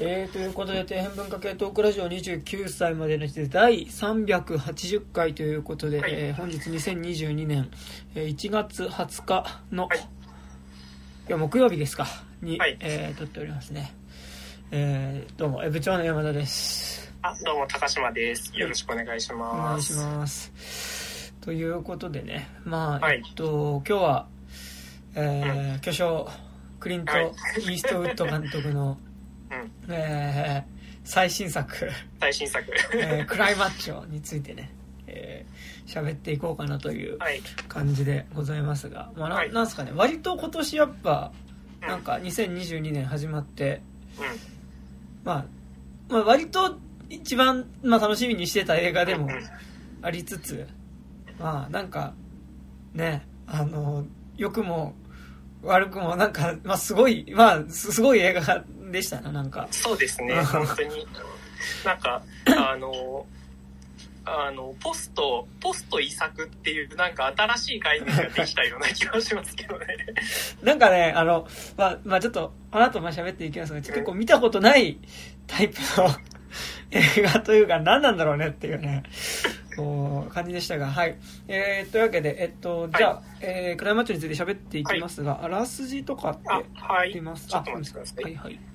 えー、ということで底辺文化系トークラジオ29歳までの人で第380回ということで、はい。えー本日2022年えー1月20日の、はい。い、や木曜日ですかに、はい。えー撮っておりますね、えーどうもえー部長の山田です。あ、どうも、高島です。よろしくお願いしおます。願いします。ということでねまあ、はい。えっと今日は、えー巨匠クリント・はい。イーストウッド監督の、うん。えー最新作最新作。えー クライマッチョについてね、えー喋っていこうかなというはい。感じでございますが、まあなはいなんすかね割と今年やっぱうんなんか2022年始まって、うん。まあ、まあ割と一番、まあ、楽しみにしてた映画でもありつつまあなんかねあの良くも悪くもなんか、まあ、すごいまあすすごい映画でしたななんかそうですね、う ん本当に。なんか、あの、あの、ポスト、ポスト遺作っていう、なんか新しい概念ができたような気がしますけどね。なんかね、あの、まあ、まあちょっと、この後まあ喋っていきますが、結構見たことないタイプの 映画というか、何なんだろうねっていうね、こう、感じでしたが、はい。えー、というわけで、えっと、じゃあ、えー、クライマッチョについて喋っていきますが、あらすじとかってあ、はい。出ますちょっと待ってください。はいはいはい。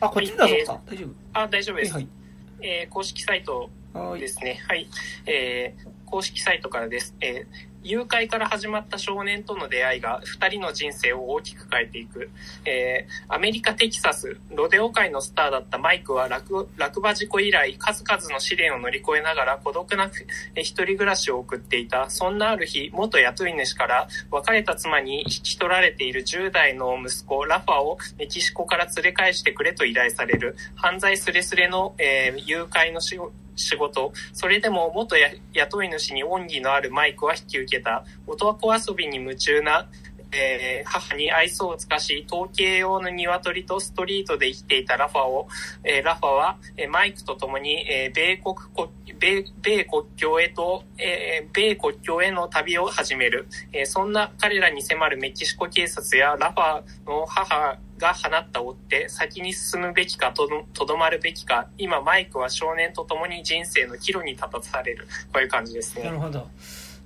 あ、こっちだはいそっか。大丈夫あ、大丈夫です。はいはい。えー公式サイトはいですね。はい。えー公式サイトからです。えー誘拐から始まった少年との出会いが二人の人生を大きく変えていく。えーアメリカ・テキサス、ロデオ界のスターだったマイクは落馬事故以来、数々の試練を乗り越えながら孤独なえー一人暮らしを送っていた。そんなある日、元雇い主から別れた妻に引き取られている10代の息子、ラファをメキシコから連れ返してくれと依頼される。犯罪すれすれの、えー誘拐の仕事仕事。それでも元や雇い主に恩義のあるマイクは引き受けた。男遊びに夢中な、えー母に愛想を尽かし、統計用の鶏とストリートで生きていたラファを、えーラファは、えーマイクと共に、えー米国国、米、米国境へと、えー米国境への旅を始める。えーそんな彼らに迫るメキシコ警察やラファの母が放った追って先に進むべきかとどまるべきか今マイクは少年と共に人生の岐路に立たされる。こういう感じですね。なるほど。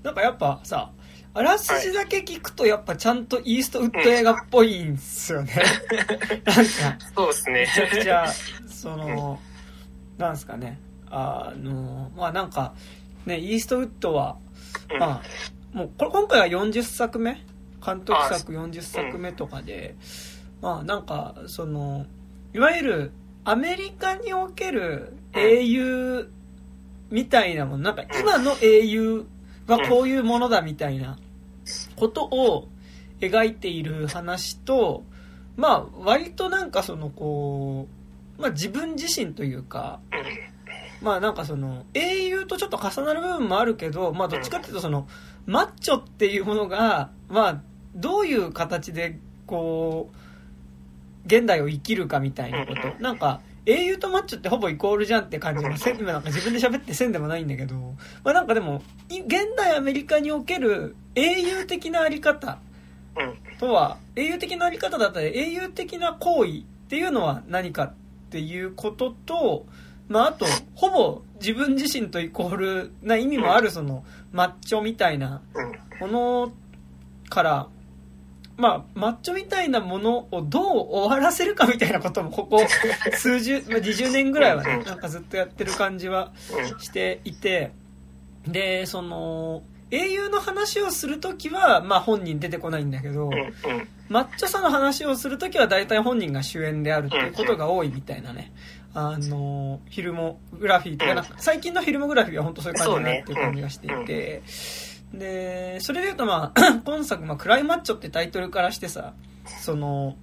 なんかやっぱさ、あらすじだけ聞くとやっぱちゃんとイーストウッド映画っぽいんですよね。なんか、そうですね。めちゃくちゃ、その、なんですかね。あの、まあなんか、ね、イーストウッドは、うん。まあ、もうこれ今回は40作目？監督作40作目とかで、まあなんか、その、いわゆるアメリカにおける英雄みたいなもの、なんか今の英雄はこういうものだみたいなことを描いている話と、まあ割となんかそのこう、まあ自分自身というか、まあなんかその英雄とちょっと重なる部分もあるけど、まあどっちかっていうとそのマッチョっていうものが、まあどういう形でこう、現代を生きるかみたいなこと。なんか英雄とマッチョってほぼイコールじゃんって感じの、せ今なん。か自分で喋ってせんでもないんだけど、まあなんかでも、い現代アメリカにおける英雄的なあり方。うん。とは、英雄的なあり方だったり、英雄的な行為っていうのは何かっていうことと、まあ、あと、ほぼ自分自身とイコールな意味もある、その、マッチョみたいなうん。ものから、まあ、マッチョみたいなものをどう終わらせるかみたいなことも、ここ 数十、まあ、20年ぐらいはね、なんかずっとやってる感じはしていて、で、その、英雄の話をするときは、まあ本人出てこないんだけど、マッチョさの話をするときは大体本人が主演であるっていうことが多いみたいなね。あの、フィルモグラフィーとか最近のフィルモグラフィーは本当そういう感じだなっていう感じがしていて、で、それで言うとまあ、今作、まあ、クライマッチョってタイトルからしてさ、その、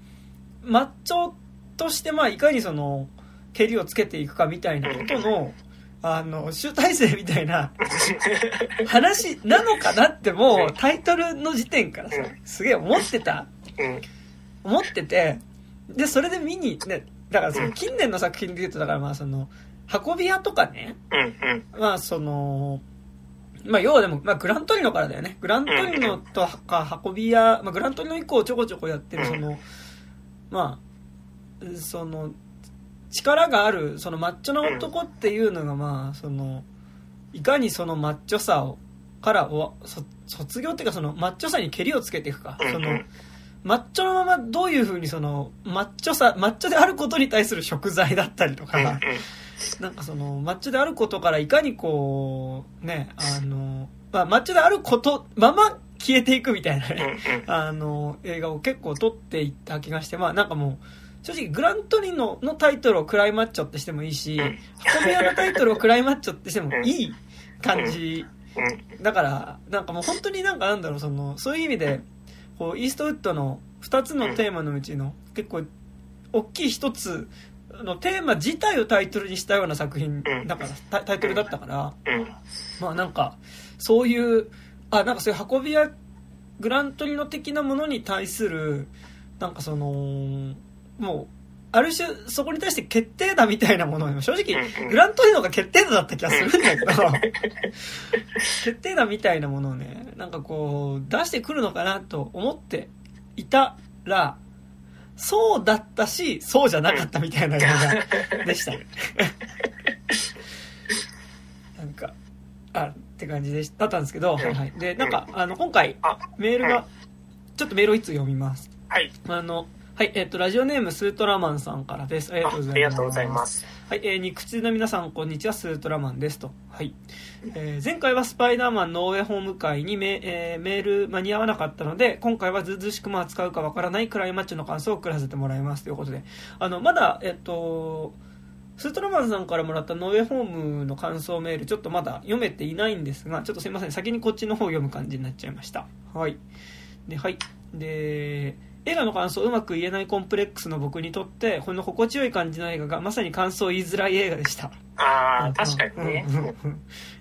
マッチョとしてまあ、いかにその、蹴りをつけていくかみたいなことの、あの、集大成みたいな 話なのかなってもうタイトルの時点からさ、すげえ思ってた。うん。思ってて、で、それで見に、ね、だからその近年の作品で言うと、だからまあその、運び屋とかね、まあその、まあ要はでも、まあグラントリノからだよね。グラントリノとか運び屋、まあグラントリノ以降ちょこちょこやってるその、まあ、その、力があるそのマッチョな男っていうのがまあそのいかにそのマッチョさをからおそ卒業っていうかそのマッチョさにけりをつけていくか。そのマッチョのままどういうふうにそのマッチョさマッチョであることに対する食材だったりとか なんかそのマッチョであることからいかにこうねあの、まあ、マッチョであることまま消えていくみたいなねあの映画を結構撮っていった気がしてまあなんかもう正直グラントリノのタイトルをクライマッチョってしてもいいし運び屋のタイトルをクライマッチョってしてもいい感じ。だからなんかもう本当になんかなんだろうそのそういう意味でこうイーストウッドの2つのテーマのうちの結構大きい1つのテーマ自体をタイトルにしたような作品だからタイトルだったから。まあなんかそういうあなんかそういう運び屋グラントリノ的なものに対するなんかそのもう、ある種、そこに対して決定打みたいなものを、正直、グラントリノが決定打だった気がするんだけど、決定打みたいなものをね、なんかこう、出してくるのかなと思っていたら、そうだったし、そうじゃなかったみたいな映画でしたね。なんか、あ、って感じでだったんですけど、はいはい。で、なんか、あの、今回、メールが、ちょっとメールをいつ読みます。はい。あの、はい、えっ、と、ラジオネームスートラマンさんからです。ありがとうございます。ありがとうございます。はい、えー、肉口の皆さん、こんにちは、スートラマンですと。はい。えー、前回はスパイダーマンノーウェイホーム会にメ,、えー、メール間に合わなかったので、今回はずうずしくも扱うかわからないクライマッチの感想を送らせてもらいますということで、あの、まだ、えっ、と、スートラマンさんからもらったノーウェイホームの感想メール、ちょっとまだ読めていないんですが、ちょっとすいません、先にこっちの方を読む感じになっちゃいました。はい。で、はい。で、映画の感想をうまく言えないコンプレックスの僕にとってこの心地よい感じの映画がまさに感想を言いづらい映画でした。ああ確かにね、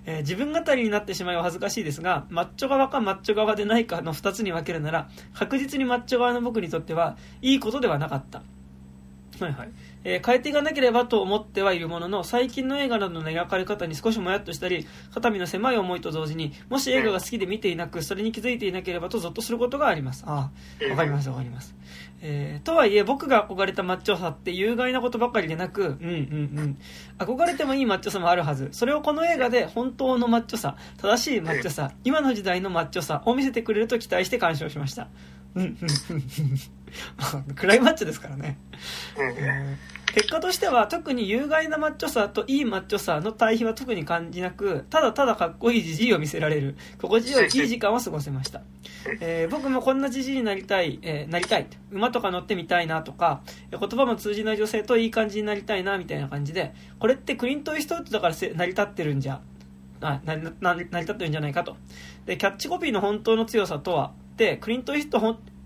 えー、自分語りになってしまいは恥ずかしいですがマッチョ側かマッチョ側でないかの2つに分けるなら確実にマッチョ側の僕にとってはいいことではなかった。はいはいえー、変えていかなければと思ってはいるものの最近の映画などの描かれ方に少しもやっとしたり肩身の狭い思いと同時にもし映画が好きで見ていなくそれに気づいていなければとゾッとすることがあります。ああわかりますわかります、えー、とはいえ僕が憧れたマッチョさって有害なことばかりでなくうんうんうん。憧れてもいいマッチョさもあるはず。それをこの映画で本当のマッチョさ正しいマッチョさ今の時代のマッチョさを見せてくれると期待して鑑賞しました。うんうんうん。ク ライマッチョですからね、えー、結果としては特に有害なマッチョさといいマッチョさの対比は特に感じなくただただかっこいいじじいを見せられる。心地よいいい時間を過ごせました、えー、僕もこんなじじいになりたい、えー、なりたい。馬とか乗ってみたいなとか言葉も通じない女性といい感じになりたいなみたいな感じでこれってクリント・イーストウッドだから成り立ってるんじゃあな成り立ってるんじゃないかと。でキャッチコピーの本当の強さとはでクリント・イースト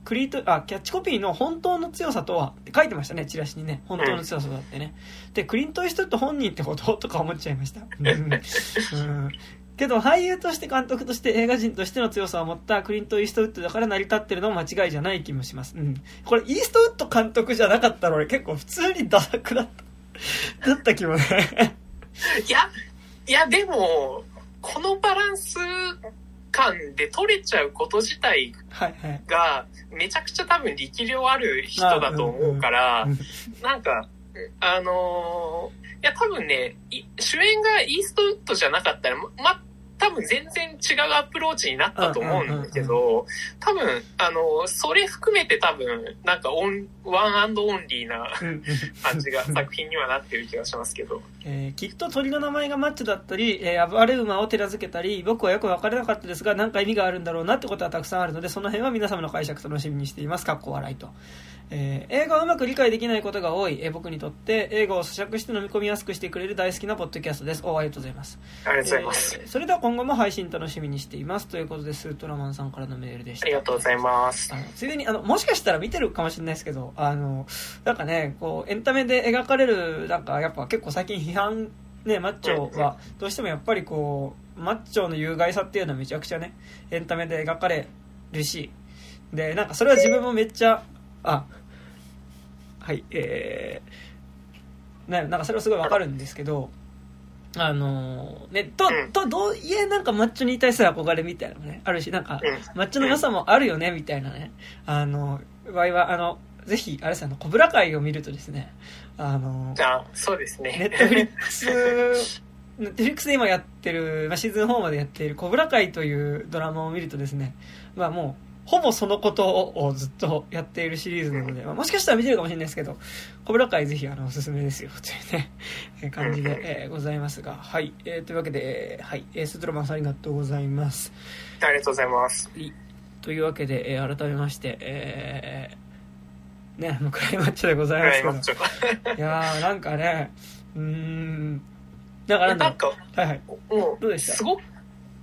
クリート、あ、キャッチコピーの本当の強さとはって書いてましたね、チラシにね。本当の強さだってね。で、クリント・イーストウッド本人ってこととか思っちゃいました。うん。うんけど俳優として監督として映画人としての強さを持ったクリント・イーストウッドだから成り立ってるのも間違いじゃない気もします。うん。これイーストウッド監督じゃなかったら俺結構普通にダ作だった。だった気もね。いや、いやでも、このバランス感で撮れちゃうこと自体が、めちゃくちゃ多分力量ある人だと思うから、なんか、あのー、いや多分ね、主演がイーストウッドじゃなかったら、ま、多分全然違うアプローチになったと思うんだけど、多分、あの、それ含めて多分、なんかオン、 one and only な感じが作品にはなってる気がしますけど。えー、きっと鳥の名前がマッチだったり、えー、暴れ馬を手なずけたり、僕はよく分からなかったですが、何か意味があるんだろうなってことはたくさんあるので、その辺は皆様の解釈楽しみにしています。かっこ笑いと。えー、映画をうまく理解できないことが多い、えー、僕にとって映画を咀嚼して飲み込みやすくしてくれる大好きなポッドキャストです。おありがとうございます。ありがとうございます、えー、それでは今後も配信楽しみにしています。ということでスートラマンさんからのメールでした。ありがとうございます。ついでにあのもしかしたら見てるかもしれないですけどあのなんかねこうエンタメで描かれるなんかやっぱ結構最近批判ねマッチョはどうしてもやっぱりこうマッチョの有害さっていうのはめちゃくちゃねエンタメで描かれるしでなんかそれは自分もめっちゃあはい、えー、ななんかそれはすごいわかるんですけど、あのー、ね、と、と、どういえなんかマッチョに対する憧れみたいなのもね、あるし、なんか、マッチョの良さもあるよね、みたいなね。あの、場合は、あの、ぜひ、あれですね、コブラ会を見るとですね、あの、あそうですネね。ットフリックス、ネットフリックスで今やってる、まあ、シーズン4までやっているコブラ会というドラマを見るとですね、まあもう、ほぼそのことをずっとやっているシリーズなので、まあ、もしかしたら見てるかもしれないですけど、コブラ会ぜひあのおすすめですよ、というね、え ー感じで、えーございますが、はい、えーというわけで、えーはい、えーストロマンさんありがとうございます。ありがとうございます。はい。というわけで、えー改めまして、えーね、クライマッチョでございますけど。はい、、やーなんかねうーん。だからなんか、はいはい。もう、どうでした？すごく、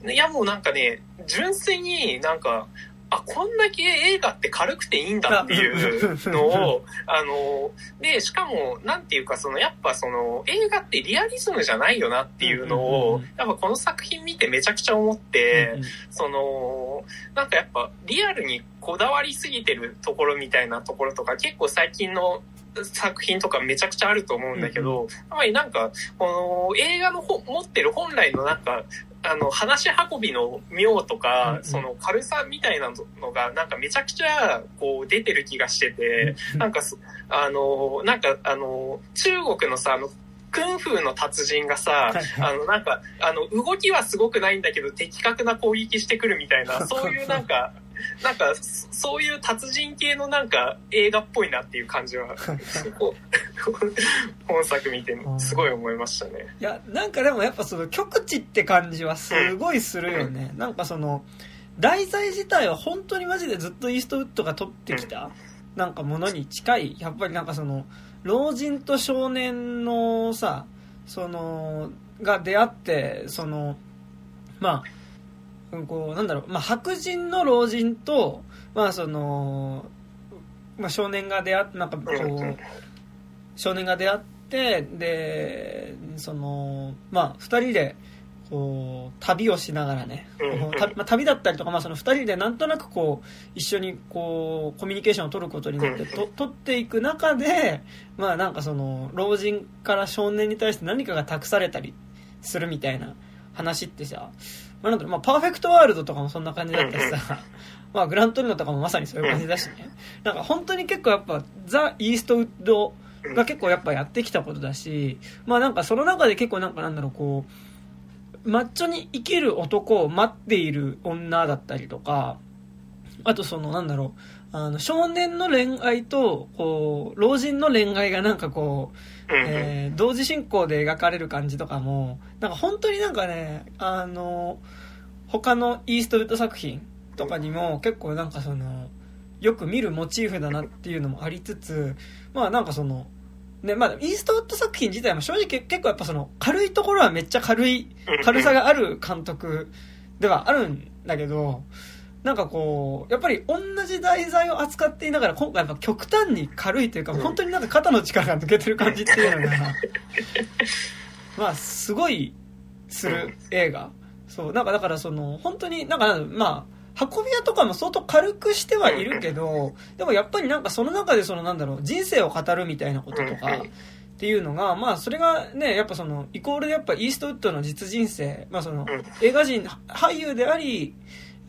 いやもうなんかね、純粋になんか、あ、こんだけ映画って軽くていいんだっていうのを、あの、で、しかも、なんていうか、その、やっぱその、映画ってリアリズムじゃないよなっていうのをうん、やっぱこの作品見てめちゃくちゃ思って、うんうん。その、なんかやっぱリアルにこだわりすぎてるところみたいなところとか結構最近の作品とかめちゃくちゃあると思うんだけど、やっぱりなんか、この映画のほ持ってる本来のなんか、あの、話し運びの妙とか、その軽さみたいなのがなんかめちゃくちゃこう出てる気がしてて、なんかそ、あの、なんかあの、中国のさ、あの、クンフーの達人がさ、あの、なんか、あの、動きはすごくないんだけど、的確な攻撃してくるみたいな、そういうなんか、なんか、そそういう達人系のなんか映画っぽいなっていう感じは、本作見てすごい思いましたね。いやなんかでもやっぱその極地って感じはすごいするよね、なんかその題材自体は本当にマジでずっとイーストウッドが撮ってきた、なんかものに近い。やっぱりなんかその老人と少年のさそのが出会ってそのまあうんこうなんだろう、まあ、白人の老人と、まあそのまあ、少年が出会ってなんかこう少年が出会ってでそのまあ2人でこう旅をしながらね、まあ、旅だったりとか、まあ、その2人でなんとなくこう一緒にこうコミュニケーションを取ることになってうん。と取っていく中で、まあ、なんかその老人から少年に対して何かが託されたりするみたいな話ってさ、まあなんだろうまあ、パーフェクトワールドとかもそんな感じだったしさ、まあ、グラントリノとかもまさにそういう感じだしね、なんか本当に結構やっぱザ・イーストウッドが結構やっぱやってきたことだし、まあなんかその中で結構なんかなんだろうこう、マッチョに生きる男を待っている女だったりとか、あとそのなんだろう、あの少年の恋愛と、こう、老人の恋愛がなんかこう、えー同時進行で描かれる感じとかも、なんか本当になんかね、あの、他のイーストウッド作品とかにも結構なんかその、よく見るモチーフだなっていうのもありつつ、まあなんかその、ね、まあイーストウッド作品自体も正直結構やっぱその軽いところはめっちゃ軽い、軽さがある監督ではあるんだけど、なんかこう、やっぱり同じ題材を扱っていながら今回やっぱ極端に軽いというか、うん。本当になんか肩の力が抜けてる感じっていうのが、まあすごいする映画。そう、なんかだからその、本当になんかまあ、運び屋とかも相当軽くしてはいるけど、でもやっぱりなんかその中でそのなんだろう、人生を語るみたいなこととか、っていうのが、まあそれがね、やっぱその、イコールでやっぱイーストウッドの実人生、まあその、映画人、俳優であり、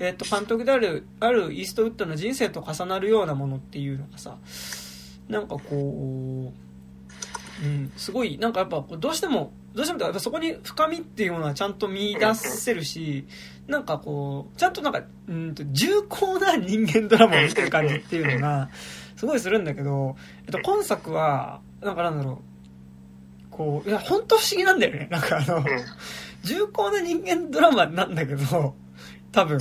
えっと、監督である、あるイーストウッドの人生と重なるようなものっていうのがさ、なんかこう、うん、すごい、なんかやっぱどうしても、どうしてもやっぱそこに深みっていうものはちゃんと見出せるし、なんかこう、ちゃんとなんか、うんと、重厚な人間ドラマを見てる感じっていうのが、すごいするんだけど、えっと、今作は、なんかなんだろう、こう、いや、本当不思議なんだよね。なんかあの、重厚な人間ドラマなんだけど、多分、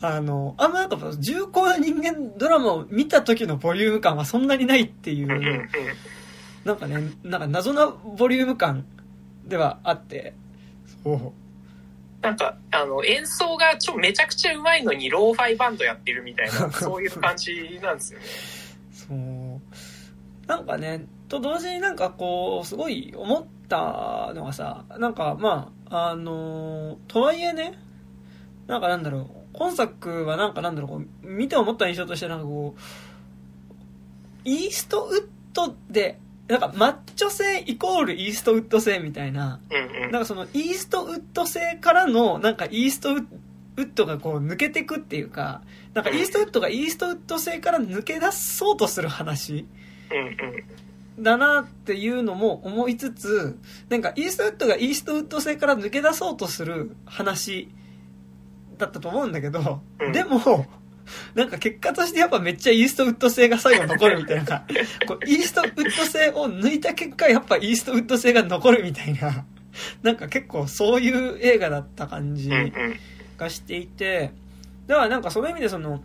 あの、あんまなんか重厚な人間ドラマを見た時のボリューム感はそんなにないっていうなんかね、なんか謎なボリューム感ではあって、そう。なんか、あの、演奏がちょ、めちゃくちゃうまいのに、ローファイバンドやってるみたいな、そういう感じなんですよね。そう。なんかね、と同時になんかこう、すごい思ったのがさ、なんかまあ、あのーとはいえね、なんかなんだろう、今作はなんかなんだろう、こう見て思った印象としてなんかこう、イーストウッドで、なんかマッチョ性イコールイーストウッド性みたいな。なんかそのイーストウッド性からのなんかイーストウッウッドがこう抜けてくっていうか、なんかイーストウッドがイーストウッド製から抜け出そうとする話だなっていうのも思いつつ、なんかイーストウッドがイーストウッド製から抜け出そうとする話だったと思うんだけど、でも、なんか結果としてやっぱめっちゃイーストウッド製が最後残るみたいな、こうイーストウッド製を抜いた結果やっぱイーストウッド製が残るみたいな、なんか結構そういう映画だった感じがしていて、だからなんかその意味でその、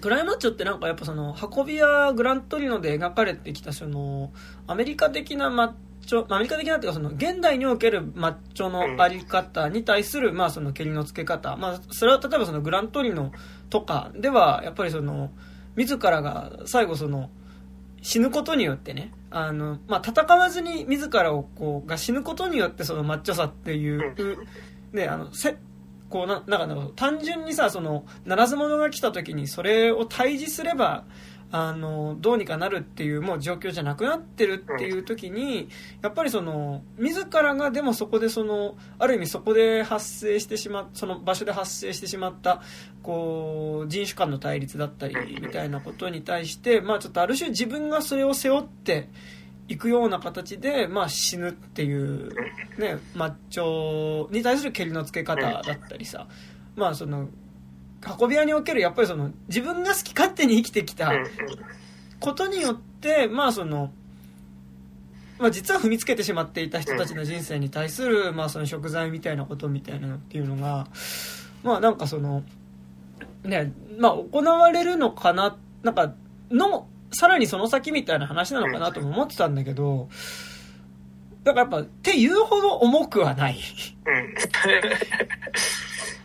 クライマッチョってなんかやっぱその、運び屋グラントリノで描かれてきたその、アメリカ的なマッチョ、アメリカ的なっていうかその、現代におけるマッチョのあり方に対する、まあその、蹴りのつけ方。まあ、それは例えばその、グラントリノとかでは、やっぱりその、自らが最後その、死ぬことによってね、あの、まあ、戦わずに自らをこう、が死ぬことによってそのマッチョさっていう、ね、あの、せ、こうな、なんか単純にさ、その、ならず者が来た時にそれを対峙すれば、あの、どうにかなるっていうもう状況じゃなくなってるっていう時に、やっぱりその、自らがでもそこでその、ある意味そこで発生してしまっ、その場所で発生してしまった、こう、人種間の対立だったり、みたいなことに対して、まあちょっとある種自分がそれを背負って、いくような形で、まあ、死ぬっていう、ね、マッチョに対する蹴りのつけ方だったりさ、まあその運び屋におけるやっぱりその自分が好き勝手に生きてきたことによってまあその、まあ、実は踏みつけてしまっていた人たちの人生に対する、まあ、その食材みたいなことみたいなのっていうのがまあなんかそのねまあ行われるのかななんかのさらにその先みたいな話なのかなとも思ってたんだけど、だからやっぱ、って言うほど重くはない。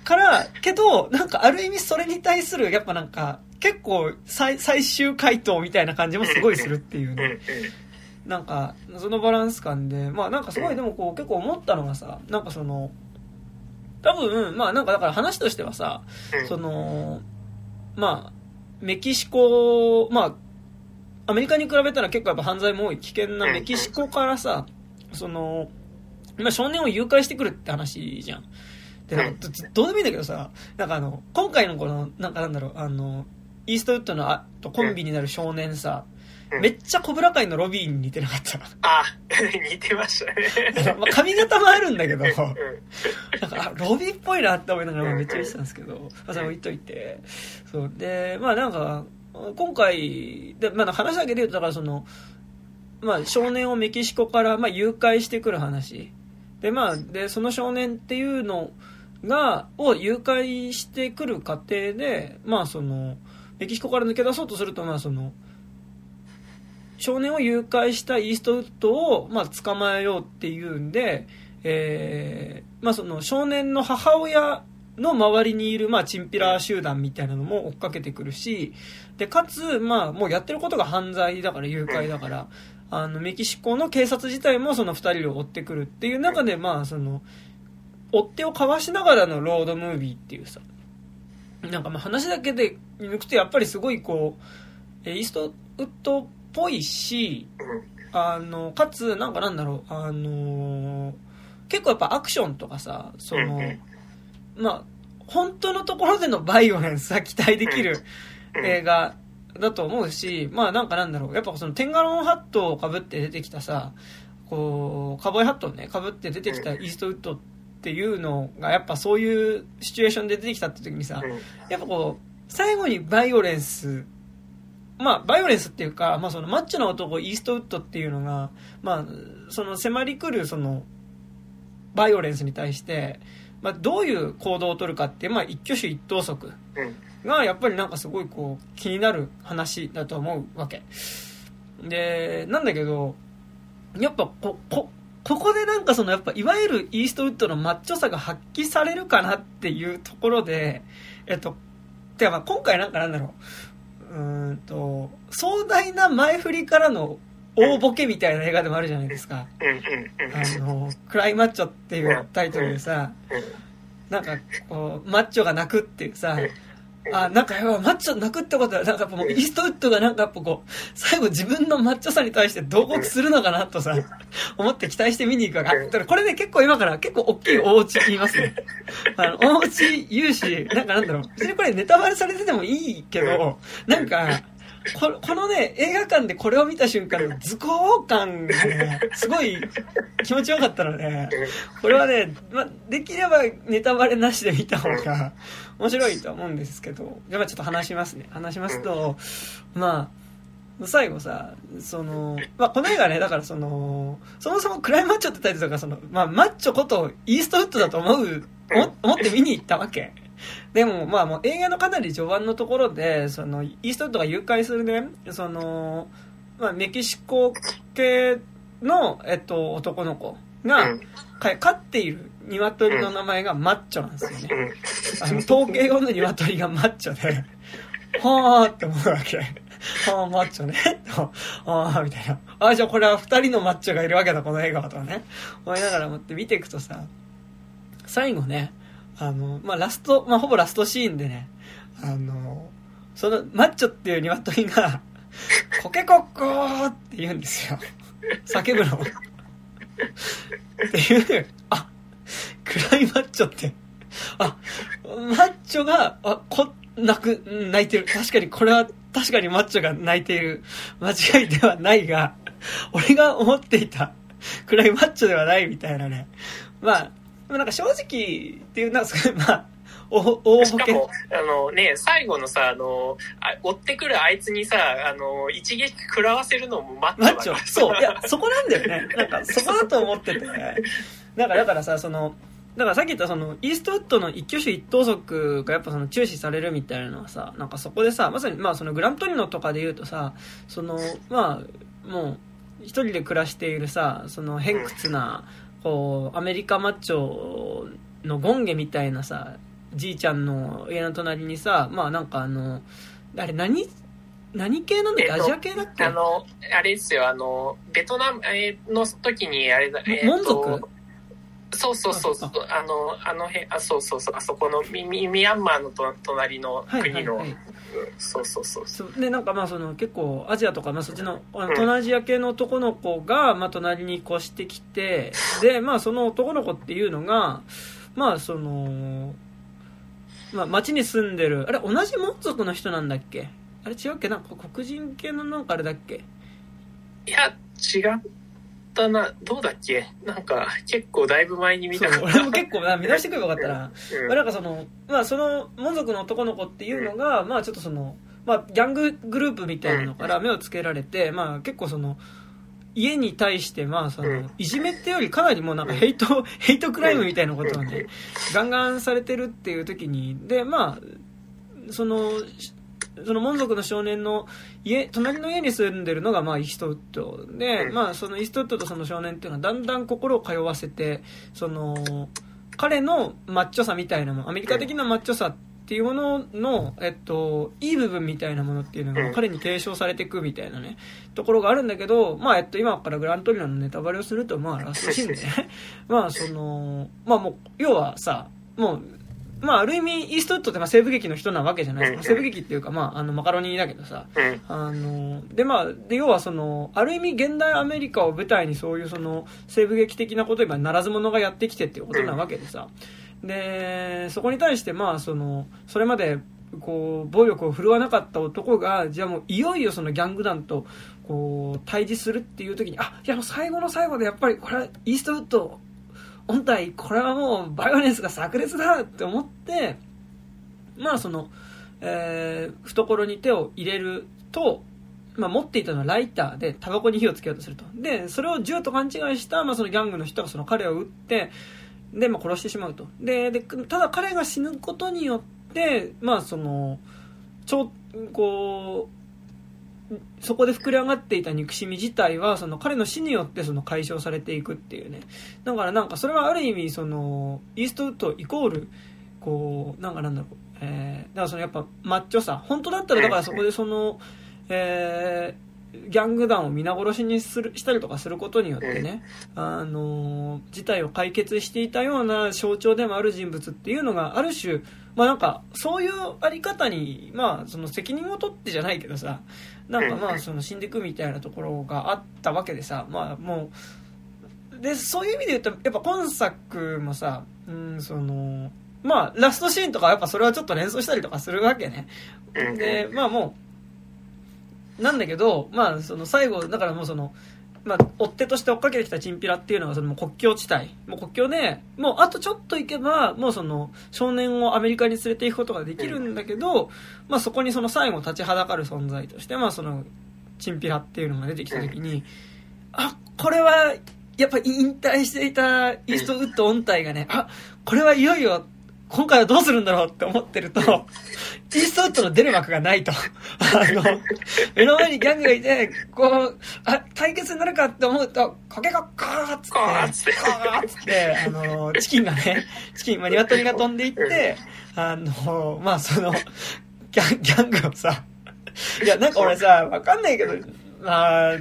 から、けど、なんかある意味それに対する、やっぱなんか、結構最最終回答みたいな感じもすごいするっていうね。なんか、そのバランス感で、まあなんかすごいでもこう結構思ったのがさ、なんかその、多分、まあなんかだから話としてはさ、その、まあ、メキシコ、まあ、アメリカに比べたら結構やっぱ犯罪も多い。危険なメキシコからさ、その、今少年を誘拐してくるって話じゃん。で、なんかどうでもいいんだけどさ、なんかあの、今回のこの、なんかなんだろう、あの、イーストウッドのあとコンビになる少年さ、めっちゃコブラ界のロビーに似てなかった。あ、似てましたね。まあ髪型もあるんだけど、なんか、ロビーっぽいなって思いながらめっちゃ言ってたんですけど、まあ、それ置いといて。そう。で、まあなんか、今回、で、まあ、話だけで言うと、だからその、まあ、少年をメキシコから、まあ、誘拐してくる話。で、まあ、で、その少年っていうのが、を誘拐してくる過程で、まあ、その、メキシコから抜け出そうとすると、まあ、その、少年を誘拐したイーストウッドを、まあ、捕まえようっていうんで、えー、まあ、その少年の母親の周りにいる、まあ、チンピラ集団みたいなのも追っかけてくるし、で、かつ、まあ、もうやってることが犯罪だから、誘拐だから、あの、メキシコの警察自体もその二人を追ってくるっていう中で、まあ、その、追っ手を交わしながらのロードムービーっていうさ、なんかまあ話だけで抜くとやっぱりすごいこう、イーストウッドっぽいし、あの、かつ、なんかなんだろう、あの結構やっぱアクションとかさ、その、まあ、本当のところでのバイオレンスは期待できる映画だと思うし、まあなんかなんだろう、やっぱそのテンガロンハットをかぶって出てきたさ、こう、カボーイハットをね、かぶって出てきたイーストウッドっていうのが、やっぱそういうシチュエーションで出てきたって時にさ、やっぱこう、最後にバイオレンス、まあ、バイオレンスっていうか、まあそのマッチョな男イーストウッドっていうのが、まあ、その迫り来るその、バイオレンスに対して、まあ、どういう行動をとるかって、まあ、一挙手一投足がやっぱりなんかすごいこう気になる話だと思うわけ。でなんだけどやっぱここここでなんかそのやっぱいわゆるイーストウッドのマッチョさが発揮されるかなっていうところでえっとてかまあ今回なんかなんだろう。うんと壮大な前振りからの大ボケみたいな映画でもあるじゃないですか。あの、クライマッチョっていうタイトルでさ、なんかこう、マッチョが泣くっていうさ、あ、なんかマッチョ泣くってことは、なんかもうイーストウッドがなんかやっぱこう、最後自分のマッチョさに対して同国するのかなとさ、思って期待して見に行くからこれね、結構今から結構大きいお家言いますね。あの、お家言うし、なんかなんだろう、別にこれネタバレされててもいいけど、なんか、ここのね、映画館でこれを見た瞬間の図工感がね、すごい気持ちよかったので、これはね、ま、できればネタバレなしで見た方が面白いとは思うんですけど、やっぱちょっと話しますね。話しますと、まあ、最後さ、その、まあ、この映画ね、だからその、そもそもクライマッチョってタイトルが、その、まあ、マッチョことイーストウッドだと思う、思って見に行ったわけ。でも、まあもう映画のかなり序盤のところで、その、イーストウッドが誘拐するね、その、まあメキシコ系の、えっと、男の子が、飼っている鶏の名前がマッチョなんですよね。あの、統計後の鶏がマッチョで、はーって思うわけ。はあ、マッチョね。ああ、みたいな。ああ、じゃあこれは二人のマッチョがいるわけだ、この映画はとかね。思いながら思って見ていくとさ、最後ね、あの、まあ、ラスト、まあ、ほぼラストシーンでね、あの、その、マッチョっていう鶏が、コケコッコーって言うんですよ。叫ぶの。っていう、あ、暗いマッチョって、あ、マッチョが、あ、こ、泣く、泣いてる。確かにこれは、確かにマッチョが泣いている。間違いではないが、俺が思っていた暗いマッチョではないみたいなね。まあ、もなんか正直っていうのは、まあ、お大しかも、あのね、最後のさ、あの、あ追ってくるあいつにさ、あの、一撃食らわせるのもマッチョマッチョ。そう。いや、そこなんだよね。なんか、そこだと思ってて。なんか、だからさ、その、だからさっき言ったその、イーストウッドの一挙手一投足がやっぱその注視されるみたいなのはさ、なんかそこでさ、まさにまあそのグラントリノとかで言うとさ、その、まあ、もう、一人で暮らしているさ、その偏屈な、こうアメリカマッチョのゴンゲみたいなさじいちゃんの家の隣にさまあなんかあのあれ何何系なんだっけ、アジア系だっけ？あのあれですよあのベトナムの時にあれだ、えー、モン族？そうそうそうそうあのあの辺あそうそうそうあそこのミミャンマーのと隣の国の、そうそうそうそう。でなんかまあその結構アジアとか、まあ、そっちの東南アジア系の男の子が、まあ、隣に越してきてでまあその男の子っていうのがまあそのまあ町に住んでるあれ同じモン族の人なんだっけ？あれ違うっけ？なんか黒人系のなんかあれだっけ？いや違ったなどうだっけ？なんか結構だいぶ前に見たから俺も結構な見出してくればよかったな、うん。まあ、なんかそのまあその門族の男の子っていうのが、うん、まあちょっとそのまあギャンググループみたいなのから目をつけられて、まあ結構その家に対してまあそのいじめってよりかなりもうなんかヘイト ヘイトクライムみたいなことをねガンガンされてるっていう時にでまあそのその門族の少年の家隣の家に住んでるのがまあイーストウッドで、まあ、そのイーストウッドとその少年っていうのはだんだん心を通わせてその彼のマッチョさみたいなもアメリカ的なマッチョさっていうものの、えっと、いい部分みたいなものっていうのが彼に提唱されていくみたいなねところがあるんだけど、まあえっと、今からグラントリノのネタバレをすると、まあ、ラストシーンでね。まあそのまあもう要はさもうまあ、ある意味、イーストウッドってまあ西部劇の人なわけじゃないですか。西部劇っていうか、まあ、あの、マカロニだけどさ。あの、で、まあ、で、要はその、ある意味、現代アメリカを舞台にそういうその、西部劇的なこと今、ならず者がやってきてっていうことなわけでさ。で、そこに対して、まあ、その、それまで、こう、暴力を振るわなかった男が、じゃあもう、いよいよそのギャング団と、こう、対峙するっていう時に、あ、いやもう最後の最後でやっぱり、これはイーストウッド、本体これはもうバイオレンスが炸裂だって思ってまあその、えー、懐に手を入れると、まあ、持っていたのはライターでタバコに火をつけようとすると。でそれを銃と勘違いした、まあ、そのギャングの人がその彼を撃ってで、まあ、殺してしまうと。ででただ彼が死ぬことによってまあそのちょこうそこで膨れ上がっていた憎しみ自体はその彼の死によってその解消されていくっていうね。だからなんかそれはある意味そのイーストウッドイコールこうなんかなんだろう、えー、だからそのやっぱマッチョさ本当だったらだからそこでその、えー、ギャング団を皆殺しにするしたりとかすることによってね、あの事態を解決していたような象徴でもある人物っていうのがある種まあなんか、そういうあり方に、まあ、その責任を取ってじゃないけどさ、なんかまあ、その死んでいくみたいなところがあったわけでさ、まあもう、で、そういう意味で言うと、やっぱ今作もさ、うん、その、まあ、ラストシーンとかやっぱそれはちょっと連想したりとかするわけね。で、まあもう、なんだけど、まあ、その最後、だからもうその、まあ、追っ手として追っかけてきたチンピラっていうのは、その国境地帯。もう国境で、もうあとちょっと行けば、もうその、少年をアメリカに連れて行くことができるんだけど、まあそこにその最後立ちはだかる存在として、まあその、チンピラっていうのが出てきた時に、あ、これは、やっぱ引退していたイーストウッド音体がね、あ、これはいよいよ今回はどうするんだろうって思ってると、イーストウッドの出る幕がないと。あの、目の前にギャングがいて、こう、あ、対決になるかって思うと、コケコッコーっつって、コーっつって、あの、チキンがね、チキン、まあ、鶏が飛んでいって、あの、まあ、その、ギャン、ギャングをさ、いや、なんか俺さ、わかんないけど、まあ、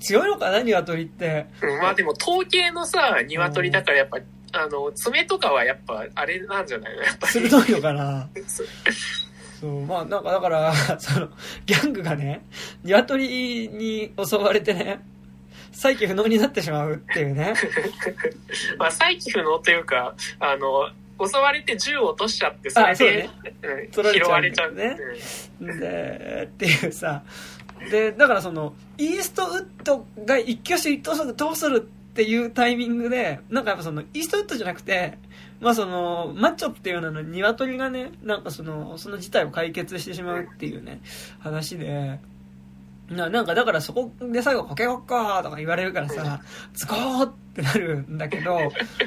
強いのかな、鶏って。まあでも、統計のさ、鶏だからやっぱ、あの、爪とかはやっぱ、あれなんじゃないの？やっぱり。鋭いのかな？そう、まあなんかだから、その、ギャングがね、鶏に襲われてね、再起不能になってしまうっていうね。まあ再起不能というか、あの、襲われて銃を落としちゃって、それで、ねうん、拾われちゃうね。で、っていうさ、で、だからその、イーストウッドが一挙手一投足どうするっていうタイミングで、なんかやっぱその、イーストウッドじゃなくて、まあその、マッチョっていうのは鶏がね、なんかその、その事態を解決してしまうっていうね、話で、ななんかだからそこで最後かけよっかとか言われるからさ、ズコーってなるんだけど、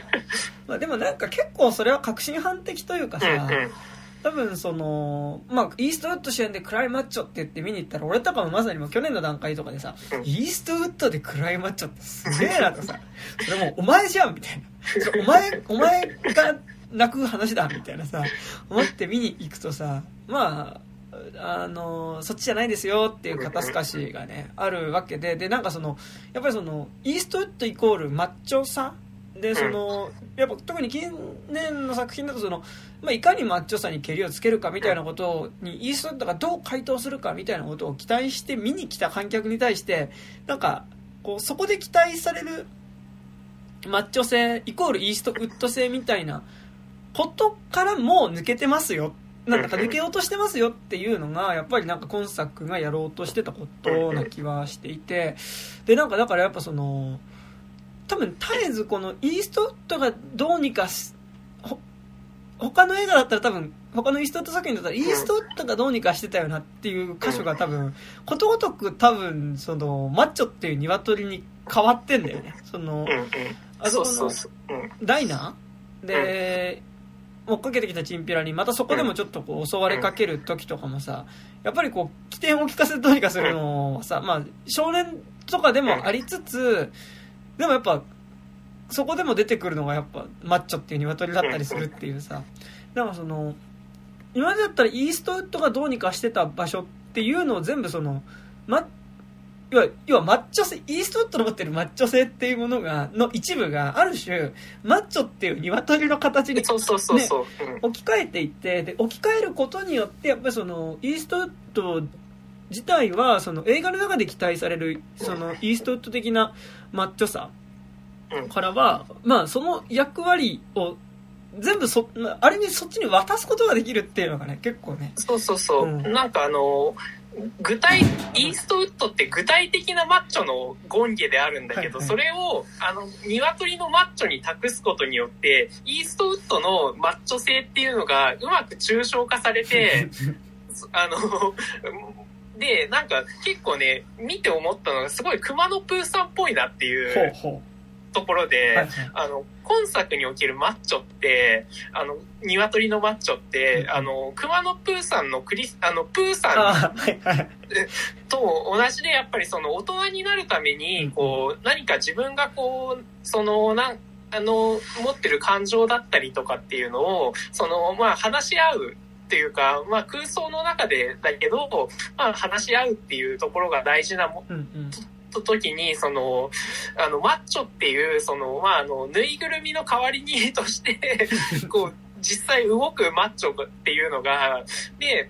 まあでもなんか結構それは確信犯的というかさ、多分その、まあ、イーストウッド主演でクライマッチョって言って見に行ったら、俺とかもまさにも去年の段階とかでさ、イーストウッドでクライマッチョってすげえなとさ、それもうお前じゃんみたいな。お前、お前が泣く話だみたいなさ、思って見に行くとさ、まあ、あの、そっちじゃないですよっていう肩透かしがね、あるわけで、で、なんかその、やっぱりその、イーストウッドイコールマッチョさでそのやっぱ特に近年の作品だとその、まあ、いかにマッチョさにけりをつけるかみたいなことにイーストウッドがどう回答するかみたいなことを期待して見に来た観客に対してなんかこうそこで期待されるマッチョ性イコールイーストウッド性みたいなことからもう抜けてますよなんか抜けようとしてますよっていうのがやっぱりなんか今作がやろうとしてたことな気はしていてでなんかだからやっぱその。多分絶えずこのイーストウッドがどうにかし他の映画だったら多分他のイーストウッド作品だったらイーストウッドがどうにかしてたよなっていう箇所が多分ことごとく多分そのマッチョっていう鶏に変わってんだよね。そのあそこのダイナー？で追っかけてきたチンピラにまたそこでもちょっとこう襲われかける時とかもさやっぱりこう起点を聞かせてどうにかするのはさまあ少年とかでもありつつでもやっぱそこでも出てくるのがやっぱマッチョっていう鶏だったりするっていうさ。だからその今までだったらイーストウッドがどうにかしてた場所っていうのを全部その、ま、要は要はマッチョ性イーストウッドの持ってるマッチョ性っていうものがの一部がある種マッチョっていう鶏の形に、ね、置き換えていってで置き換えることによってやっぱりそのイーストウッド自体はその映画の中で期待されるそのイーストウッド的なマッチョさからは、まあその役割を全部そ、ある意味そっちに渡すことができるっていうのがね、結構ね。そうそうそう。うん、なんかあの、具体、イーストウッドって具体的なマッチョの権下であるんだけど、はいはい、それを、あの、鶏のマッチョに託すことによって、イーストウッドのマッチョ性っていうのがうまく抽象化されて、あの、で、なんか結構ね、見て思ったのがすごい熊野プーさんっぽいなっていうところで、あの、今作におけるマッチョって、あの、鶏のマッチョって、あの、熊野プーさんのクリス、あの、プーさんと同じで、やっぱりその大人になるために、こう、何か自分がこう、その、なんあの、持ってる感情だったりとかっていうのを、その、まあ、話し合うっていうか、まあ、空想の中でだけど、まあ、話し合うっていうところが大事なも、うんうんと時に、その、あの、マッチョっていう、その、まあ、あの、ぬいぐるみの代わりにとして こう、実際動くマッチョっていうのが、で、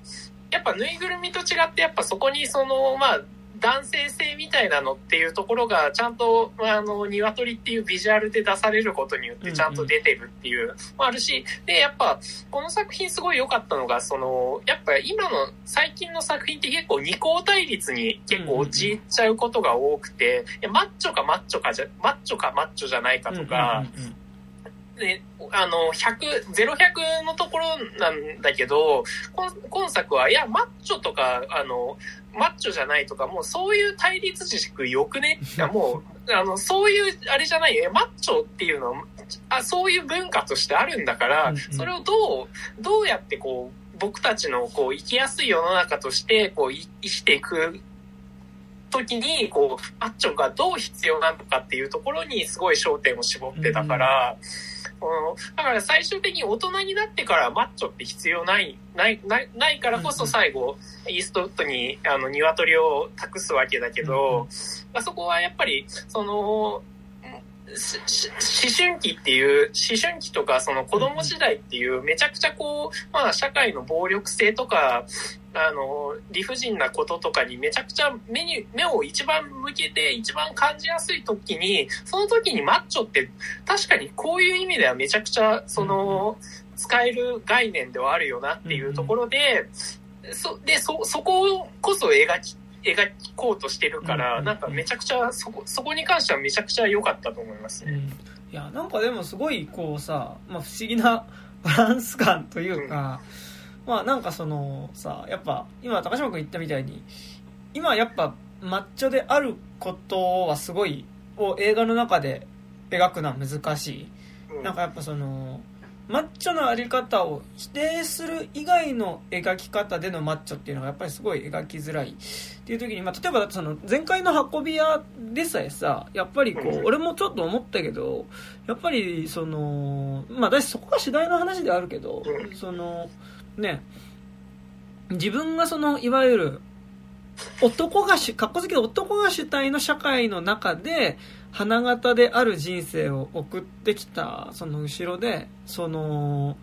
やっぱぬいぐるみと違って、やっぱそこにその、まあ、男性性みたいなのっていうところがちゃんと、あの、鶏っていうビジュアルで出されることによってちゃんと出てるっていうもあるし、で、やっぱ、この作品すごい良かったのが、その、やっぱ今の最近の作品って結構二項対立に結構陥っちゃうことが多くて、マッチョかマッチョかじゃ、マッチョかマッチョじゃないかとか、で、あの、100、0100のところなんだけど、今作は、いや、マッチョとか、あの、マッチョじゃないとか、もうそういう対立軸よくね？いや、もう、あの、そういう、あれじゃない？よ。マッチョっていうのは、あ、そういう文化としてあるんだから、それをどう、どうやってこう、僕たちのこう、生きやすい世の中として、こう、生きていく時に、こう、マッチョがどう必要なのかっていうところにすごい焦点を絞ってたから、うんだから最終的に大人になってからマッチョって必要ない、ない、ないないからこそ最後、イーストウッドに、あの、鶏を託すわけだけど、あそこはやっぱり、その、思春期っていう、思春期とかその子供時代っていうめちゃくちゃこう、まあ社会の暴力性とか、あの、理不尽なこととかにめちゃくちゃ目に、目を一番向けて一番感じやすい時に、その時にマッチョって確かにこういう意味ではめちゃくちゃその、使える概念ではあるよなっていうところで、そ、で、そ、そここそ描き描こうとしてるから、なんかめちゃくちゃそこそこに関してはめちゃくちゃ良かったと思いますね、うん、いやなんかでもすごいこうさ、まあ、不思議な バランス感というか、うん、まあなんかそのさやっぱ今高島君言ったみたいに今やっぱマッチョであることはすごいを映画の中で描くのは難しい、うん、なんかやっぱそのマッチョのあり方を否定する以外の描き方でのマッチョっていうのがやっぱりすごい描きづらいっていう時に、まあ、例えばその前回の運び屋でさえさやっぱりこう俺もちょっと思ったけどやっぱりそのまあ私そこが主題の話ではあるけどそのね自分がそのいわゆる男がし、かっこつけ男が主体の社会の中で、花形である人生を送ってきた、その後ろで、その、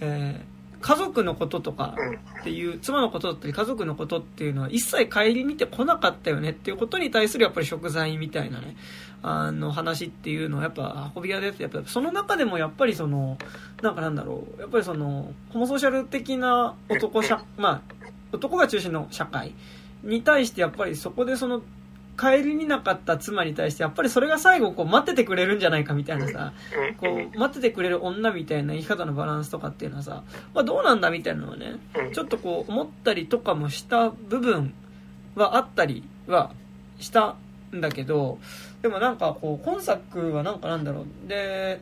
えー、家族のこととかっていう、妻のことだったり家族のことっていうのは一切顧みてこなかったよねっていうことに対するやっぱり食材みたいなね、あの話っていうのはやっぱ運び屋でやっぱその中でもやっぱりその、なんかなんだろう、やっぱりその、ホモソーシャル的な男社、まあ、男が中心の社会に対してやっぱりそこでその帰りになかった妻に対してやっぱりそれが最後こう待っててくれるんじゃないかみたいなさこう待っててくれる女みたいな生き方のバランスとかっていうのはさ、まあ、どうなんだみたいなのはねちょっとこう思ったりとかもした部分はあったりはしたんだけどでもなんかこう今作はなんかなんだろう。で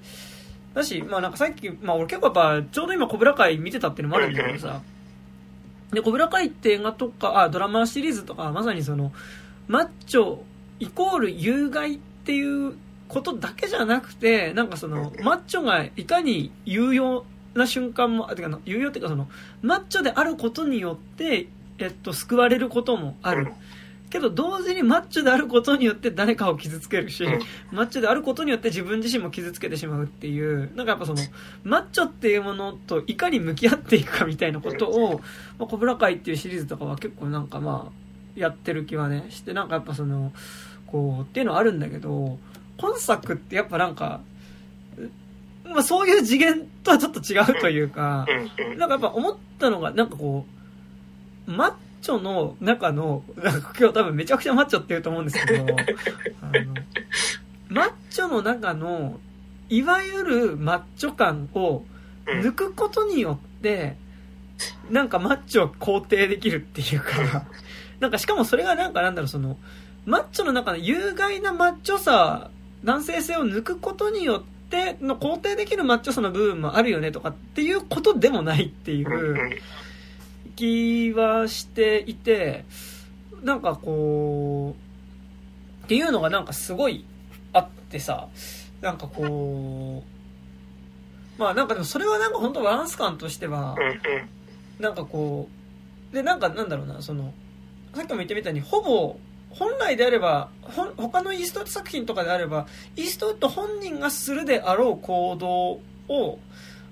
だしまあなんかさっき、まあ、俺結構やっぱちょうど今コブラ会見てたっていうのもあるんだけどさ。で、コブラ会って映画とか、あ、ドラマシリーズとか、まさにその、マッチョイコール有害っていうことだけじゃなくて、なんかその、マッチョがいかに有用な瞬間も、あ、てか、有用っていうかその、マッチョであることによって、えっと、救われることもある。けど同時にマッチョであることによって誰かを傷つけるし、マッチョであることによって自分自身も傷つけてしまうっていう、なんかやっぱその、マッチョっていうものといかに向き合っていくかみたいなことを、まあ、コブラ会っていうシリーズとかは結構なんかまあ、やってる気はね、して、なんかやっぱその、こう、っていうのはあるんだけど、今作ってやっぱなんか、まあそういう次元とはちょっと違うというか、なんかやっぱ思ったのが、なんかこう、マッチョの中の、なんか今日多分めちゃくちゃマッチョって言うと思うんですけど、あの、マッチョの中の、いわゆるマッチョ感を抜くことによって、なんかマッチョを肯定できるっていうか、なんかしかもそれがなんかなんだろう、その、マッチョの中の有害なマッチョさ、男性性を抜くことによっての肯定できるマッチョさの部分もあるよねとかっていうことでもないっていう、気はしていて、なんかこう、っていうのがなんかすごいあってさ、なんかこう、まあなんかでもそれはなんか本当バランス感としては、なんかこう、でなんかなんだろうな、その、さっきも言ったみたいにほぼ本来であれば他のイーストウッド作品とかであればイーストウッド本人がするであろう行動を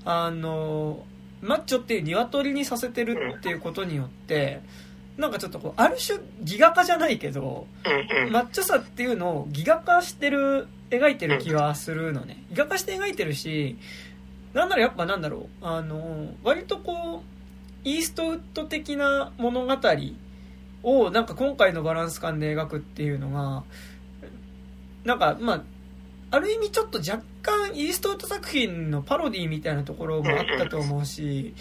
あのマッチョっていう鶏にさせてるっていうことによってなんかちょっとこうある種ギガ化じゃないけど。マッチョさっていうのをギガ化してる描いてる気はするのねギガ化して描いてるしなんならやっぱなんだろうあの割とこうイーストウッド的な物語をなんか今回のバランス感で描くっていうのがなんかまあある意味ちょっと若干イーストウッド作品のパロディみたいなところもあったと思うし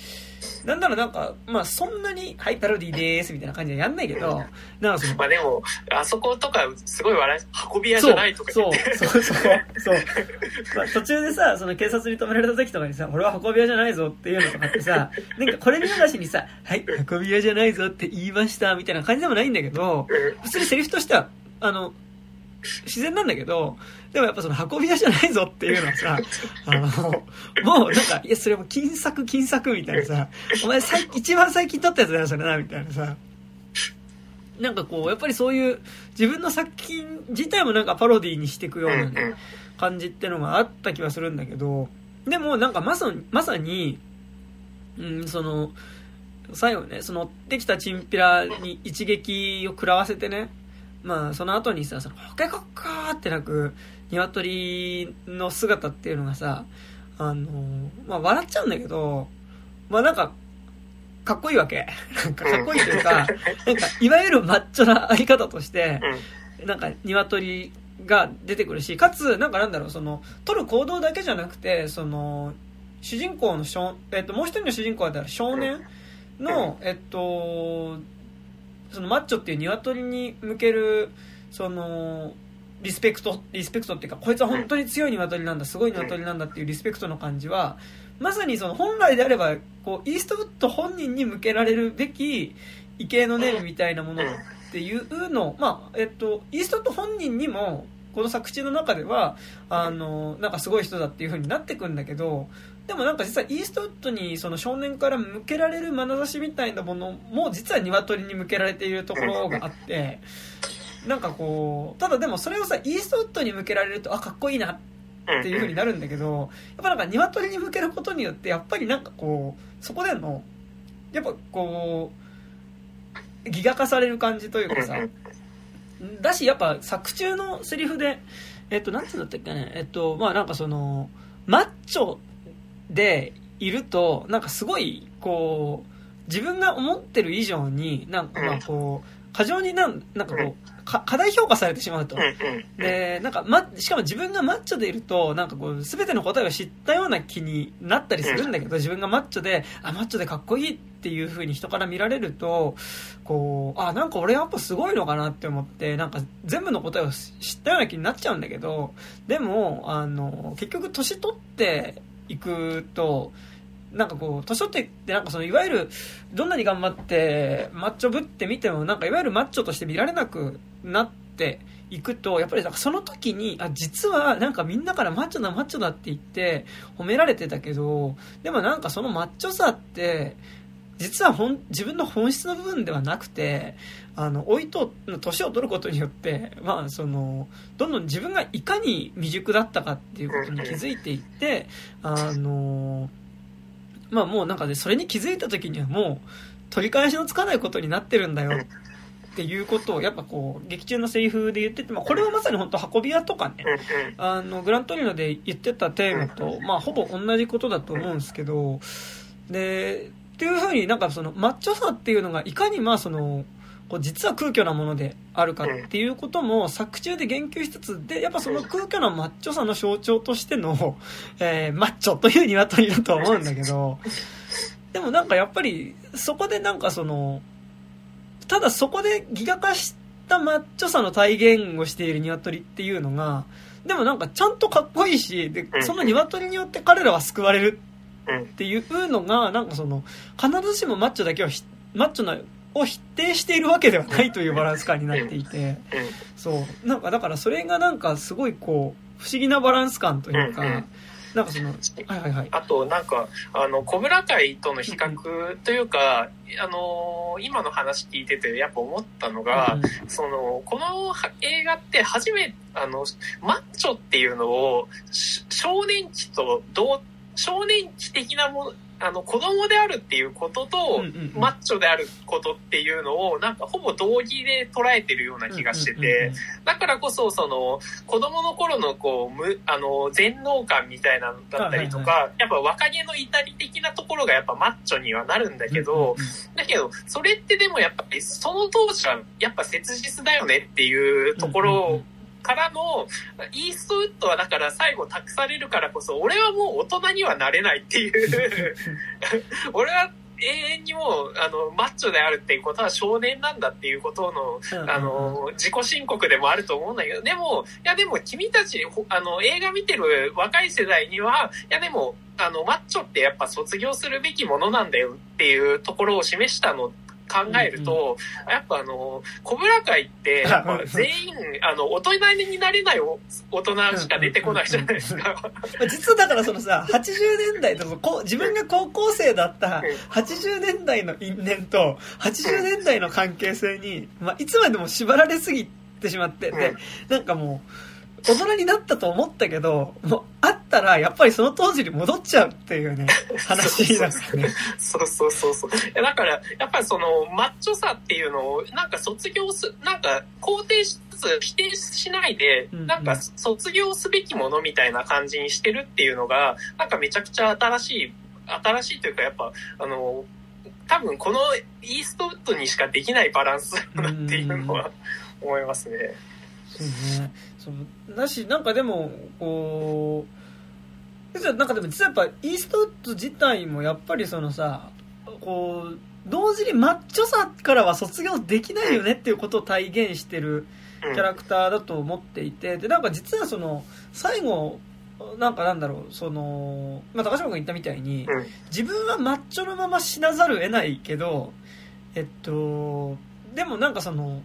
なんならなんかまあそんなに「はいパロディです」みたいな感じでやんないけどなんかそのまあでも、あそことかすごい笑い、運び屋じゃないとか言そう。そうそうそう、まあ、途中でさその警察に止められた時とかにさ「俺は運び屋じゃないぞ」っていうのとかってさ なんかこれ見よがしにさ「はい運び屋じゃないぞって言いました」みたいな感じでもないんだけどうん。普通にセリフとしてはあの自然なんだけどでもやっぱその運び屋じゃないぞっていうのはさ あのもうなんかいやそれも金作金作みたいなさお前最一番最近撮ったやつだよそれなみたいなさ。なんかこうやっぱりそういう自分の作品自体もなんかパロディーにしていくようなね、感じってのがあった気はするんだけどでもなんかまさにまさに、うん、その最後ねその追ってきたチンピラに一撃を食らわせてねまあその後にさそのホケコッカーって鳴く鶏の姿っていうのがさあのまあ笑っちゃうんだけどまあなんかかっこいいわけ。なんかかっこいいというかなんかいわゆるマッチョなあり方としてなんか鶏が出てくるしかつなんかなんだろうその取る行動だけじゃなくてその主人公の少、えっと、もう一人の主人公だったら少年の、えっと、そのマッチョっていう鶏に向けるそのリスペクトリスペクトっていうかこいつは本当に強い鶏なんだすごい鶏なんだっていうリスペクトの感じはまさにその本来であればこうイーストウッド本人に向けられるべき畏敬の念みたいなものっていうのまあえっとイーストウッド本人にもこの作中の中ではあのなんかすごい人だっていう風になってくんだけどでもなんか実はイーストウッドにその少年から向けられる眼差しみたいなものも実は鶏に向けられているところがあってなんかこうただでもそれをさイーストウッドに向けられるとあかっこいいなっていう風になるんだけどやっぱなんか鶏に向けることによってやっぱりなんかこうそこでのやっぱこうギガ化される感じというかさだしやっぱ作中のセリフでえっとなんつうんだったっけねえっとまあなんかそのマッチョでいるとなんかすごいこう自分が思ってる以上になんかまあこう過剰になんなんかこうか過大評価されてしまうと。でなんか、ま、しかも自分がマッチョでいるとなんかこう全ての答えを知ったような気になったりするんだけど自分がマッチョであマッチョでかっこいいっていう風に人から見られるとこうあなんか俺やっぱすごいのかなって思ってなんか全部の答えを知ったような気になっちゃうんだけどでもあの結局年取っていくとなんかこう年取ってってなんかそのいわゆるどんなに頑張ってマッチョぶってみてもなんかいわゆるマッチョとして見られなくなっていくとやっぱりなんかその時にあ実はなんかみんなからマッチョだマッチョだって言って褒められてたけどでもなんかそのマッチョさって実は本自分の本質の部分ではなくてあの老いと年を取ることによって、まあ、そのどんどん自分がいかに未熟だったかっていうことに気づいていってあのまあもうなんかねそれに気づいた時にはもう取り返しのつかないことになってるんだよ。っていうことをやっぱこう劇中のセリフで言ってて、まあ、これはまさに本当運び屋とかねうんあのグラントリーノで言ってたテーマと、まあ、ほぼ同じことだと思うんですけどでっていうふうになんかそのマッチョさっていうのがいかにまあそのこう実は空虚なものであるかっていうことも作中で言及しつつでやっぱその空虚なマッチョさの象徴としての、えーマッチョという鶏だと思うんだけど でもなんかやっぱりそこでなんかそのただそこでギガ化したマッチョさの体現をしている鶏っていうのがでもなんかちゃんとかっこいいしでうん。その鶏によって彼らは救われるうんっていうのがなんかその必ずしもマッチョだけをひマッチョなを否定しているわけではないというバランス感になっていてそう。なんかだからそれがなんかすごいこう不思議なバランス感というかなんかそのはいはいはい。あとなんかあの小倉会との比較というか、あの今の話聞いててやっぱ思ったのが、そのこの映画って初めあのマッチョっていうのをし少年期と同少年期的なもの、あの、子供であるっていうことと、マッチョであることっていうのを、なんかほぼ同義で捉えてるような気がしてて、だからこそ、その、子供の頃の、こう、む、あの、全能感みたいなのだったりとか、はやっぱ若気の至り的なところがやっぱマッチョにはなるんだけど、だけど、それってでもやっぱり、その当時はやっぱ切実だよねっていうところからの、イーストウッドはだから最後託されるからこそ、俺はもう大人にはなれないっていう、俺は永遠にもう、あの、マッチョであるっていうことは少年なんだっていうことの、あの、自己申告でもあると思うんだけど、でも、いやでも君たち、ほあの、映画見てる若い世代には、いやでも、あの、マッチョってやっぱ卒業するべきものなんだよっていうところを示したの考えると、やっぱあの、コブラ会って、全員、あの、大人になれないお大人しか出てこないじゃないですか。実はだからそのさ80年代とこう自分が高校生だった80年代の因縁と80年代の関係性に、まあ、いつまでも縛られすぎてしまってでなんかもう大人になったと思ったけどもう会ったらやっぱりその当時に戻っちゃうっていうね 話だからねそうそうそうそう。だから、やっぱりその、マッチョさっていうのを、なんか卒業す、なんか肯定しつつ、否定しないで、なんか卒業すべきものみたいな感じにしてるっていうのが、なんかめちゃくちゃ新しい、新しいというかやっぱ、あの、多分このイーストウッドにしかできないバランスだなっていうのは思いますね。そうねそうだしなんかでもこう実はなんかでも実はやっぱイーストウッド自体もやっぱりそのさこう同時にマッチョさからは卒業できないよねっていうことを体現してるうん。キャラクターだと思っていてでなんか実はその最後なんかなんだろうその、まあ、高島君が言ったみたいにうん。自分はマッチョのまま死なざるを得ないけどえっとでもなんかその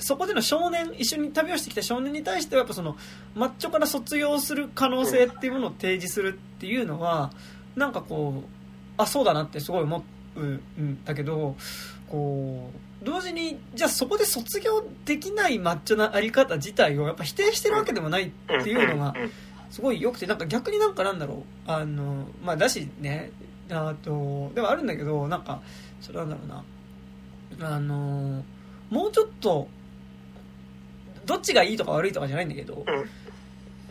そこでの少年一緒に旅をしてきた少年に対してはやっぱそのマッチョから卒業する可能性っていうものを提示するっていうのはなんかこうあそうだなってすごい思うんだけどこう同時にじゃあそこで卒業できないマッチョなあり方自体をやっぱ否定してるわけでもないっていうのがすごい良くてなんか逆になんかなんだろう。あのまあだしねあとではあるんだけどなんかそれなんだろうな。あのもうちょっとどっちがいいとか悪いとかじゃないんだけど、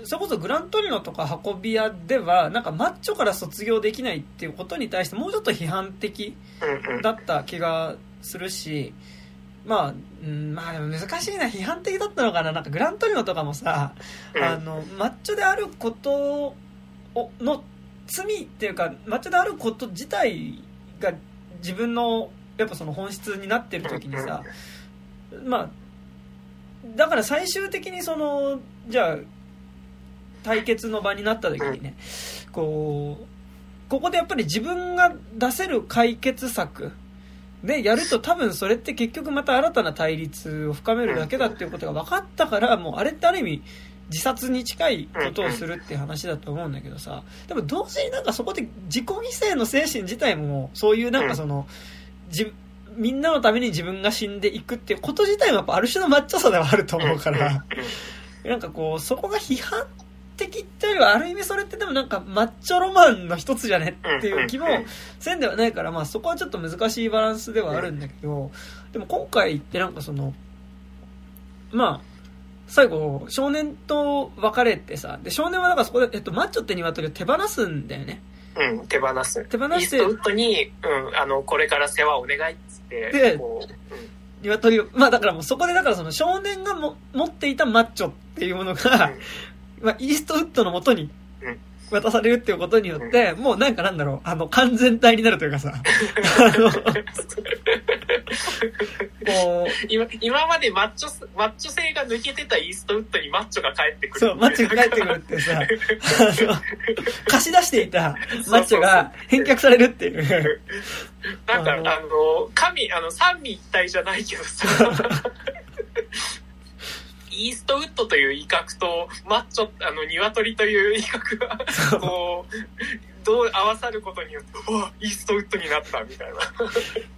それこそグラントリノとか運び屋ではなんかマッチョから卒業できないっていうことに対してもうちょっと批判的だった気がするしまあ、うん、まあでも難しいな。批判的だったのかな。なんかグラントリノとかもさ、うん。あのマッチョであることをの罪っていうかマッチョであること自体が自分のやっぱその本質になってる時にさ、まあだから最終的にそのじゃあ対決の場になった時にねこうここでやっぱり自分が出せる解決策でやると多分それって結局また新たな対立を深めるだけだっていうことが分かったからもうあれってある意味自殺に近いことをするっていう話だと思うんだけどさでも同時になんかそこで自己犠牲の精神自体もそういうなんかそのじみんなのために自分が死んでいくっていうこと自体もやっぱある種のマッチョさではあると思うから。なんかこうそこが批判的っていうよりはある意味それってでもなんかマッチョロマンの一つじゃねっていう気もせんではないからまあそこはちょっと難しいバランスではあるんだけどでも今回ってなんかそのまあ最後少年と別れてさで少年はだからそこで、えっと、マッチョって鶏を手放すんだよね。うん、手放す。手放してイーストウッドに、うん、あの、これから世話お願いって、でこう、うん。鶏をまあだからもうそこでだからその少年がも持っていたマッチョっていうものが、まあ、イーストウッドのもとにうん。渡されるっていうことによって、もうなんかなんだろう、あの、完全体になるというかさ、あの、こう、今今までマッチョ、マッチョ性が抜けてたイーストウッドにマッチョが帰ってくる。そう、マッチョが帰ってくるってさ、貸し出していたマッチョが返却されるっていう。なんか、あのあの、神、あの、三位一体じゃないけどさ、イーストウッドという威嚇と、マッチョ、あの、鶏という威嚇が、こう、どう合わさることによって、うわ、イーストウッドになった、みたい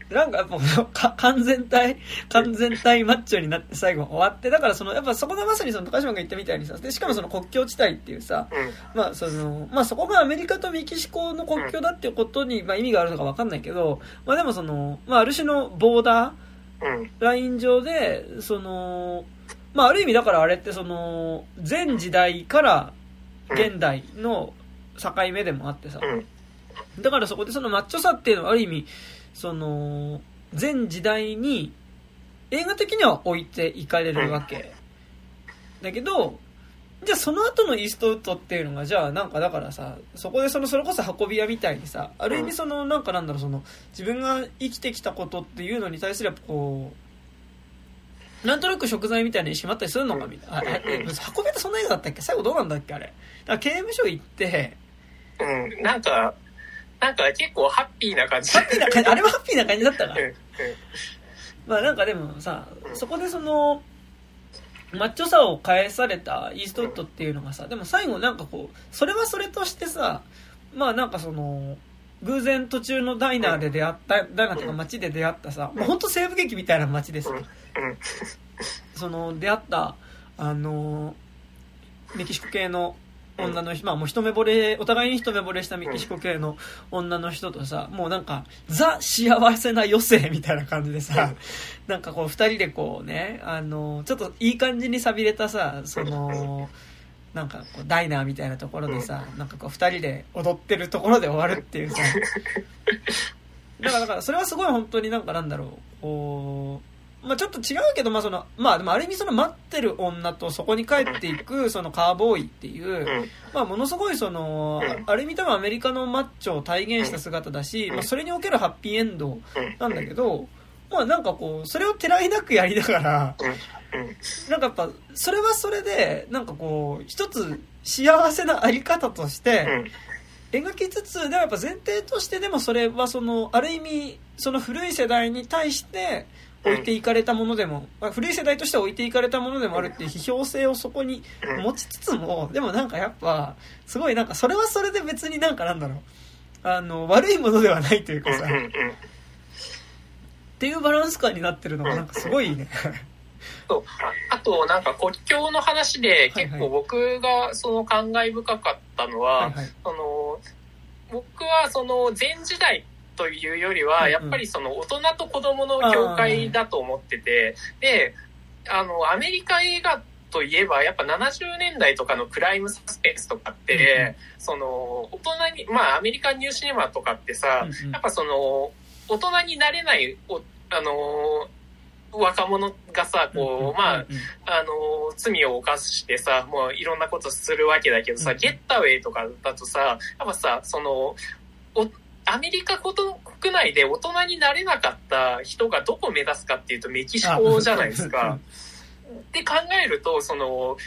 な。なんかやっぱか完全体、完全体マッチョになって最後終わって、だからその、やっぱそこがまさにその高島が言ったみたいにさ、で、しかもその国境地帯っていうさ、うん。まあその、まあそこがアメリカとメキシコの国境だっていうことに、まあ意味があるのかわかんないけど、まあでもその、まあある種のボーダー、うん。ライン上で、その、まあある意味だからあれってその、前時代から現代の境目でもあってさ、うん。だからそこでそのマッチョさっていうのはある意味、その、全時代に映画的には置いていかれるわけ。だけど、じゃあその後のイーストウッドっていうのが、じゃあなんかだからさ、そこでその、それこそ運び屋みたいにさ、ある意味その、なんかなんだろう、その、自分が生きてきたことっていうのに対するやっぱこう、なんとなく食材みたいにしまったりするのかみたいな。運び屋ってそんな映画だったっけ？最後どうなんだっけ？あれ。だから刑務所行って、うん。なんか、なんか結構ハッピーな感じ。ハッピーな感じ、あれはハッピーな感じだったかうん。うん。まあなんかでもさ、そこでその、マッチョさを返されたイーストウッドっていうのがさ、でも最後なんかこう、それはそれとしてさ、まあなんかその、偶然途中のダイナーで出会った、ダイナーっていうか街で出会ったさ、もうほんと西部劇みたいな街です。その出会った、あの、メキシコ系の女の人、まあもう一目惚れ、お互いに一目惚れしたメキシコ系の女の人とさ、もうなんか、ザ幸せな余生みたいな感じでさ、なんかこう二人でこうね、あの、ちょっといい感じに錆びれたさ、その、なんかこうダイナーみたいなところでさ、なんかこう二人で踊ってるところで終わるっていうさ、だからだからそれはすごい本当になんかなんだろう、こう、まあちょっと違うけど、まあその、まあでもある意味その待ってる女とそこに帰っていくそのカーボーイっていう、うん。まあものすごいそのうん、ある意味多分アメリカのマッチョを体現した姿だし、まあそれにおけるハッピーエンドうん。なんだけど、まあなんかこう、それをてらいなくやりながら、うん。なんかやっぱ、それはそれで、なんかこう、一つ幸せなあり方として、うん。描きつつ、でもやっぱ前提としてでもそれはその、ある意味、その古い世代に対して置いていかれたものでも、まあ古い世代として置いていかれたものでもあるっていう批評性をそこに持ちつつも、でもなんかやっぱ、すごいなんかそれはそれで別になんかなんだろう、あの、悪いものではないというかさ、っん。ていうバランス感になってるのがなんかすごいね。そうああと、なんか国境の話で結構僕がその感慨深かったのは、はいはい。その、僕はその前時代というよりは、やっぱりその大人と子供の境界だと思ってて、で、あの、アメリカ映画といえば、やっぱ70年代とかのクライムサスペンスとかって、その、大人に、まあアメリカンニューシネマとかってさ、やっぱその、大人になれない、おあの、若者がさ、こう、まあ、あの、罪を犯してさ、もういろんなことするわけだけどさ、うんゲッタウェイとかだとさ、やっぱさ、その、おアメリカこと国内で大人になれなかった人がどこを目指すかっていうとメキシコじゃないですか。って考えると、その、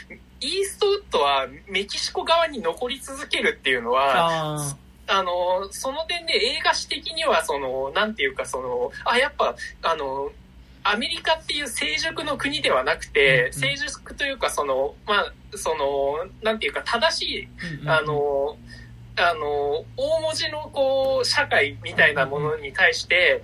イーストウッドはメキシコ側に残り続けるっていうのは、ああの、その点で映画史的には、その、なんていうか、その、あ、やっぱ、あの、アメリカっていう成熟の国ではなくて、うん成熟というか、その、まあ、その、なんていうか、正しい、ーうんうんうんあの、大文字のこう、社会みたいなものに対して、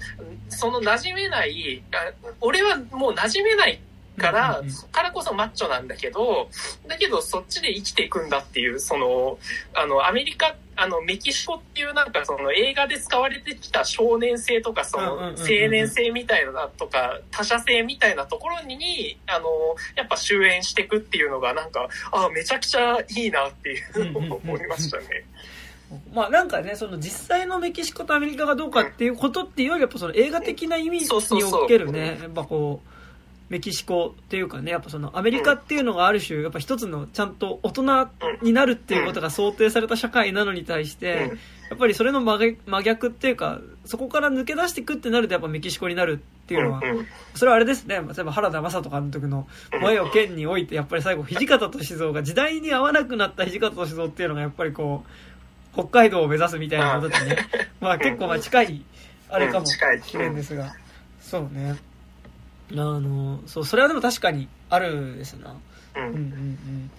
その馴染めない、あ俺はもう馴染めないから、うんうんうん。からこそマッチョなんだけど、だけどそっちで生きていくんだっていう、その、あの、アメリカ、あの、メキシコっていうなんかその映画で使われてきた少年性とか、そのうんうんうんうん青年性みたいなとか、他者性みたいなところに、あの、やっぱ終焉していくっていうのがなんか、あめちゃくちゃいいなっていうのを思いましたね。まあなんかね、その実際のメキシコとアメリカがどうかっていうことっていうより、やっぱその映画的な意味におけるね、やっぱこう、メキシコっていうかね、やっぱそのアメリカっていうのがある種、やっぱ一つのちゃんと大人になるっていうことが想定された社会なのに対して、うん。やっぱりそれの真逆真逆っていうか、そこから抜け出していくってなるとやっぱメキシコになるっていうのは、それはあれですね、例えば原田雅人監督の前を剣において、やっぱり最後、土方歳三が時代に合わなくなった土方歳三っていうのがやっぱりこう、北海道を目指すみたいなことでね、まあ結構まあ近い、あれかもしれんですが、そうね。あの、そう、それはでも確かにあるですな。うんうんうんうん。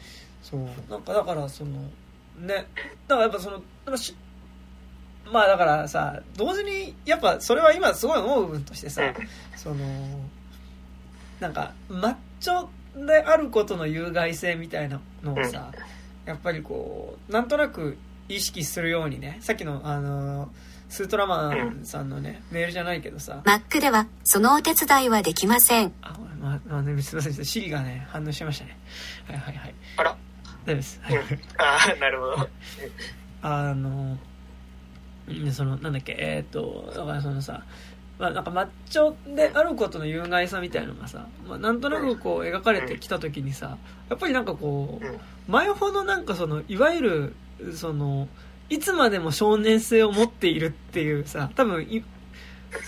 そう。なんかだからその、ね、だからやっぱその、まあだからさ同時にやっぱそれは今すごい思う部分としてさ、そのなんかマッチョであることの有害性みたいなのをさ、やっぱりこうなんとなく意識するようにね。さっきのあのスートラマンさんのね、メールじゃないけどさ。Mac ではそのお手伝いはできません。あ、まあ、すいませんシリがね反応しましたね。はいはいはい。あら。大丈夫です、はい。ああ、なるほど。あのうんそのなんだっけえーっとだからそのさまあ、なんかマッチョであることの有害さみたいのがさ、まあ、なんとなくこう描かれてきた時にさやっぱりなんかこうん。う前ほどなんかそのいわゆるそのいつまでも少年性を持っているっていうさ多分い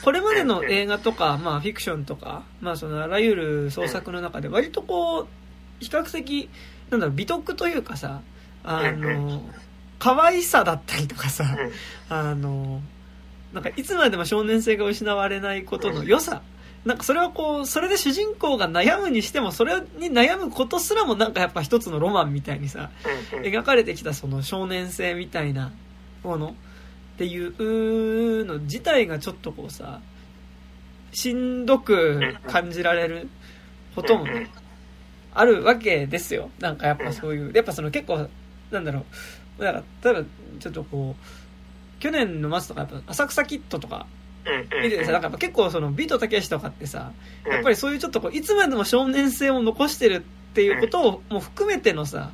これまでの映画とか、まあ、フィクションとか、まあ、そのあらゆる創作の中で割とこう比較的なんだろう美徳というかさあの可愛さだったりとかさあのなんかいつまでも少年性が失われないことの良さなんかそれはこうそれで主人公が悩むにしてもそれに悩むことすらもなんかやっぱ一つのロマンみたいにさ描かれてきたその少年性みたいなものっていうの自体がちょっとこうさしんどく感じられることもねあるわけですよ。なんかやっぱそういうやっぱその結構なんだろう。だから例えばちょっとこう去年の末とかやっぱ浅草キッドとか見ててさなんか結構そのビートたけしとかってさやっぱりそういうちょっとこういつまでも少年性を残してるっていうことをもう含めてのさ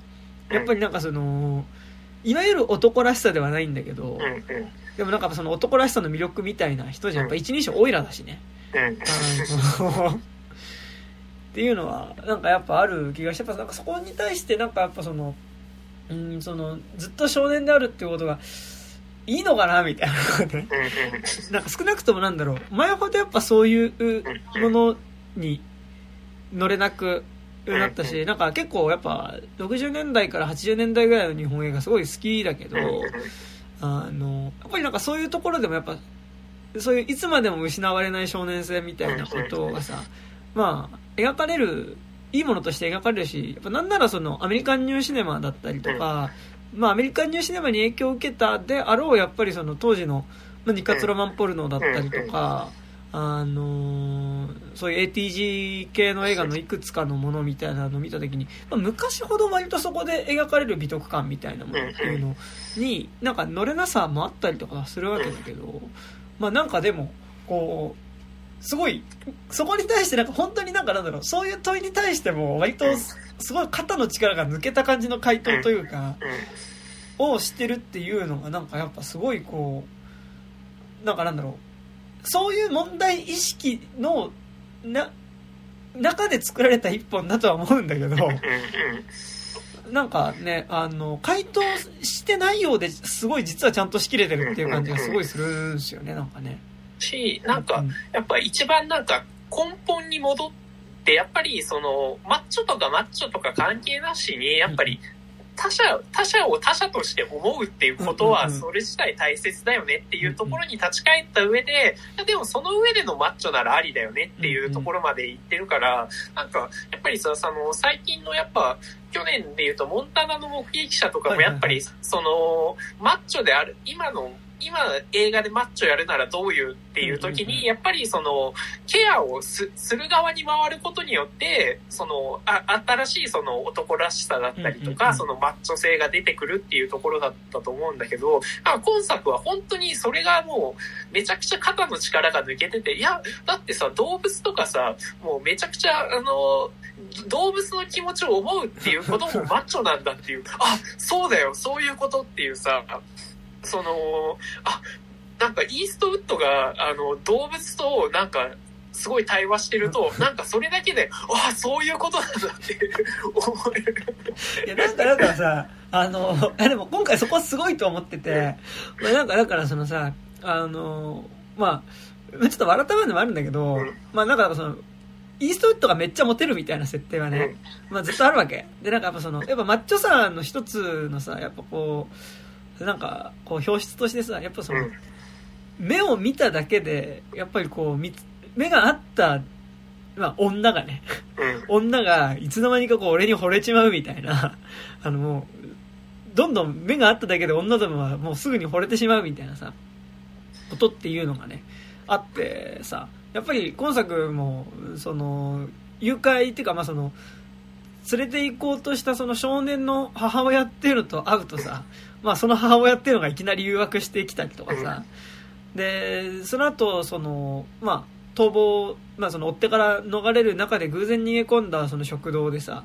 やっぱりなんかそのいわゆる男らしさではないんだけどでもなんかその男らしさの魅力みたいな人じゃん。やっぱ一人称オイラだしね。っていうのはなんかやっぱある気がしてやっぱなんかそこに対してなんかやっぱそのうんそのずっと少年であるっていうことがいいのかなみたいな なんか少なくともなんだろう。前ほどやっぱそういうものに乗れなくなったしなんか結構やっぱ60年代から80年代ぐらいの日本映画すごい好きだけどあのやっぱりなんかそういうところでもやっぱそういういつまでも失われない少年性みたいなことがさまあ描かれるいいものとして描かれるしやっぱなんならそのアメリカンニューシネマだったりとか、まあ、アメリカンニューシネマに影響を受けたであろうやっぱりその当時のまあ日活ロマンポルノだったりとか、あのーそういう ATG 系の映画のいくつかのものみたいなのを見た時に、まあ、昔ほど割とそこで描かれる美徳感みたいなものっていうのになんか乗れなさもあったりとかするわけだけど、まあなんかでもこうすごいそこに対してなんか本当になんかなんだろうそういう問いに対しても割とすごい肩の力が抜けた感じの回答というか。をしてるっていうのがなんかやっぱすごいこうなんかなんだろうそういう問題意識のな中で作られた一本だとは思うんだけどなんかねあの回答してないようですごい実はちゃんとしきれてるっていう感じがすごいするんですよねなんかねし、なんかう、やっぱ一番なんか根本に戻って、やっぱりその、マッチョとかマッチョとか関係なしに、やっぱり他者、他者を他者として思うっていうことは、それ自体大切だよねっていうところに立ち返った上で、でもその上でのマッチョならありだよねっていうところまで言ってるから、なんか、やっぱりさ、その、最近のやっぱ、去年で言うと、モンタナの目撃者とかもやっぱり、その、マッチョである、今の、今映画でマッチョやるならどういうっていう時に、やっぱりその、ケアをすする側に回ることによって、その、あ新しいその男らしさだったりとか、そのマッチョ性が出てくるっていうところだったと思うんだけど、あ今作は本当にそれがもう、めちゃくちゃ肩の力が抜けてて、いや、だってさ、動物とかさ、もうめちゃくちゃ、あの、動物の気持ちを思うっていうこともマッチョなんだっていう、あ、そうだよ、そういうことっていうさ、その、あ、なんかイーストウッドが、あの、動物となんか、すごい対話してると、なんかそれだけで、あ、そういうことなんだって思える。いやなんかだからさあのでも今回そこはすごいと思ってて、まあ、なんかだからそのさあのまあちょっと笑った部分でもあるんだけど、うん。まあなんかそのイーストウッドがめっちゃモテるみたいな設定はね、まあずっとあるわけ。でなんかやっぱそのやっぱマッチョさの一つのさやっぱこうなんかこう表出としてさやっぱその、うん目を見ただけでやっぱりこう目が合った、まあ、女がねうん。女がいつの間にかこう俺に惚れちまうみたいな あのもうどんどん目が合っただけで女どもはもうすぐに惚れてしまうみたいなさことっていうのがねあってさやっぱり今作もその誘拐っていうかまあその連れて行こうとしたその少年の母親っていうのと会うとさ、まあ、その母親っていうのがいきなり誘惑してきたりとかさ。でその後そのまあ逃亡、まあ、その追ってから逃れる中で偶然逃げ込んだその食堂でさ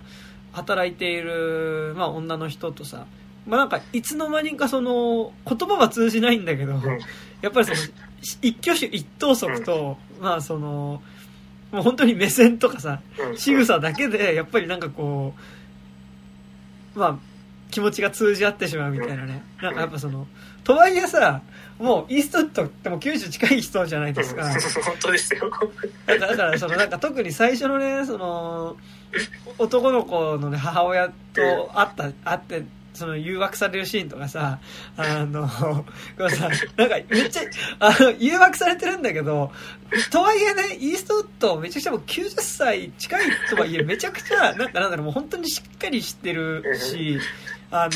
働いている、まあ、女の人とさ、まあ、なんかいつの間にかその言葉は通じないんだけど、やっぱりその一挙手一投足と、まあそのもう本当に目線とかさ仕草だけでやっぱりなんかこうまあ気持ちが通じ合ってしまうみたいなねなんかやっぱそのとはいえさもうイーストウッドってもう90近い人じゃないですか。本当ですよ。だから、だからそのなんか特に最初のね、その、男の子のね、母親と会った、会って、その誘惑されるシーンとかさ、あの、こうさ、なんかめっちゃ、あの、誘惑されてるんだけど、とはいえね、イーストウッドめちゃくちゃもう90歳近いとはいえ、めちゃくちゃ、なんかなんだろう、もう本当にしっかりしてるし、あの、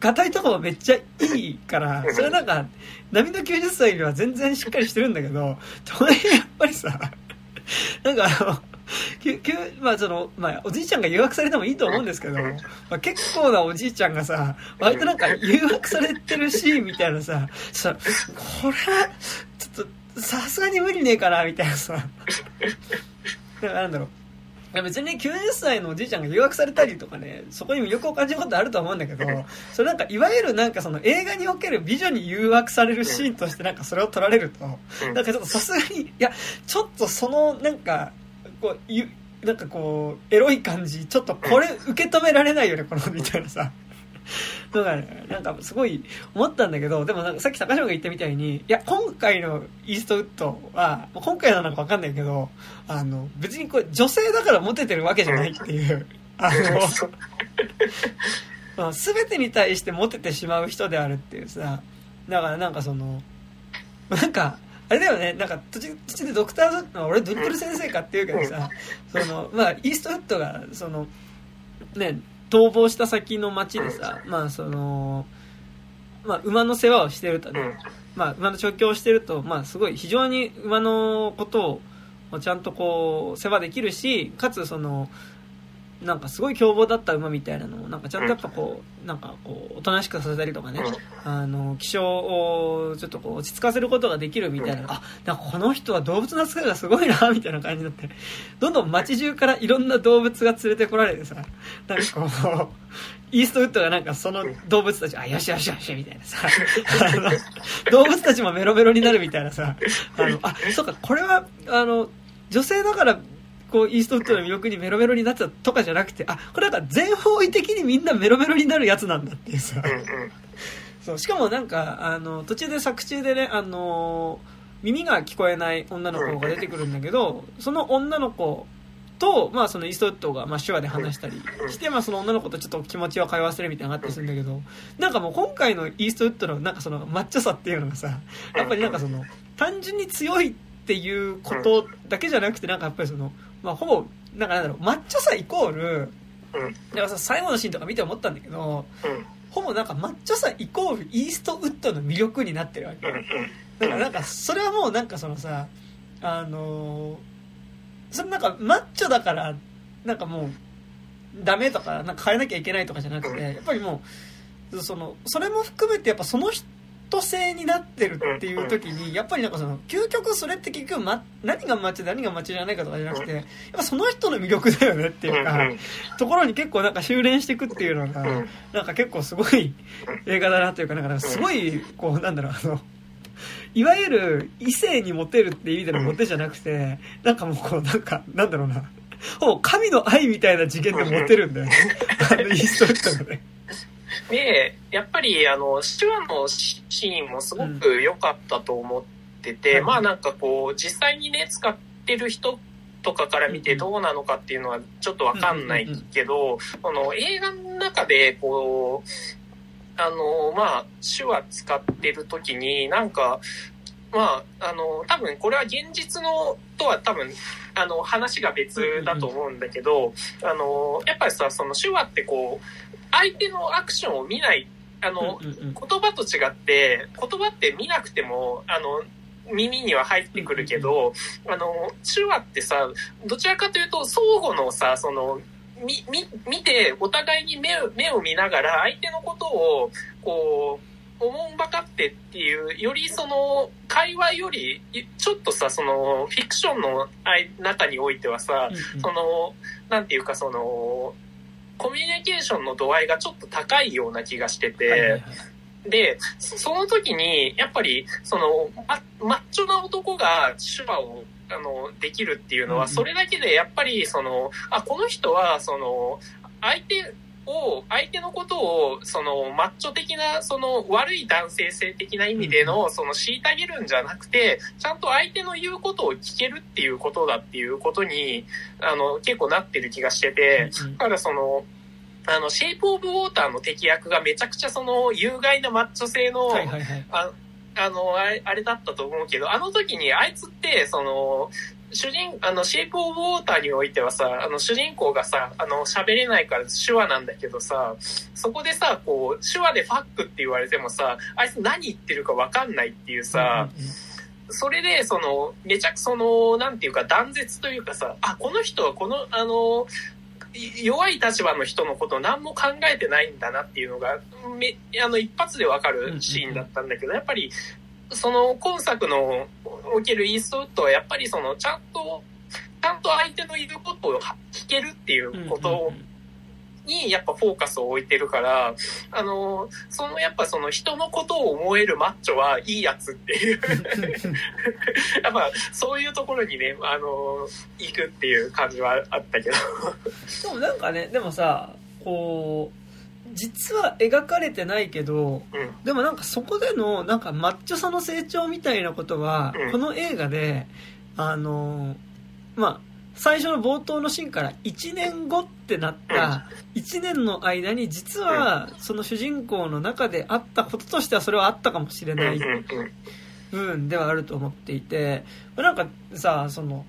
ガタイとかもめっちゃいいから、それなんか、波の90歳には全然しっかりしてるんだけど、とはいえやっぱりさ、なんかあの、まあその、まあおじいちゃんが誘惑されてもいいと思うんですけど、まあ、結構なおじいちゃんがさ、割となんか誘惑されてるシーンみたいなさ、さ、これは、ちょっと、さすがに無理ねえかな、みたいなさ。なんだろう。別に90歳のおじいちゃんが誘惑されたりとかね、そこに魅力を感じることあると思うんだけど、それなんか、いわゆるなんかその映画における美女に誘惑されるシーンとしてなんかそれを撮られると、なんかちょっとさすがに、いや、ちょっとそのなんか、こう、ゆなんかこう、エロい感じ、ちょっとこれ受け止められないよね、この、みたいなさ。だから、なんかすごい思ったんだけど、でもなんかさっき高島が言ったみたいに、いや、今回のイーストウッドは、今回なのかわかんないけど、あの、別にこれ女性だからモテてるわけじゃないっていう、あの、すべてに対してモテてしまう人であるっていうさ、だからなんかその、なんか、あれだよね、なんか途中途中でドクターズ、俺ドリプル先生かっていうけどさ、その、まあ、イーストウッドが、その、ね、逃亡した先の町でさ、まあその、まあ馬の世話をしてるとね、まあ馬の調教をしてると、まあすごい非常に馬のことをちゃんとこう世話できるし、かつその、なんかすごい凶暴だった馬みたいなのをなんかちゃんとやっぱこうなんかこうおとなしくさせたりとかね。あの気象をちょっとこう落ち着かせることができるみたいな。あなんかこの人は動物の扱いがすごいなみたいな感じになって。どんどん街中からいろんな動物が連れてこられてさなんかこうイーストウッドがなんかその動物たち、あ、よしよしよし、みたいなさ、あの、動物たちもメロメロになるみたいなさ、あの、あ、そうか、これは、あの、女性だからこうイーストウッドの魅力にメロメロになってたとかじゃなくてあこれなんか全方位的にみんなメロメロになるやつなんだっていうさ、そうしかもなんかあの途中で作中でねあの耳が聞こえない女の子が出てくるんだけどその女の子と、まあ、そのイーストウッドが、まあ、手話で話したりして、まあ、その女の子とちょっと気持ちを通わせるみたいなのがあったりするんだけど、なんかもう今回のイーストウッドの、なんかその、マッチョさっていうのがさ、やっぱりなんかその、単純に強いっていうことだけじゃなくて、なんかやっぱりその、まあ、ほぼ、なんかなんだろう、マッチョさイコール、だからさ、最後のシーンとか見て思ったんだけど、ほぼなんかマッチョさイコールイーストウッドの魅力になってるわけ。だからなんか、それはもうなんかそのさ、あのー、それなんかマッチョだから、なんかもう、ダメとか、なんか変えなきゃいけないとかじゃなくて、やっぱりもう、その、それも含めてやっぱその人、ト性になってるっていう時に、やっぱりなんかその、究極それって結局、ま、何がマッチで何がマッチじゃないかとかじゃなくて、やっぱその人の魅力だよねっていうか、ところに結構なんか修練していくっていうのが、なんか結構すごい映画だなというか、なんかすごい、こう、なんだろう、あの、いわゆる異性にモテるっていう意味でのモテじゃなくて、なんかもうこう、なんか、なんだろうな、ほぼ神の愛みたいな次元でモテるんだよね。あの、イーストウッドがね。で、やっぱり、あの、手話のシーンもすごく良かったと思ってて、うん、まあなんかこう、実際にね、使ってる人とかから見てどうなのかっていうのはちょっとわかんないけど、この映画の中で、こう、あの、まあ、手話使ってる時に、なんか、まあ、あの、多分これは現実のとは多分、あの、話が別だと思うんだけど、あの、やっぱりさ、その手話ってこう、相手のアクションを見ない、あの、言葉と違って、言葉って見なくても、あの、耳には入ってくるけど、あの、手話ってさ、どちらかというと、相互のさ、その、み、み、見て、お互いに目を、目を見ながら、相手のことを、こう、おもんばかってっていう、よりその、会話より、ちょっとさ、その、フィクションの中においてはさ、その、なんていうかその、コミュニケーションの度合いがちょっと高いような気がしてて、で、その時に、やっぱり、その、マッチョな男が手話を、あの、できるっていうのは、それだけで、やっぱり、その、あ、この人は、その、相手を、相手のことを、その、マッチョ的な、その、悪い男性性的な意味での、その、虐げるんじゃなくて、ちゃんと相手の言うことを聞けるっていうことだっていうことに、あの、結構なってる気がしてて、だからその、あの、シェイプオブウォーターの敵役がめちゃくちゃその、有害なマッチョ性の、あの、あれ、あれだったと思うけど、あの時にあいつって、その、主人、あの、シェイプオブウォーターにおいてはさ、あの、主人公がさ、あの、喋れないから手話なんだけどさ、そこでさ、こう、手話でファックって言われてもさ、あいつ何言ってるかわかんないっていうさ、それで、その、めちゃくその、なんていうか断絶というかさ、あ、この人はこの、あの、弱い立場の人のことを何も考えてないんだなっていうのが、め、あの、一発でわかるシーンだったんだけど、やっぱり、その今作のおけるイーストウッドはやっぱりそのちゃんと、ちゃんと相手の言うことを聞けるっていうことにやっぱフォーカスを置いてるから、あの、そのやっぱその人のことを思えるマッチョはいいやつっていう。やっぱそういうところにね、あの、行くっていう感じはあったけど。でもなんかね、でもさ、こう、実は描かれてないけど、うん、でもなんかそこでのなんかマッチョさの成長みたいなことは、うん、この映画であのまあ最初の冒頭のシーンから1年後ってなった1年の間に実はその主人公の中であったこととしてはそれはあったかもしれない部分ではあると思っていてなんかさその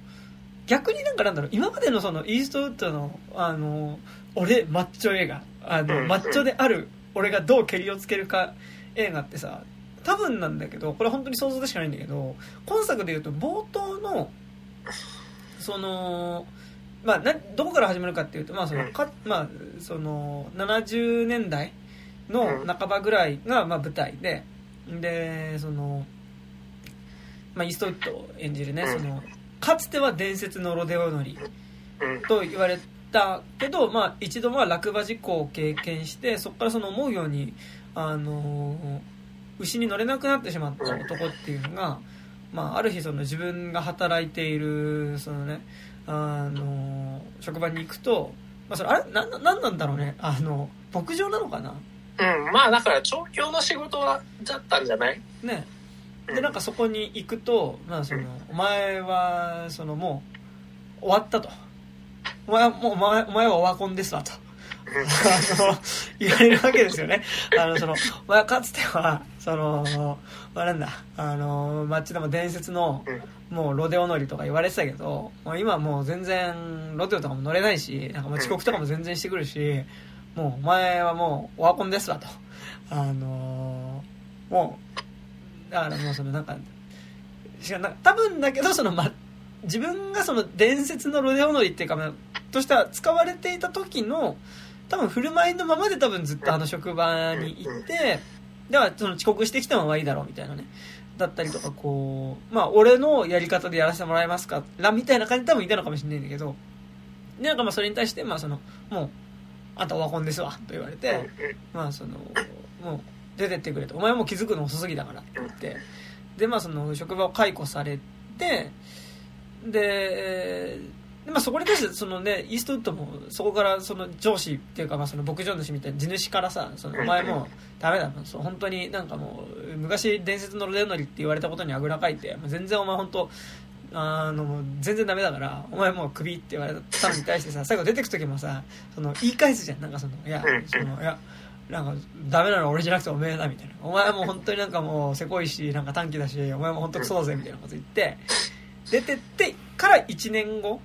逆になんかなんだろう今までのそのイーストウッドのあの俺マッチョ映画あの、マッチョである俺がどうけりをつけるか映画ってさ多分なんだけどこれ本当に想像でしかないんだけど今作でいうと冒頭のそのまあなどこから始まるかっていうとまあそのか、まあ、その70年代の半ばぐらいがまあ舞台ででその、まあ、イーストウッドを演じるねそのかつては伝説のロデオ乗りと言われたけど、まあ、一度は落馬事故を経験してそこからその思うように、あの牛に乗れなくなってしまった男っていうのが、まあ、ある日その自分が働いているその、ね、あの職場に行くと、まあ、それあれ？ななんなんだろうね？あの牧場なのかな？うん。まあだから調教の仕事だったんじゃない？ね。でなんかそこに行くと、まあ、そのお前はそのもう終わったとお前はもうお前お前はオワコンですわと。言われるわけですよね。あのそのお前かつてはその、まあ、なんだ。あの街でも伝説のもうロデオ乗りとか言われてたけど今はもう全然ロデオとかも乗れないしなんかもう遅刻とかも全然してくるしもうお前はもうオワコンですわと。あのもうだからもうそのなんかしか多分だけどその、ま、自分がその伝説のロデオ乗りっていうか、まあ、としては使われていた時の多分振る舞いのままで多分ずっとあの職場に行ってではその遅刻してきたままいいだろうみたいなね。だったりとかこうまあ俺のやり方でやらせてもらえますからみたいな感じで多分いたのかもしれないんだけどでなんかまあそれに対してまあそのもうあんたオワコンですわと言われてまあそのもう出てってくれと。お前はもう気づくの遅すぎだからって言ってでまあその職場を解雇されてで、でまあ、そこに対してその、ね、イーストウッドもそこからその上司っていうか、まあ、その牧場主みたいな地主からさそのお前もうダメだそう本当になんかもう昔伝説のロデオノリって言われたことにあぐらかいて全然お前本当あの全然ダメだからお前もうクビって言われたのに対してさ最後出てく時もさその言い返すじゃん。なんかそのいやそのいやなんかダメなの俺じゃなくておめえだみたいな。お前も本当になんかもうせこいしなんか短気だしお前も本当クソだぜみたいなこと言って出てってから1年後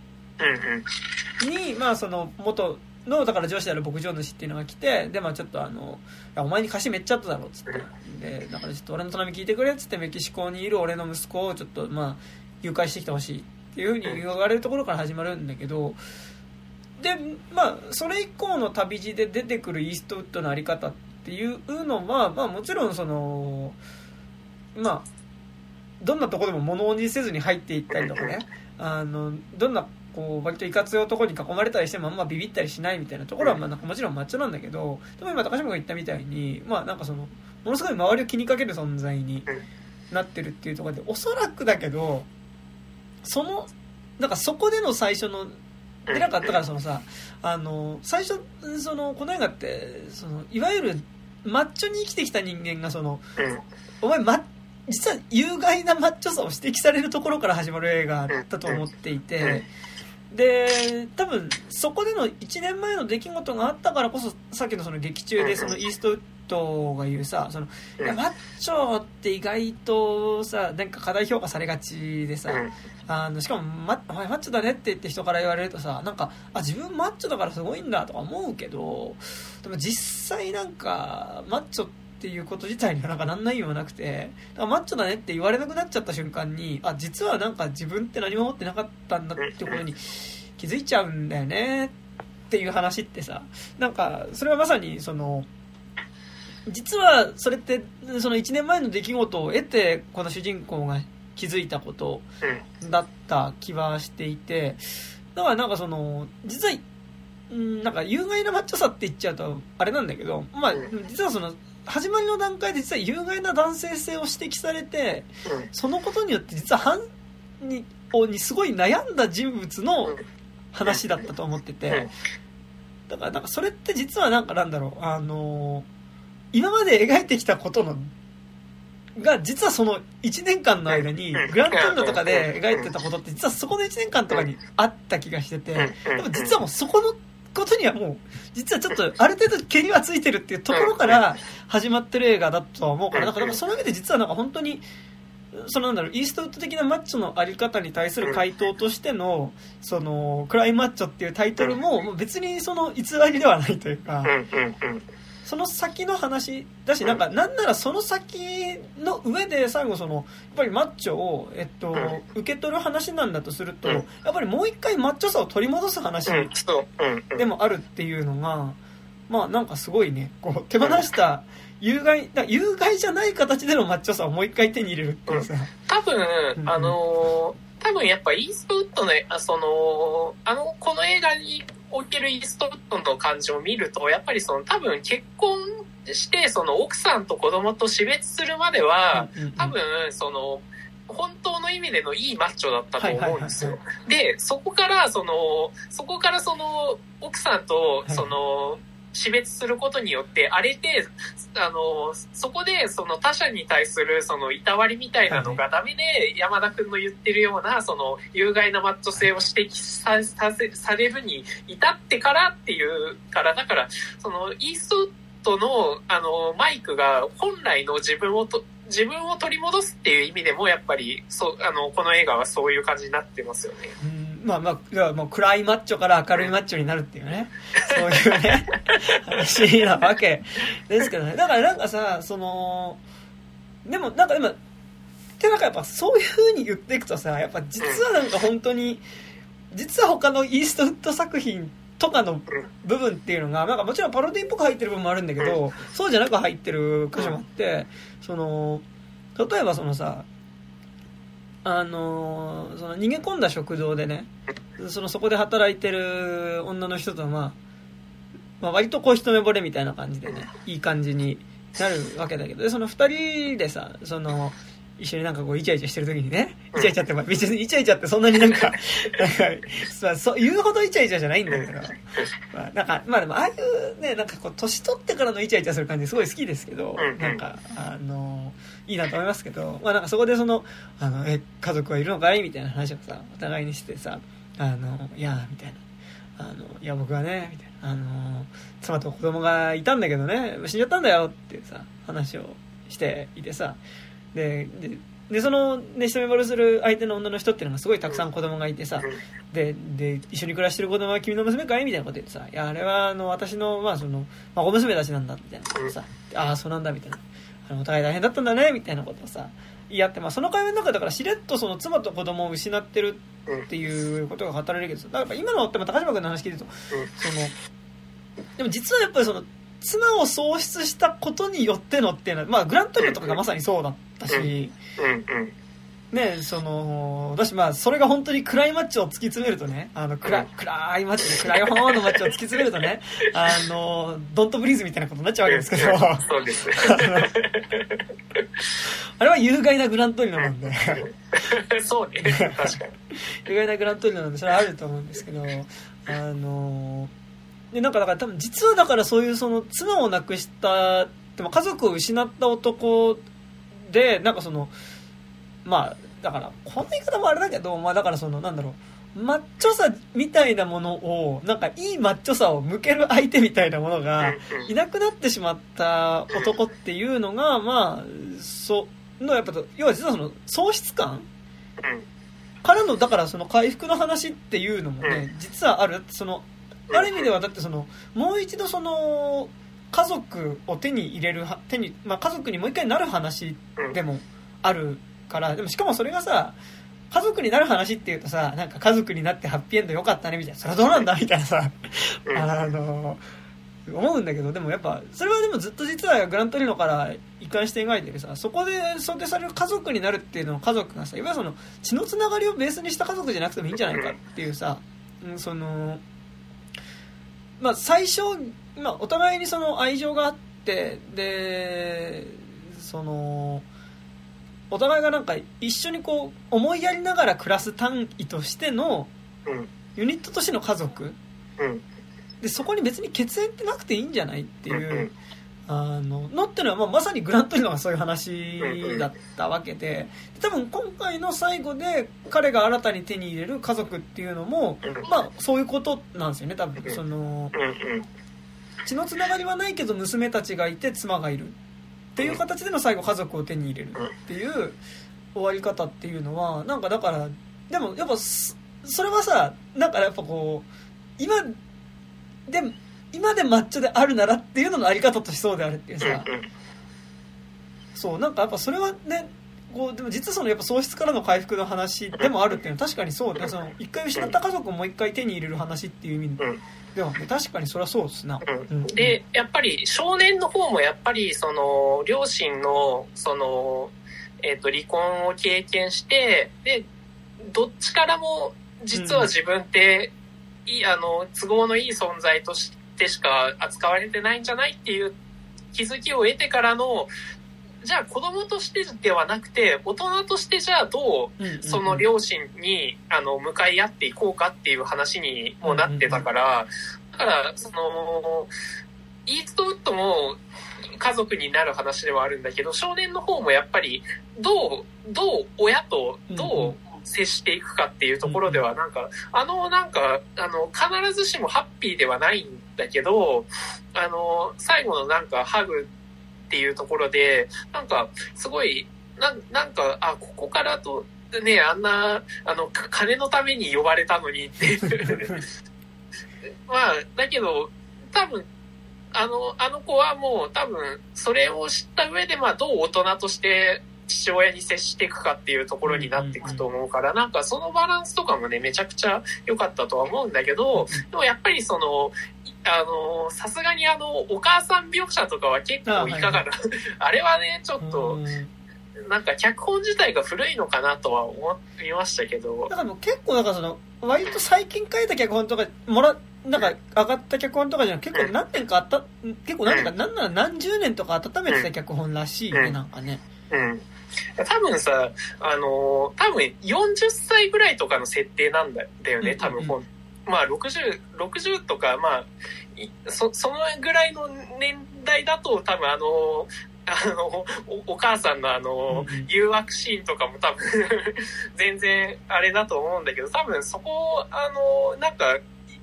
に、まあその元のだから上司である牧場主っていうのが来てでまあちょっとあのお前に貸しめっちゃあっただろっつって。でだからちょっと俺の頼み聞いてくれっつってメキシコにいる俺の息子をちょっとまあ誘拐してきてほしいっていうふうに言われるところから始まるんだけどでまあそれ以降の旅路で出てくるイーストウッドのあり方っていうのはまあもちろんそのまあどんなとこでも物おじせずに入っていったりとかね。あのどんなこう割といかつい男に囲まれたりしてもあんまビビったりしないみたいなところはまあなんかもちろんマッチョなんだけどでも今高島が言ったみたいにまあなんかそのものすごい周りを気にかける存在になってるっていうところでおそらくだけどそのなんかそこでの最初のでなかったからそのさあの最初そのこの映画ってそのいわゆるマッチョに生きてきた人間がそのお前マッ実は有害なマッチョさを指摘されるところから始まる映画だと思っていて、で多分そこでの1年前の出来事があったからこそさっきのその劇中でそのイーストウッドが言うさそのいやマッチョって意外とさなんか過大評価されがちでさあのしかもマお前マッチョだねって言って人から言われるとさなんかあ自分マッチョだからすごいんだとか思うけどでも実際なんかマッチョっていうこと自体にはなんかなんないようなくてマッチョだねって言われなくなっちゃった瞬間にあ実はなんか自分って何も持ってなかったんだってことに気づいちゃうんだよねっていう話ってさなんかそれはまさにその実はそれってその1年前の出来事を得てこの主人公が気づいたことだった気はしていてだからなんかその実はなんか有害なマッチョさって言っちゃうとあれなんだけどまあ実はその始まりの段階で実は有害な男性性を指摘されてそのことによって実は犯ににすごい悩んだ人物の話だったと思ってて。だからなんかそれって実はなんかなんだろうあの今まで描いてきたことのが実はその1年間の間にグラントゥンドとかで描いてたことって実はそこの1年間とかにあった気がしてて。でも実はもうそこのことにはもう実はちょっとある程度毛にはついてるっていうところから始まってる映画だとは思うからだからその上で実はなんか本当にそのなんだろうイーストウッド的なマッチョのあり方に対する回答としてのそのクライマッチョっていうタイトルも別にその偽りではないというかその先の話だしなんかなんならその先の上で最後そのやっぱりマッチョを、えっと、受け取る話なんだとするとやっぱりもう一回マッチョさを取り戻す話でもあるっていうのがまあなんかすごいねこう手放した有害だ有害じゃない形でのマッチョさをもう一回手に入れるっていうさ、多分、あの多分やっぱイーストウッドのそのあのこの映画におけるイーストウッドの感じを見るとやっぱりその多分結婚してその奥さんと子供と死別するまでは、多分その本当の意味でのいいマッチョだったと思うんですよ。でそこからそのそこからその奥さんとその、死別することによって荒れてあのそこでその他者に対するそのいたわりみたいなのがダメで山田君の言ってるようなその有害なマッチョ性を指摘ささされるに至ってからっていうからだからそのイーストのあのマイクが本来の自分をと自分を取り戻すっていう意味でもやっぱりそうあのこの映画はそういう感じになってますよね。まあまあ、もう暗いマッチョから明るいマッチョになるっていうね、そういうね、話なわけですけどね。だからなんかさ、その、でもなんか今、ってなんかやっぱそういう風に言っていくとさ、やっぱ実はなんか本当に、実は他のイーストウッド作品とかの部分っていうのが、なんかもちろんパロディっぽく入ってる部分もあるんだけど、そうじゃなく入ってる箇所もあって、その、例えばそのさ、あのその逃げ込んだ食堂でねそのそこで働いてる女の人と、まあ、まあ割とこう一目惚れみたいな感じでねいい感じになるわけだけどでその2人でさその一緒になんかこうイチャイチャしてる時にねイチャイチャってまあ別にイチャイチャってそんなになんかなんか、まあ、そう言うほどイチャイチャじゃないんだけど、まあ、なんかまあでもああいうねなんかこう年取ってからのイチャイチャする感じすごい好きですけどなんかあのいいなと思いますけど、まあなんかそこでその、あの、え、家族はいるのかい？みたいな話をさ、お互いにしてさ、あの、いや、みたいな。あの、いや、僕はね、みたいな。あの、妻と子供がいたんだけどね、死んじゃったんだよっていうさ、話をしていてさ、で、ででその、ね、一目惚れする相手の女の人っていうのがすごいたくさん子供がいてさ、でで一緒に暮らしてる子供は君の娘かい？みたいなこと言ってさ「いやあれはあの私の,、まあそのまあ、娘たちなんだ」みたいなさ「ああそうなんだ」みたいなあの「お互い大変だったんだね」みたいなことをさ言い合って、まあ、その会話の中だからしれっとその妻と子供を失ってるっていうことが語られるけどだから今のって高島君の話聞いてると、そのでも実はやっぱりその妻を喪失したことによってのっていうのは、まあ、グラントリオとかがまさにそうだったし、ねその、私まあ、それが本当に暗いマッチを突き詰めるとね、あの、暗、暗いマッチで、暗い方のマッチを突き詰めるとね、あの、ドントブリーズみたいなことになっちゃうわけですけど、そうです。あれは有害なグラントリノなんで、そうね、確かに。有害なグラントリノなんで、それはあると思うんですけど、あの、で、なんかだから多分実はだからそういうその妻を亡くした、でも家族を失った男で、なんかその、まあ、だから、こんな言い方もあれだけど、まあだからその、なんだろう、マッチョさみたいなものを、なんかいいマッチョさを向ける相手みたいなものが、いなくなってしまった男っていうのが、まあ、その、やっぱ、要は実はその、喪失感からの、だからその回復の話っていうのもね、実はある。その、ある意味ではだってその、もう一度その、家族を手に入れる、手に、まあ家族にもう一回なる話でもあるから、でもしかもそれがさ、家族になる話っていうとさ、なんか家族になってハッピーエンドよかったねみたいな、それはどうなんだみたいなさ、あの、思うんだけど、でもやっぱ、それはでもずっと実はグラントリノから一貫して描いてるさ、そこで想定される家族になるっていうのを家族がさ、いわゆるその血のつながりをベースにした家族じゃなくてもいいんじゃないかっていうさ、うん、その、まあ最初、まあお互いにその愛情があって、で、その、お互いがなんか一緒にこう思いやりながら暮らす単位としてのユニットとしての家族。でそこに別に血縁ってなくていいんじゃないっていうあののってのはまあまさにグラントリノがそういう話だったわけで多分今回の最後で彼が新たに手に入れる家族っていうのもまあそういうことなんですよね多分。その血のつながりはないけど娘たちがいて妻がいる。っていう形での最後家族を手に入れるっていう終わり方っていうのはなんかだからでもやっぱそれはさなんかやっぱこう今で今でマッチョであるならっていうののあり方としそうであるっていうさ。そうなんかやっぱそれはねこうでも実はそのやっぱ喪失からの回復の話でもあるっていうのは確かにそうでその一回失った家族をもう一回手に入れる話っていう意味では、ね、確かにそれはそうですな、うん、でやっぱり少年の方もやっぱりその両親のその、えー、と離婚を経験してでどっちからも実は自分って、うん、いいあの都合のいい存在としてしか扱われてないんじゃないっていう気づきを得てからのじゃあ子供としてではなくて大人としてじゃあどうその両親にあの向かい合っていこうかっていう話にもなってたからだからそのイーストウッドも家族になる話ではあるんだけど少年の方もやっぱりどうどう親とどう接していくかっていうところではなんかあのなんかあの必ずしもハッピーではないんだけどあの最後のなんかハグっていうところで、なんか、すごい、ななんか、あ、ここからと、ね、あんな、あの、金のために呼ばれたのにって まあ、だけど、多分、あの、あの子はもう多分、それを知った上で、まあ、どう大人として父親に接していくかっていうところになっていくと思うから、なんかそのバランスとかもね、めちゃくちゃ良かったとは思うんだけど、でもやっぱりその、あの、さすがにあの、お母さん描写とかは結構いかがな、あ れはね、ちょっと、なんか脚本自体が古いのかなとは思いましたけど。だからもう結構なんかその、割と最近書いた脚本とか、もら、なんか上がった脚本とかじゃ結構何年かあった、結構なんか、なんなら何十年とか温めてた脚本らしいね、なんかね。うん。多分さ、あの、多分40歳ぐらいとかの設定なんだよね、多分本。まあ60、60とか、まあ、そ、そのぐらいの年代だと多分あの、あの、おお母さんのあの、誘惑シーンとかも多分 全然あれだと思うんだけど、多分そこ、あの、なんか、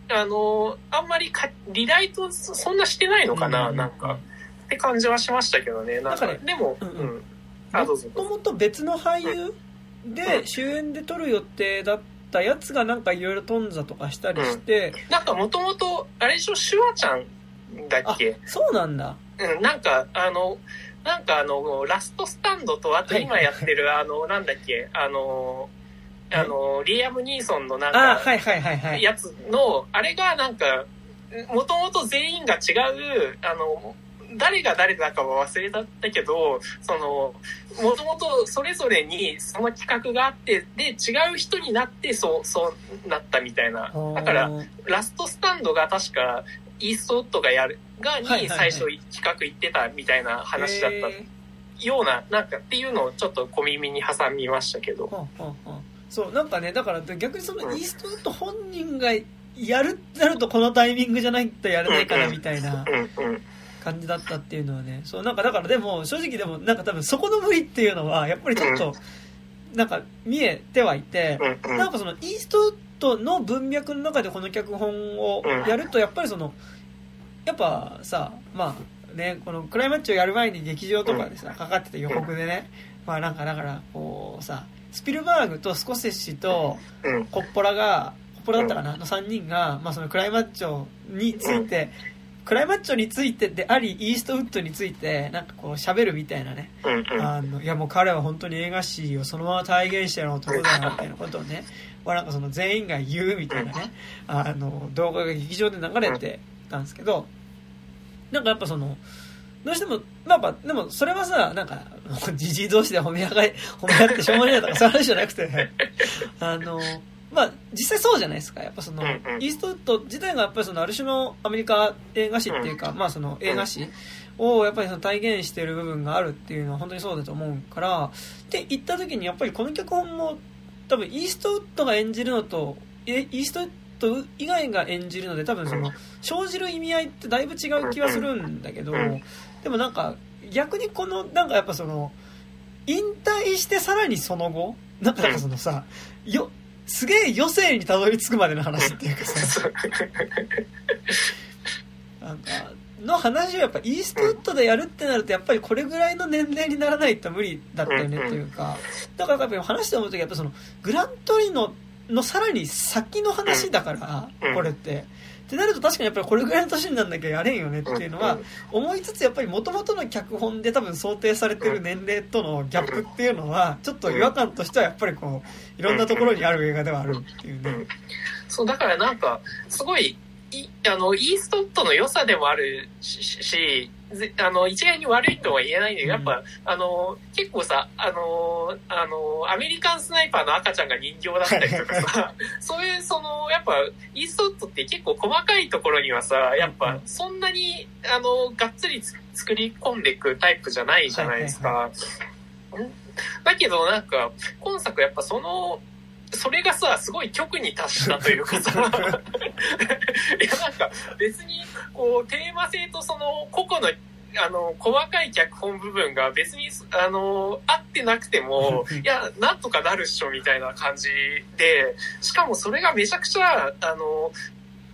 あの、あんまりかリライトそんなしてないのかな、なんか。って感じはしましたけどね。なんか、ね、でも、うん、うん。もともと別の俳優で主演で撮る予定だったやつがなんかいろいろ頓挫とかしたりして、なんかもともと、あれでしょ、シュワちゃんだっあけそうなんだ。うん、なんか、あの、なんかあの、ラストスタンドと、あと今やってる、あの、なんだっけ、あの、あの、リアム・ニーソンのなんか、あはいはいはいはい。やつの、あれがなんか、もともと全員が違う、あの、誰が誰だかは忘れたけど、その、もともとそれぞれにその企画があって、で、違う人になって、そう、そうなったみたいな。だから、ラストスタンドが確か、イーストウッドがやる、が、に最初企画行ってたみたいな話だったへような、なんかっていうのをちょっと小耳に挟みましたけど。ーはあはあはあ。そうなんかねだから逆にそのうん。イーストウッド本人がやるってなるとこのタイミングじゃないとやれないかなみたいな。うんうん。感じだったっていうのはねそうなんかだからでも正直でもなんか多分そこの無理っていうのはやっぱりちょっとなんか見えてはいて。なんかそのイーストウッドの文脈の中でこの脚本をやるとやっぱりそのやっぱさまあねこのクライマッチをやる前に劇場とかでさかかってた予告でねまあなんかだからこうさスピルバーグとスコセッシとうん。コッポラがコッポラだったかなの3人が、まあ、そのクライマッチョについてクライマッチョについてでありイーストウッドについてなんかこう喋るみたいなね。うんうん。あのいやもう彼は本当に映画史をそのまま体現してる男だなみたいなことをね、まあ、なんかその全員が言うみたいなね。あの動画が劇場で流れてたんですけどなんかやっぱそのどうしても、まあやっぱ、でもそれはさ、なんか、じじい同士で褒め合い、褒め合ってしょうがないとかそういう話じゃなくて、あの、まあ実際そうじゃないですか。やっぱその、うんうん。イーストウッド自体がやっぱりそのある種のアメリカ映画史っていうか、まあその映画史をやっぱりその体現している部分があるっていうのは本当にそうだと思うから、って言った時にやっぱりこの脚本も多分イーストウッドが演じるのと、えイーストウッド以外が演じるので多分その生じる意味合いってだいぶ違う気はするんだけど、うんでもなんか逆にこのなんかやっぱその引退してさらにその後なんかそのさよすげえ余生にたどり着くまでの話っていうかさ。なんかの話をやっぱイーストウッドでやるってなるとやっぱりこれぐらいの年齢にならないと無理だったよねっていうか。だからやっぱり話して思う時やっぱそのグラントリノのさらに先の話だからうん。これって。ってなると確かにやっぱりこれぐらいの年になんなきゃやれんよねっていうのは思いつつやっぱり元々の脚本で多分想定されてる年齢とのギャップっていうのはちょっと違和感としてはやっぱりこういろんなところにある映画ではあるっていうね。そう、だからなんか、すごい、いあの、イーストウッドの良さでもあるし、あの、一概に悪いとは言えないんだけど、やっぱ、あの、結構さ、あの、あの、アメリカンスナイパーの赤ちゃんが人形だったりとかさ、そういう、その、やっぱ、イーストウッドって結構細かいところにはさ、やっぱ、そんなに、あの、がっつりつ作り込んでいくタイプじゃないじゃないですか。だけどなんか、今作やっぱその、それがさ、すごい極に達したというかさ、いやなんか別に、こう、テーマ性とその個々の、あの、細かい脚本部分が別に、あの、合ってなくても、いや、なんとかなるっしょみたいな感じで、しかもそれがめちゃくちゃ、あの、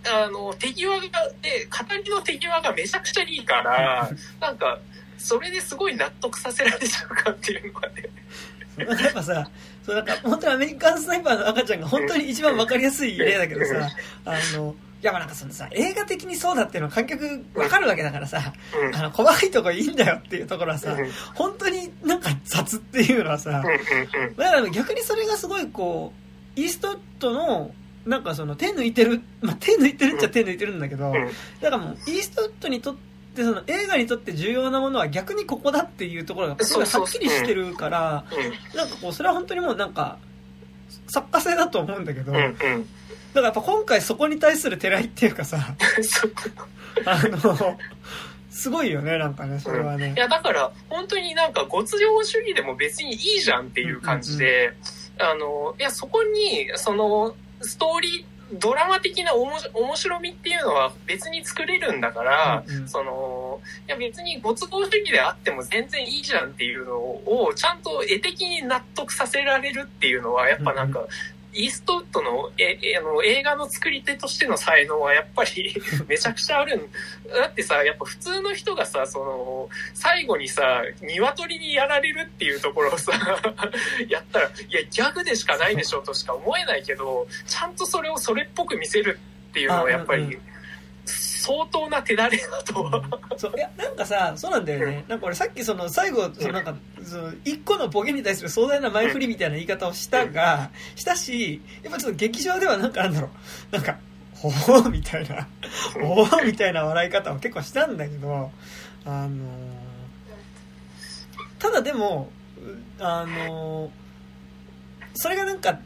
あの、手際が、で、語りの手際がめちゃくちゃいいから、なんか、それですごい納得させられちゃうかっていうのがね。なんかやっぱさ、そうなんか本当にアメリカンスナイパーの赤ちゃんが本当に一番わかりやすい例だけどさ、あの、いやまあなんかそのさ、映画的にそうだっていうのは観客わかるわけだからさ、うん。あの、細かいとこいいんだよっていうところはさ本当になんか雑っていうのはさ、だから逆にそれがすごいこう、イーストウッドの、なんかその手抜いてる、まあ手抜いてるっちゃ手抜いてるんだけど、うん。だからもうイーストウッドにとってその映画にとって重要なものは逆にここだっていうところがすごいはっきりしてるから、うん。なんかこうそれは本当にもうなんか作家性だと思うんだけど、うんだかうんらやっぱ今回そこに対するてらいっていうかさ、あの、すごいよね、なんかね、それはね。い。や、だから、本当になんか、ご都合主義でも別にいいじゃんっていう感じで、あの、いや、そこに、その、ストーリー、ドラマ的なおもし面白みっていうのは別に作れるんだから、うんうん。その、いや別にご都合主義であっても全然いいじゃんっていうのを、ちゃんと絵的に納得させられるっていうのは、やっぱなんか、イーストウッドのえあの映画の作り手としての才能はやっぱり めちゃくちゃあるん。だってさ、やっぱ普通の人がさ、その、最後にさ、鶏にやられるっていうところをさ、やったら、いや、ギャグでしかないでしょとしか思えないけど、ちゃんとそれをそれっぽく見せるっていうのはやっぱり、相当な手だれだと、うん、そう。いやなんかさそうなんだよね。なんか俺さっきその最後そのなんかその一個のボケに対する壮大な前振りみたいな言い方をしたがしたしやっぱちょっと劇場ではなんかなんだろう。なんかほほみたいな。ほほみたいな笑い方を結構したんだけどあのただでもあのそれがなんか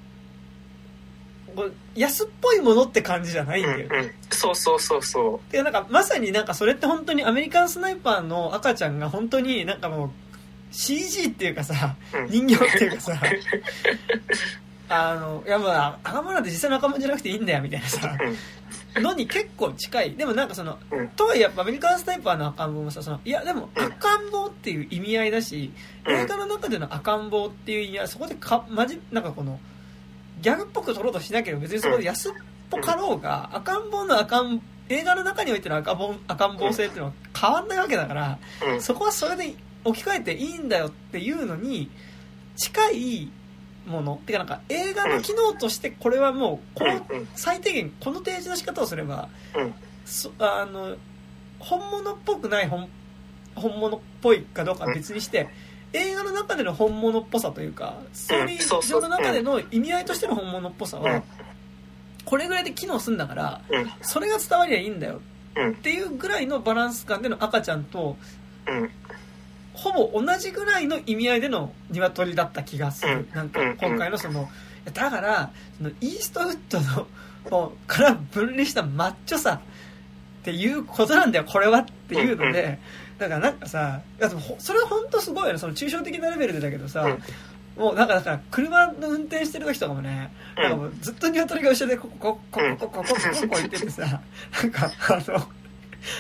安っぽいものって感じじゃないんだよ、うんうん、そうそうそうそう。でなんかまさになんかそれって本当にアメリカンスナイパーの赤ちゃんが本当になんかもう CG っていうかさ、うん、人形っていうかさ あのいやまあ赤者って実際の赤者じゃなくていいんだよみたいなさのに結構近い。でもなんかその、うん、とはいえやっぱアメリカンスナイパーの赤ん坊もさそのいやでも赤ん坊っていう意味合いだし、映画の中での赤ん坊っていう意味合いそこでかまじなんかこのギャグっぽく撮ろうとしなければ別にそこで安っぽかろうが、赤ん坊の赤ん映画の中においての赤ん赤ん坊性っていうのは変わんないわけだから、そこはそれで置き換えていいんだよっていうのに近いものっていうかなんか映画の機能としてこれはもうこの最低限この提示の仕方をすれば、そあの本物っぽくない本本物っぽいかどうかは別にして、映画の中での本物っぽさというかストーリー上の中での意味合いとしての本物っぽさはこれぐらいで機能するんだからそれが伝わりゃいいんだよっていうぐらいのバランス感での赤ちゃんとほぼ同じぐらいの意味合いでの鶏だった気がする。なんか今回のそのだからそのイーストウッドのから分離したマッチョさっていうことなんだよこれはっていうのでだからなんかさそれは本当すごいよね。その抽象的なレベルでだけどさ、うん、もうなんかだから車の運転してる時とかもね、うん、なんかもうずっと鶏が後ろでこここここここここここ言っててさなんかあの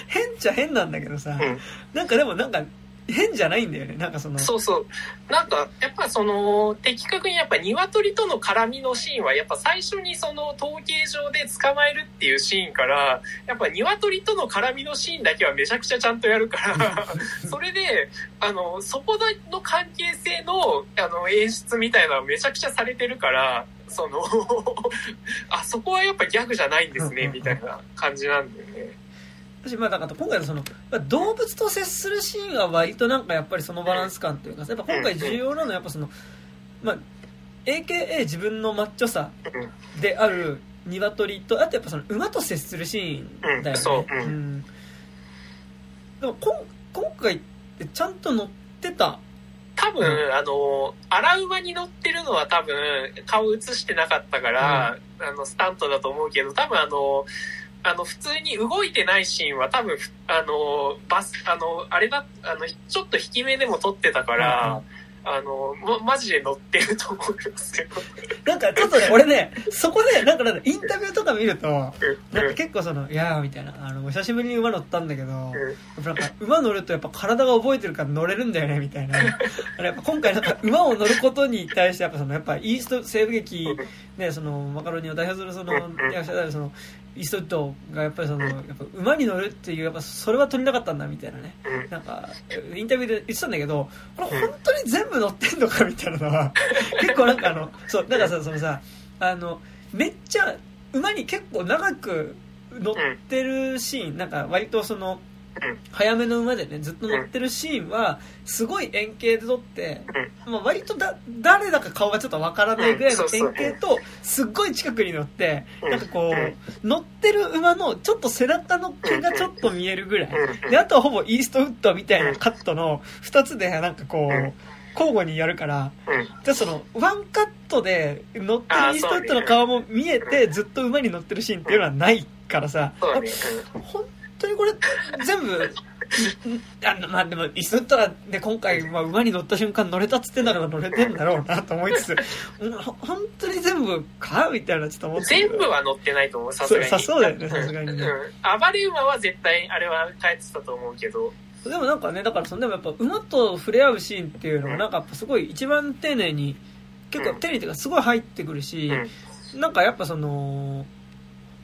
変っちゃ変なんだけどさ、うん、なんかでもなんか変じゃないんだよね。なんかそのそうそう。なんかやっぱその的確にやっぱ鶏との絡みのシーンはやっぱ最初にその統計上で捕まえるっていうシーンからやっぱ鶏との絡みのシーンだけはめちゃくちゃちゃんとやるから それであのそこの関係性のあの演出みたいなのはめちゃくちゃされてるからその あそこはやっぱギャグじゃないんですねみたいな感じなんだよね。私まあなんか今回のその動物と接するシーンは割となんかやっぱりそのバランス感というかやっぱ今回重要なのはやっぱそのまあ AKA 自分のマッチョさである鶏とあとやっぱその馬と接するシーンだよね、うん、でもこ今回ってちゃんと乗ってた？多分、うん、あの荒馬に乗ってるのは多分顔映してなかったから、うん、あのスタントだと思うけど多分あのあの、普通に動いてないシーンは多分、あの、バス、あの、あれだ、あの、ちょっと引き目でも撮ってたから、あの、ま、マジで乗ってると思いますよ。なんかちょっとね、俺ね、そこで、なんかなんかインタビューとか見ると、なんか結構その、いやーみたいな、あの、久しぶりに馬乗ったんだけど、なん。か馬乗るとやっぱ体が覚えてるから乗れるんだよね、みたいな。あれやっぱ今回なんか馬を乗ることに対してやっぱその、やっぱイースト西部劇、ね、その、マカロニを代表するその、役者であるその、イーストウッドがやっぱりその、やっぱ馬に乗るっていう、やっぱそれは取りなかったんだみたいなね。なんか、インタビューで言ってたんだけど、これ本当に全部乗ってんのかみたいなのは、結構なんかあの、そう、だからさ、そのさ、あの、めっちゃ馬に結構長く乗ってるシーン、なんか割とその、早めの馬でねずっと乗ってるシーンはすごい円形で撮って、まあ、割とだ誰だか顔がちょっとわからないぐらいの円形とすっごい近くに乗ってなんかこう乗ってる馬のちょっと背中の毛がちょっと見えるぐらい。であとはほぼイーストウッドみたいなカットの2つでなんかこう交互にやるから、じゃそのワンカットで乗ってるイーストウッドの顔も見えてずっと馬に乗ってるシーンっていうのはないからさ、本当にこれ全部あのまあでも椅子ったらね今回、まあ、馬に乗った瞬間乗れたっつってんだから乗れてんだろうなと思いつつ本当に全部かみたいなちょっと思って全部は乗ってないと思うさすがに。さそうだよねさすがにね、うん、暴れ馬は絶対あれは帰ってたと思うけど。でもなんかねだからそのでもやっぱ馬と触れ合うシーンっていうのがなんかやっぱすごい一番丁寧に結構丁寧っていうかすごい入ってくるし、なんかやっぱその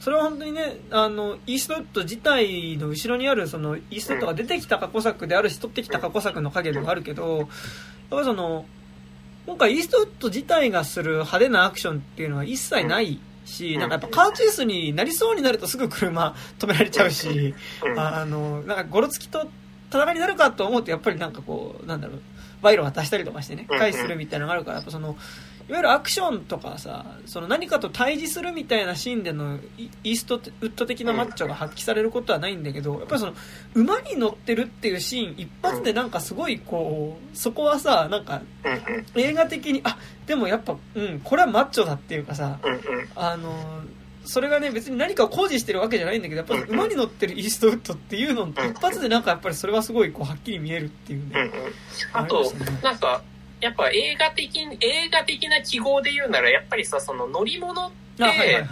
それは本当にねあのイーストウッド自体の後ろにあるそのイーストウッドが出てきた過去作であるし取ってきた過去作の影ではあるけどやっぱりその今回イーストウッド自体がする派手なアクションっていうのは一切ないし、なんかやっぱカーチェイスになりそうになるとすぐ車止められちゃうし、あの、なんかゴロつきと戦いになるかと思うとやっぱりなんかこう、なんだろう、賄賂渡したりとかしてね、回避するみたいなのがあるから、やっぱその、いわゆるアクションとかさその何かと対峙するみたいなシーンでのイーストウッド的なマッチョが発揮されることはないんだけどやっぱりその馬に乗ってるっていうシーン一発でなんかすごいこうそこはさなんか映画的にあでもやっぱうんこれはマッチョだっていうかさあのそれがね別に何かを工事してるわけじゃないんだけどやっぱり馬に乗ってるイーストウッドっていうの一発でなんかやっぱりそれはすごいこうはっきり見えるっていうね、あとなんかやっぱ映画的、映画的な記号で言うなら、やっぱりさ、その乗り物って、あはいはいはい、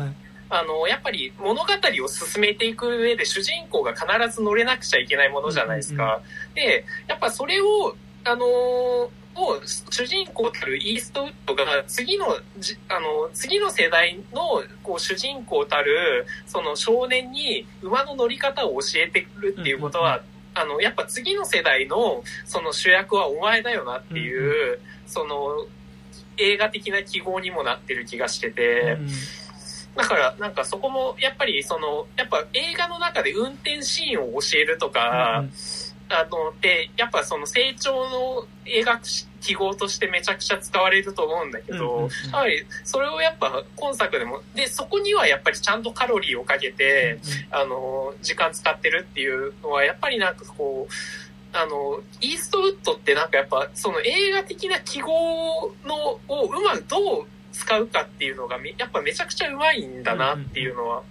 あの、やっぱり物語を進めていく上で主人公が必ず乗れなくちゃいけないものじゃないですか。うんうん、で、やっぱそれを、あのを主人公たるイーストウッドが次のじあの次の世代のこう主人公たるその少年に馬の乗り方を教えてくるっていうことはあの、やっぱ次の世代の、その主役はお前だよなっていう、うん、その、映画的な記号にもなってる気がしてて、うん、だから、なんかそこも、やっぱり、その、やっぱ映画の中で運転シーンを教えるとか、うんあの、で、やっぱその成長の描く記号としてめちゃくちゃ使われると思うんだけど、やはりそれをやっぱ今作でも、で、そこにはやっぱりちゃんとカロリーをかけて、あの、時間使ってるっていうのは、やっぱりなんかこう、あの、イーストウッドってなんかやっぱその映画的な記号のをうまくどう使うかっていうのがやっぱめちゃくちゃうまいんだなっていうのは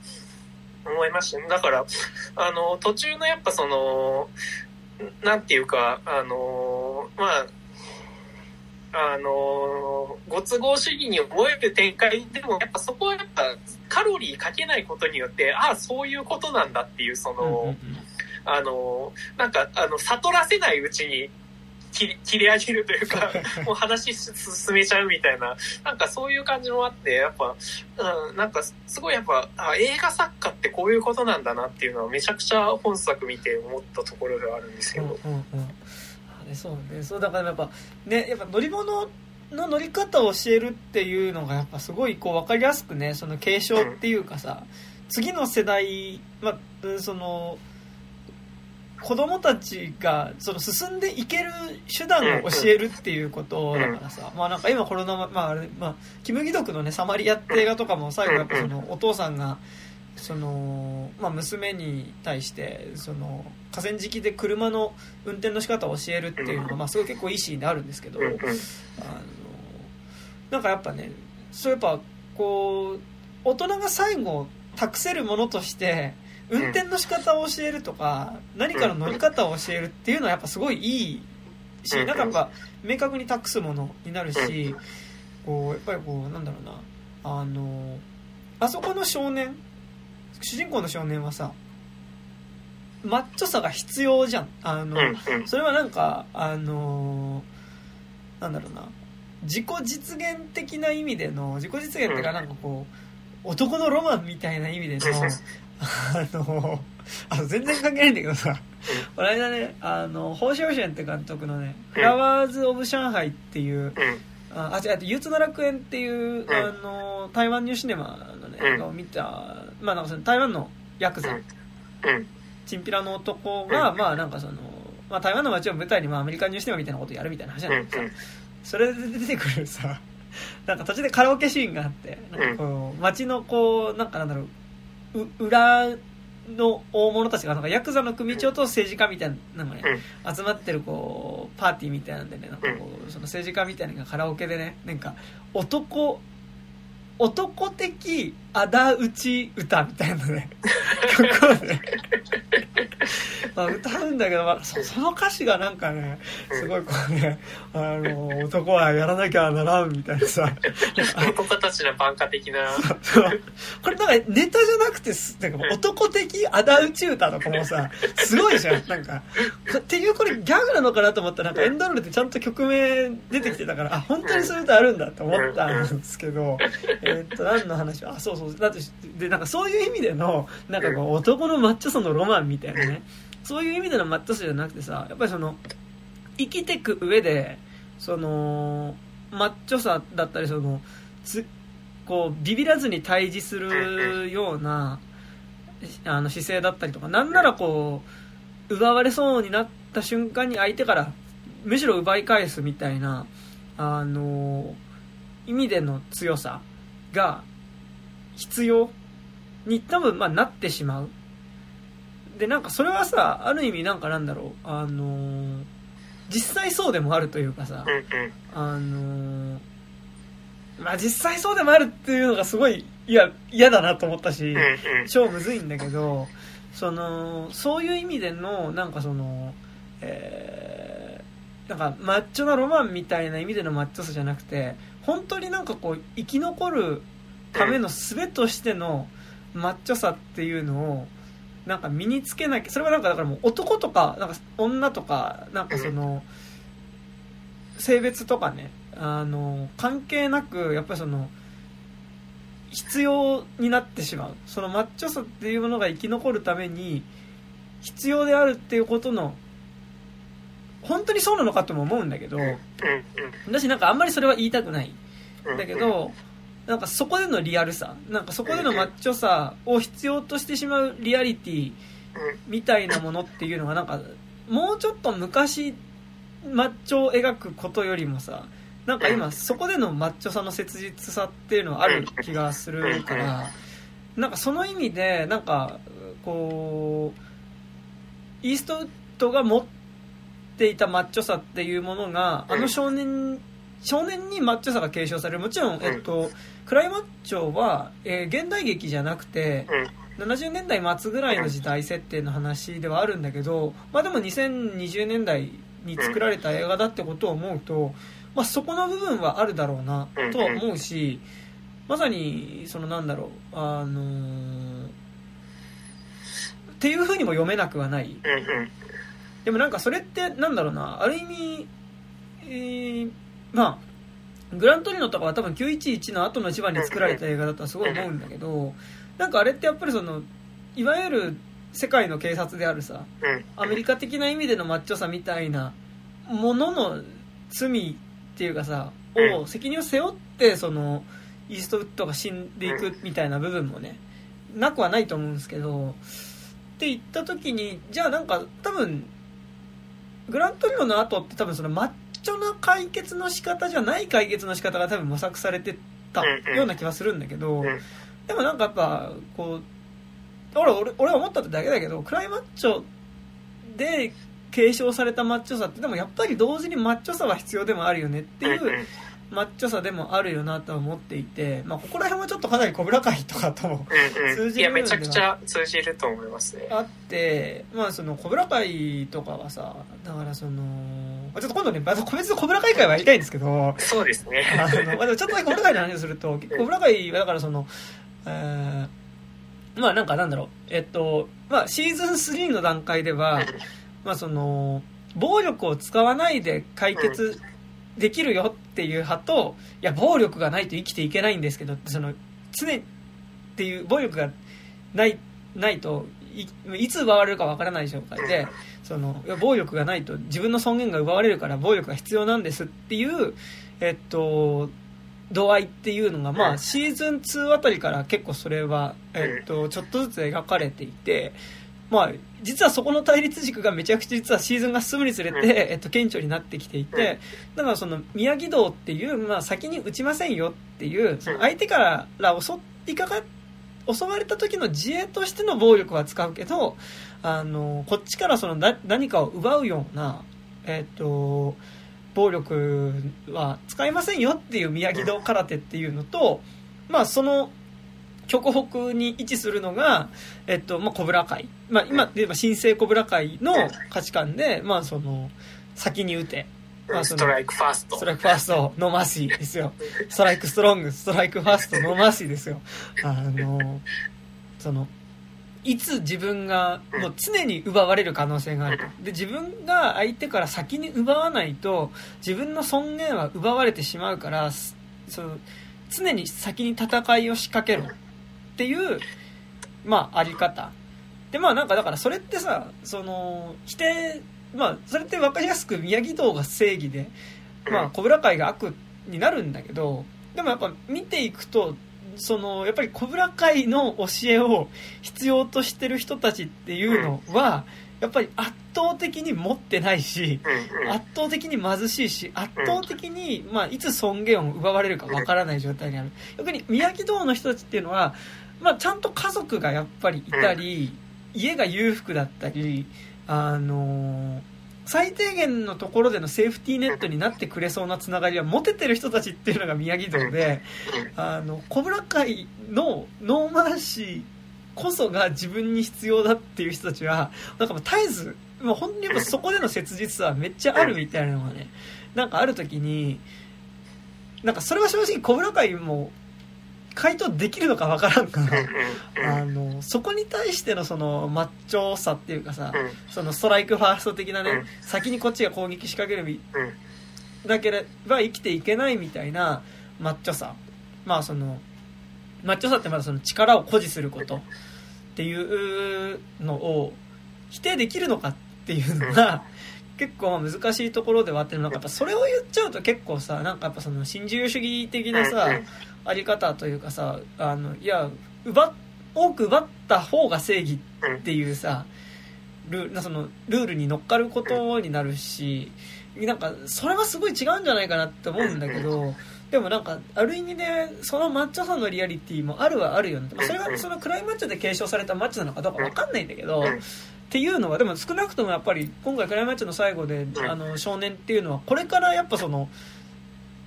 思いました、ね。だから、あの、途中のやっぱその、なんていうか、あのー、まあ、あのー、ご都合主義に思える展開でも、やっぱそこはやっぱカロリーかけないことによって、ああ、そういうことなんだっていう、その、あのー、なんか、あの、悟らせないうちに、切り上げるというか、もう話進めちゃうみたいな、なんかそういう感じもあって、やっぱ、うん、なんかすごいやっぱあ、映画作家ってこういうことなんだなっていうのはめちゃくちゃ本作見て思ったところではあるんですけど。うんうんうん、そうね、そうだからやっぱ、ね、やっぱ乗り物の乗り方を教えるっていうのがやっぱすごいこう分かりやすくね、その継承っていうかさ、うん、次の世代、まあ、その、子供たちがその進んでいける手段を教えるっていうことだからさ、まあなんか今コロナ、まああれ、まあ、キム・ギドクのね、サマリアって映画とかも最後やっぱそのお父さんが、その、まあ娘に対して、その、河川敷で車の運転の仕方を教えるっていうのが、まあすごい結構いいシーンであるんですけど、あの、なんかやっぱね、そうやっぱ、こう、大人が最後託せるものとして、運転の仕方を教えるとか、何かの乗り方を教えるっていうのはやっぱすごいいいし、なんかやっぱ明確に託すものになるし、こう、やっぱりこう、なんだろうな、あの、あそこの少年、主人公の少年はさ、マッチョさが必要じゃん。あの、それはなんか、あの、なんだろうな、自己実現的な意味での、自己実現っていうかなんかこう、男のロマンみたいな意味での、あの、あの全然関係ないんだけどさ、この間ね、あの、ホウ・ショウシェンって監督のね、フラワーズ・オブ・上海っていう、あ、あ違う、憂鬱の楽園っていう、あの、台湾ニューシネマのね、映画を見た、まあなんかその台湾のヤクザ、チンピラの男が、まあなんかその、まあ台湾の街を舞台にまあアメリカニューシネマみたいなことをやるみたいな話なんだけどさ、それで出てくるさ、なんか途中でカラオケシーンがあって、なんかこう、街のこう、なんかなんだろう、裏の大物たちがなんかヤクザの組長と政治家みたいなのがね、集まってるこうパーティーみたいなんでねなんかこうその政治家みたいなのがカラオケでねなんか男男的あだ討ち歌みたいなね。曲をね。まあ、歌うんだけど、まあ、そその歌詞がなんかねすごいこうねあの男はやらなきゃならんみたいなさ。男たちの番歌的な。これなんかネタじゃなくてなんか男的仇討ち歌とかもさすごいじゃん。なんかっていうこれギャグなのかなと思ったらなんかエンドロールでちゃんと曲名出てきてたからあ本当にそういう歌あるんだと思ったんですけどえっと何の話？あそうそうだってでなんかそういう意味でのなんかこう男のマッチョさのロマンみたいなね。そういう意味でのマッチョさじゃなくてさやっぱりその生きていく上でそのマッチョさだったりそのつこうビビらずに対峙するようなあの姿勢だったりとかなんならこう奪われそうになった瞬間に相手からむしろ奪い返すみたいなあの意味での強さが必要に多分まあなってしまう。でなんかそれはさある意味なんかなんだろう。あの実際そうでもあるというかさあのまあ実際そうでもあるっていうのがすごいいや嫌だなと思ったし超むずいんだけどそのそういう意味でのなんかそのえー、なんかマッチョなロマンみたいな意味でのマッチョさじゃなくて本当になんかこう生き残るための術としてのマッチョさっていうのをなんか身につけなきゃそれはなんかだからもう男とかなんか女とかなんかその性別とかねあの関係なくやっぱりその必要になってしまう。そのマッチョさっていうものが生き残るために必要であるっていうことの本当にそうなのかとも思うんだけど私なんかあんまりそれは言いたくない。だけどなんかそこでのリアルさなんかそこでのマッチョさを必要としてしまうリアリティみたいなものっていうのがなんかもうちょっと昔マッチョを描くことよりもさなんか今そこでのマッチョさの切実さっていうのはある気がするからなんかその意味でなんかこうイーストウッドが持っていたマッチョさっていうものがあの少年少年にマッチョさが継承される。もちろん、えっと、クライマッチョは、えー、現代劇じゃなくて、70年代末ぐらいの時代設定の話ではあるんだけど、まあ、でも2020年代に作られた映画だってことを思うと、まあ、そこの部分はあるだろうなとは思うしまさにそのなんだろうあのー、っていうふうにも読めなくはない。でもなんかそれってなんだろうなある意味、えー、まあグラントリノとかは多分911の後の一番に作られた映画だとはすごい思うんだけどなんかあれってやっぱりそのいわゆる世界の警察であるさアメリカ的な意味でのマッチョさみたいなものの罪っていうかさを責任を背負ってそのイーストウッドが死んでいくみたいな部分もねなくはないと思うんですけどって言った時にじゃあなんか多分グラントリノの後って多分そのマッチョな解決の仕方じゃない解決の仕方が多分模索されてたような気はするんだけどでもなんかやっぱこう俺俺俺は思ったってだけだけどクライマッチョで継承されたマッチョさってでもやっぱり同時にマッチョさは必要でもあるよねっていうマッチョさでもあるよなとは思っていて、まあ、ここら辺はちょっとかなり小倉会とかとも通じるうんめちゃくちゃ通じると思いますね。あってまあその小倉会とかはさだからそのちょっと今度ね個別の小倉会会はやりたいんですけどそうですね。あの、まあ、ちょっと小倉会の話をすると小倉会はだからその、えー、まあなんかなんだろう。えっとまあシーズン3の段階ではまあその暴力を使わないで解決できるよっていう派といや暴力がないと生きていけないんですけどその常っていう暴力がないないといいつ奪われるかわからない状態でその暴力がないと自分の尊厳が奪われるから暴力が必要なんですっていうえっと度合いっていうのが、まあ、シーズン2あたりから結構それは、えっと、ちょっとずつ描かれていて、まあ、実はそこの対立軸がめちゃくちゃ実はシーズンが進むにつれて、えっと、顕著になってきていて、だからその宮城道っていう、まあ、先に撃ちませんよっていうその相手から襲いかか襲われた時の自衛としての暴力は使うけどあのこっちからその何かを奪うような、えっと、暴力は使いませんよっていうミヤギ道空手っていうのと、まあ、その極北に位置するのが、えっと、まあ、コブラ会。まあ、今で言えば新生コブラ会の価値観で、まあ、その、先に打て。まあ、 strike first。strike first、no mercy ですよ。 strike strong、strike first、no mercy ですよ。あの、その、いつ自分がもう常に奪われる可能性があると。で、自分が相手から先に奪わないと、自分の尊厳は奪われてしまうから、その常に先に戦いを仕掛けろっていう、まあ、あり方。で、まあなんかだからそれってさ、その、否定、まあ、それって分かりやすく宮城道が正義で、まあ、小倉会が悪になるんだけど、でもやっぱ見ていくと、その、やっぱり小倉会の教えを必要としてる人たちっていうのは、やっぱり圧倒的に持ってないし、圧倒的に貧しいし、圧倒的に、まあ、いつ尊厳を奪われるかわからない状態にある。逆にミヤギ道の人たちっていうのは、まあ、ちゃんと家族がやっぱりいたり、家が裕福だったり、あの最低限のところでのセーフティーネットになってくれそうなつながりは持ててる人たちっていうのがミヤギ道で、あの、小村会のノーマーシーこそが自分に必要だっていう人たちは、なんかもう絶えず、もう本当にやっぱそこでの切実はめっちゃあるみたいなのがね、なんかある時に、なんかそれは正直小村会も回答できるのかわからんからあのそこに対してのそのマッチョさっていうかさそのストライクファースト的なね先にこっちが攻撃仕掛けるだければ生きていけないみたいなマッチョさ。まあそのマッチョさってまだその力を誇示することっていうのを否定できるのかっていうのが結構難しいところではあってなんかやっぱそれを言っちゃうと結構さなんかやっぱその新自由主義的なさあり方というかさあのいや奪多く奪った方が正義っていうさルそのルールに乗っかることになるしなんかそれはすごい違うんじゃないかなって思うんだけどでもなんかある意味でそのマッチョさんのリアリティもあるはあるよね、まあ、それがそのクライマッチョで継承されたマッチなのかどうか分かんないんだけどっていうのはでも少なくともやっぱり今回クライマッチョの最後であの少年っていうのはこれからやっぱその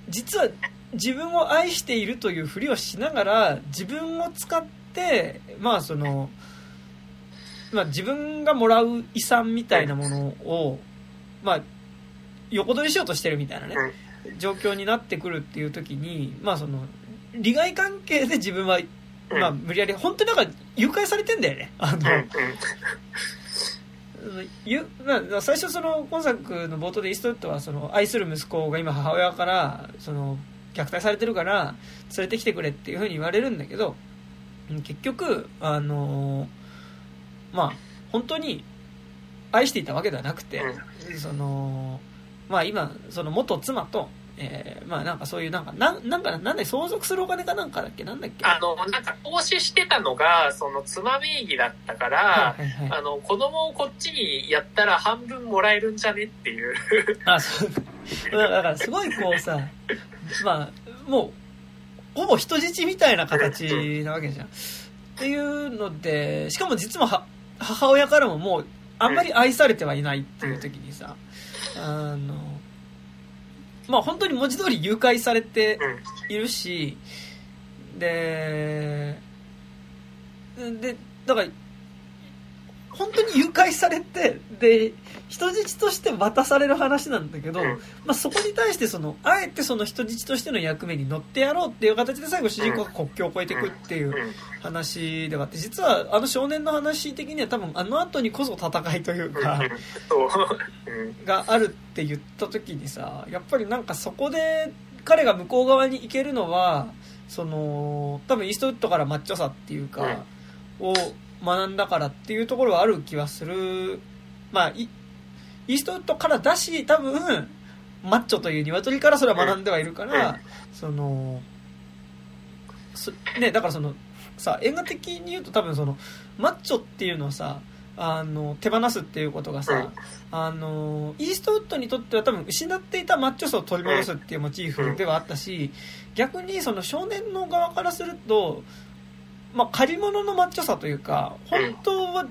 実は自分を愛しているというふりをしながら自分を使ってまあその、まあ、自分がもらう遺産みたいなものを、まあ、横取りしようとしてるみたいなね状況になってくるっていう時にまあその利害関係で自分は、まあ、無理やり本当になんか誘拐されてんだよね。あのゆまあ、最初その今作の冒頭でイーストウッドはその愛する息子が今母親からその虐待されてるから連れてきてくれっていうふうに言われるんだけど結局あのまあ本当に愛していたわけではなくて、そのまあ今その元妻とえー、まあなんかそういうなんかなんなんかなんで相続するお金かなんかだっけ？なんだっけ？あのなんか投資してたのがその妻名義だったから、はいはいはい、あの子供をこっちにやったら半分もらえるんじゃね？っていう。あそう。だからすごいこうさ まあもうほぼ人質みたいな形なわけじゃん。っていうのでしかも実は母親からももうあんまり愛されてはいないっていう時にさあのまあ本当に文字通り誘拐されているし、で、で、だから、本当に誘拐されて、で、人質として渡される話なんだけど、まあ、そこに対してその、あえてその人質としての役目に乗ってやろうっていう形で最後主人公が国境を越えていくっていう話ではあって、実はあの少年の話的には多分あの後にこそ戦いというか、があるって言った時にさ、やっぱりなんかそこで彼が向こう側に行けるのは、その、多分イーストウッドからマッチョさっていうか、を学んだからっていうところはある気はする。まあ、イーストウッドからだし、多分、マッチョという鶏からそれは学んではいるから、その、ね、だからその、さ、映画的に言うと多分その、マッチョっていうのをさ、あの、手放すっていうことがさ、あの、イーストウッドにとっては多分失っていたマッチョさを取り戻すっていうモチーフではあったし、逆にその少年の側からすると、まあ、借り物のマッチョさというか、本当は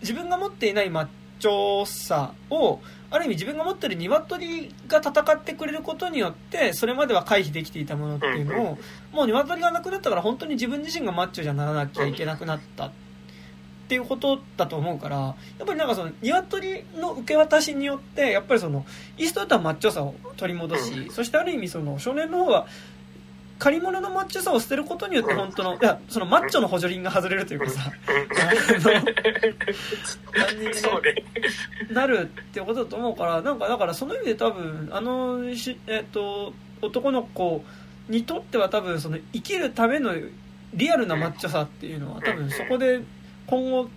自分が持っていないマッチョさをある意味自分が持ってる鶏が戦ってくれることによってそれまでは回避できていたものっていうのをもう鶏がなくなったから本当に自分自身がマッチョじゃならなきゃいけなくなった。っていうことだと思うからやっぱりなんかその鶏の受け渡しによってやっぱりそのイーストウッドはマッチョさを取り戻しそしてある意味その少年の方は借り物のマッチョさを捨てることによって本当のいやそのマッチョの補助輪が外れるというかさそうねなるってことだと思うからなんかだからその意味で多分あのし、えっと男の子にとっては多分その生きるためのリアルなマッチョさっていうのは多分そこで今後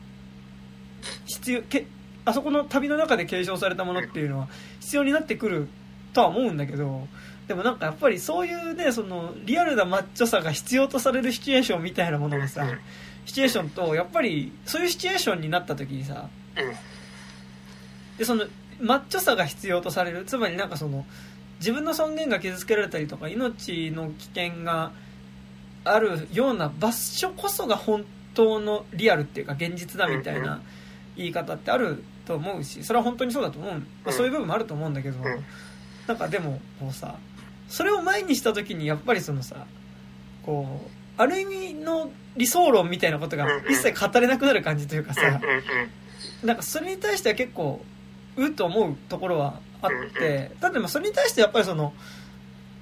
必要けあそこの旅の中で継承されたものっていうのは必要になってくるとは思うんだけどでもなんかやっぱりそういうねそのリアルなマッチョさが必要とされるシチュエーションみたいなものがさシチュエーションとやっぱりそういうシチュエーションになった時にさでそのマッチョさが必要とされるつまりなんかその自分の尊厳が傷つけられたりとか命の危険があるような場所こそが本当のリアルっていうか現実だみたいな言い方ってあると思うしそれは本当にそうだと思う、まあ、そういう部分もあると思うんだけど。なんかでもこうさそれを前にした時にやっぱりそのさこうある意味の理想論みたいなことが一切語れなくなる感じというかさなんかそれに対しては結構うっと思うところはあってだってまあそれに対してやっぱりその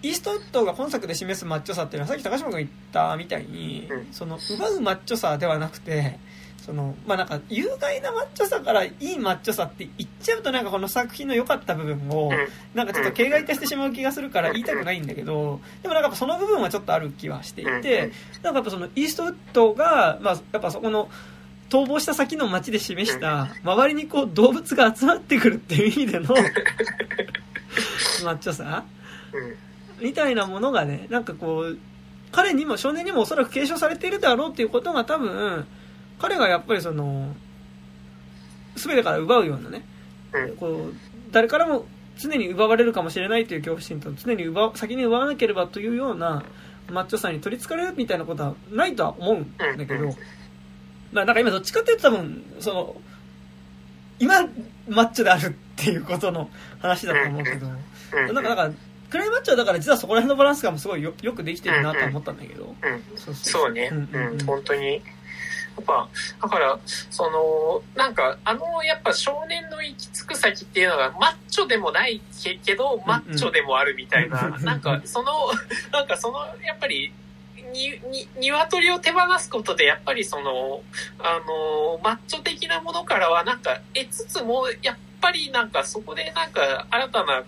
イーストウッドが本作で示すマッチョさっていうのはさっき高島君が言ったみたいにその奪うマッチョさではなくてそのまあなんか有害なマッチョさからいいマッチョさって言っちゃうとなんかこの作品の良かった部分をなんかちょっと形骸化してしまう気がするから言いたくないんだけどでもなんかその部分はちょっとある気はしていてなんかやっぱそのイーストウッドがまあやっぱそこの逃亡した先の街で示した周りにこう動物が集まってくるっていう意味での マッチョさみたいなものがねなんかこう彼にも少年にもおそらく継承されているだろうっていうことが多分彼がやっぱりその全てから奪うようなねこう誰からも常に奪われるかもしれないという恐怖心と常に奪先に奪わなければというようなマッチョさに取りつかれるみたいなことはないとは思うんだけど、まあ、なんか今どっちかっていうと多分その今マッチョであるっていうことの話だと思うけどなんかだからクライマッチョはだから実はそこら辺のバランスがすごいよよくできてるなと思ったんだけど、そうね、うんうん。うん、本当にやっぱ、だから、その、なんか、あの、やっぱ少年の行き着く先っていうのが、マッチョでもないけど、マッチョでもあるみたいな、うんうん、なんか、その、なんかその、やっぱり、に、に、鶏を手放すことで、やっぱりその、あの、マッチョ的なものからは、なんか、得つつも、やっぱりなんか、そこでなんか、新たな、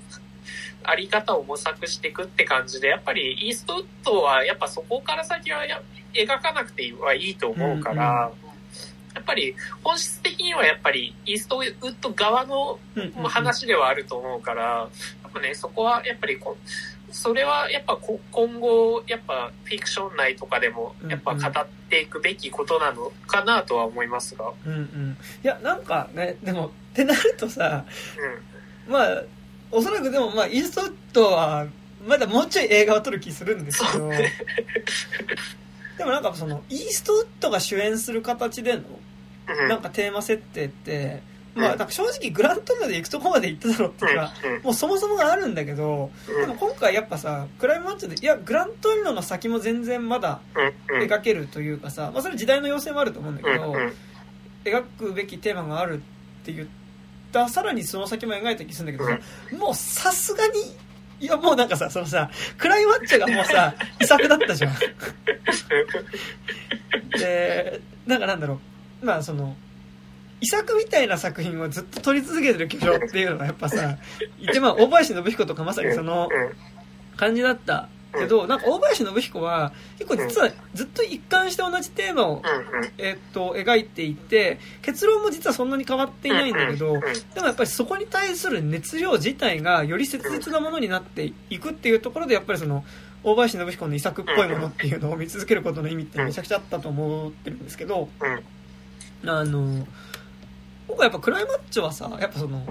あり方を模索していくって感じで、やっぱりイーストウッドは、やっぱそこから先はや、描かなくてはいいと思うから、うんうん、やっぱり本質的にはやっぱりイーストウッド側の話ではあると思うから、やっぱね、そこはやっぱりこそれはやっぱ今後、やっぱフィクション内とかでも、やっぱ語っていくべきことなのかなとは思いますが。うんうん。いや、なんかね、でも、ってなるとさ、うん、まあ、おそらくでもまあ、イーストウッドは、まだもうちょい映画を撮る気するんですけど、でもなんかそのイーストウッドが主演する形でのなんかテーマ設定ってまあなんか正直グラントリノで行くとこまで行っただろうっていうかもうそもそもがあるんだけどでも今回やっぱさクライマッチでいやグラントリノの先も全然まだ描けるというかさまあそれ時代の要請もあると思うんだけど描くべきテーマがあるって言ったさらにその先も描いた気するんだけどもうさすがにいや、もうなんかさ、そのさ、クライマッチョがもうさ、遺作だったじゃん。で、なんかなんだろう。まあその、遺作みたいな作品をずっと撮り続けてる巨匠っていうのがやっぱさ、いてまあ、大林信彦とかまさにその感じだったけど、なんか大林信彦は結構実はずっと一貫して同じテーマを、えっと描いていて結論も実はそんなに変わっていないんだけどでもやっぱりそこに対する熱量自体がより切実なものになっていくっていうところでやっぱりその大林信彦の遺作っぽいものっていうのを見続けることの意味ってめちゃくちゃあったと思ってるんですけどあの僕はやっぱクライマッチョはさやっぱその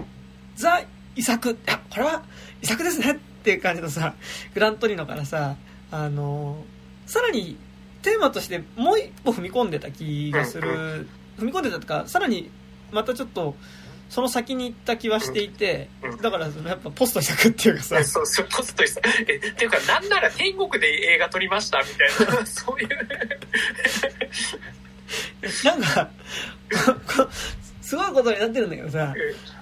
ザ遺作あこれは遺作ですねっていう感じのさ、グラントリノからさ、あの、さらにテーマとしてもう一歩踏み込んでた気がする、踏み込んでたとか、さらにまたちょっと、その先に行った気はしていて、うんうん。だからそのやっぱポスト作っていうかさ。そうそう、ポストにさ、え、っていうか、なんなら天国で映画撮りましたみたいな、そういう。なんかこすごいことになってるんだけどさ。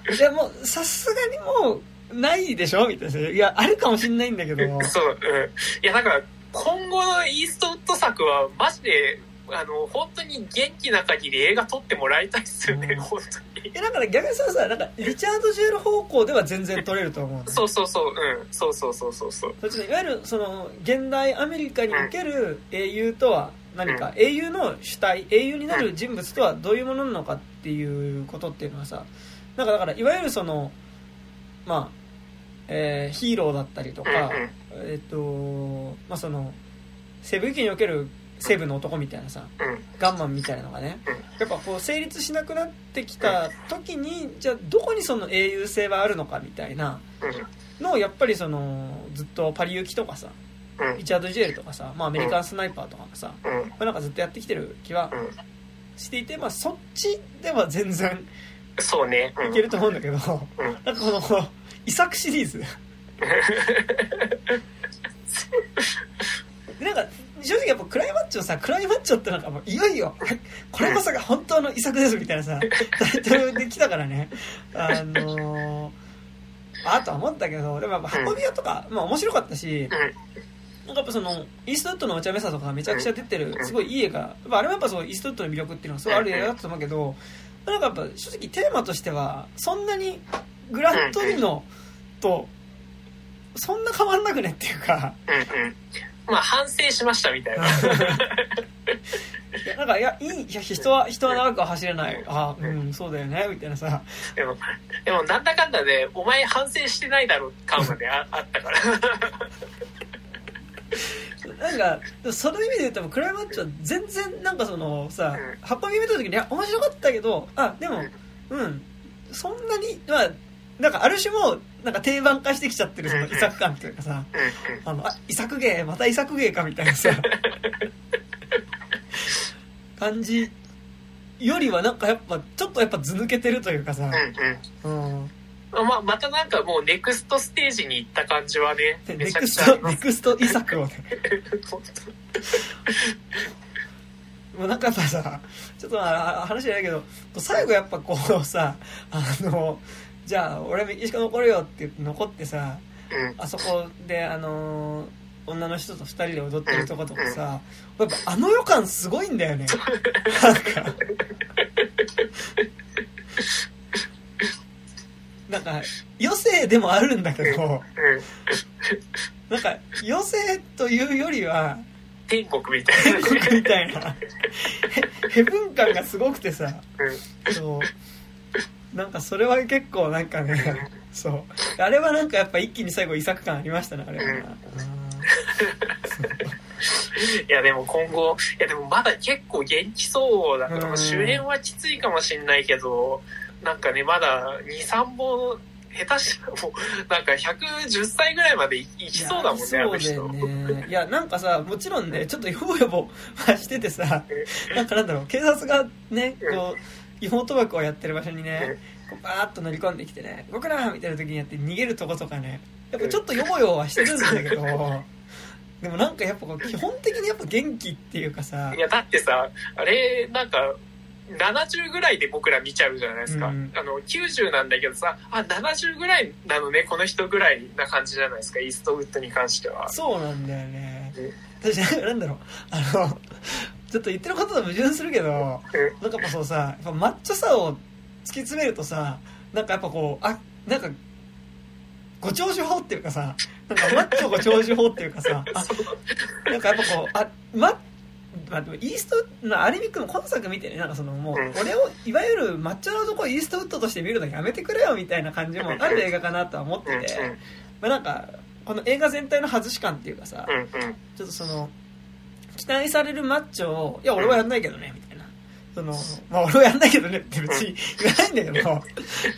いやもうさすがにもうないでしょ？みたいないやあるかもしんないんだけど そう、うん。いや、だから、今後のイーストウッド作は、マジで、あの、本当に元気な限り映画撮ってもらいたいっすよね、うん本当に。いやだから逆にそのさなんかリチャード・ジェール方向では全然取れると思うのそうそうそう、うん。そうそうそうそうそう。そっちのいわゆるその現代アメリカにおける英雄とは何か、英雄の主体英雄になる人物とはどういうものなのかっていうことっていうのはさなんかだからいわゆるそのまあ、えーヒーローだったりとか、うんえっ、とまあその西部劇における西部の男みたいなさ。ガンマンみたいなのがねうんやっぱこう成立しなくなってきた時にじゃあどこにその英雄性はあるのかみたいなのをやっぱりそのずっとパリ行きとかさうん。リチャード・ジェールとかさ、まあ、アメリカンスナイパーとかもさ、うん。まあ、なんかずっとやってきてる気はうん。していて、まあ、そっちでは全然そうね。うん。いけると思うんだけど、うん。なんかこの遺作シリーズで なんか正直やっぱクライマッチョさクライマッチョってなんかもういよいよ これこそが本当の遺作ですみたいなさタイトルできたからねあのーあとは思ったけどでもやっぱ運び屋とか、まあ面白かったし、なんかやっぱそのイーストウッドのお茶目さとかめちゃくちゃ出てるうんすごいいい映画あれもやっぱそうイーストウッドの魅力っていうのはすごいある映画だったと思うけどなんかやっぱ正直テーマとしてはそんなにグラントリノとそんな変わんなくねっていうかうん。うん。まあ、反省しましたみたいな。いやなんかいやいいいや人は人は長くは走れないあうんそうだよねみたいなさでも、でもなんだかんだで、お前反省してないだろ感までああったから。なんかその意味で言うとクライマッチは全然なんかそのさ運び見た時にいや面白かったけどあでもうん。そんなにまあなんかある種もなんか定番化してきちゃってるその遺作感というかさ。あのあ遺作芸また遺作芸かみたいなさ 感じよりはなんかやっぱちょっとやっぱ図抜けてるというかさ。うん、まあ、またなんかもうネクストステージに行った感じはね、でめちゃくネクスちゃあります。トネクスト 遺作をね。本 もうなんかやっぱさちょっとまあ話じゃないけど最後やっぱこうさあのじゃあ俺メキシコ残るよって言って残ってさ当うん。あそこであの女の人と二人で踊ってるとことかさやっぱあの予感すごいんだよね。なんか なんか余生でもあるんだけどうん。なんか余生というよりは天国みたいな。天国みたいな。へヘブン感がすごくてさ。うん。そう。なんかそれは結構なんかねそう。あれはなんかやっぱ一気に最後遺作感ありましたねあれは。な、いやでも今後、いやでもまだ結構元気そうだから、うん。主演はきついかもしんないけど、なんかね、まだ2、3本、下手したらもう、なんか110歳ぐらいまでいいきそうだもんね、あのいや人。そうだよね。いやなんかさもちろんねちょっとヨボヨボしててさなんかなんだろう警察がねこう違法賭博をやってる場所にねこうバーッと乗り込んできてね「動くな!」みたいな時にやって逃げるとことかねやっぱちょっとヨボヨボはしてるんだけどでもなんかやっぱこう基本的にやっぱ元気っていうかさいや、だってさ、あれ、なんか、70ぐらいで僕ら見ちゃうじゃないですか。うん。あの、90なんだけどさ、あ、70ぐらいなのね、この人ぐらいな感じじゃないですか、イーストウッドに関しては。そうなんだよね。うん。私なんかなんだろう。あのちょっと言ってることと矛盾するけどうん。なんかやっぱそうさやっぱマッチョさを突き詰めるとさなんかやっぱこうあなんかご長寿法っていうかさなんかマッチョご長寿法っていうかさ あなんかやっぱこうあままあ、でもイーストまあある意味君今作見てねなんかそのもううん。俺をいわゆるマッチョのとこイーストウッドとして見るのやめてくれよみたいな感じもある映画かなとは思ってうん、て、まあ、なんかこの映画全体の外し感っていうかさ、ちょっとその期待されるマッチョをいや俺はやんないけどねみたいな。そのまあ俺はやんないけどねって別に言わないんだけど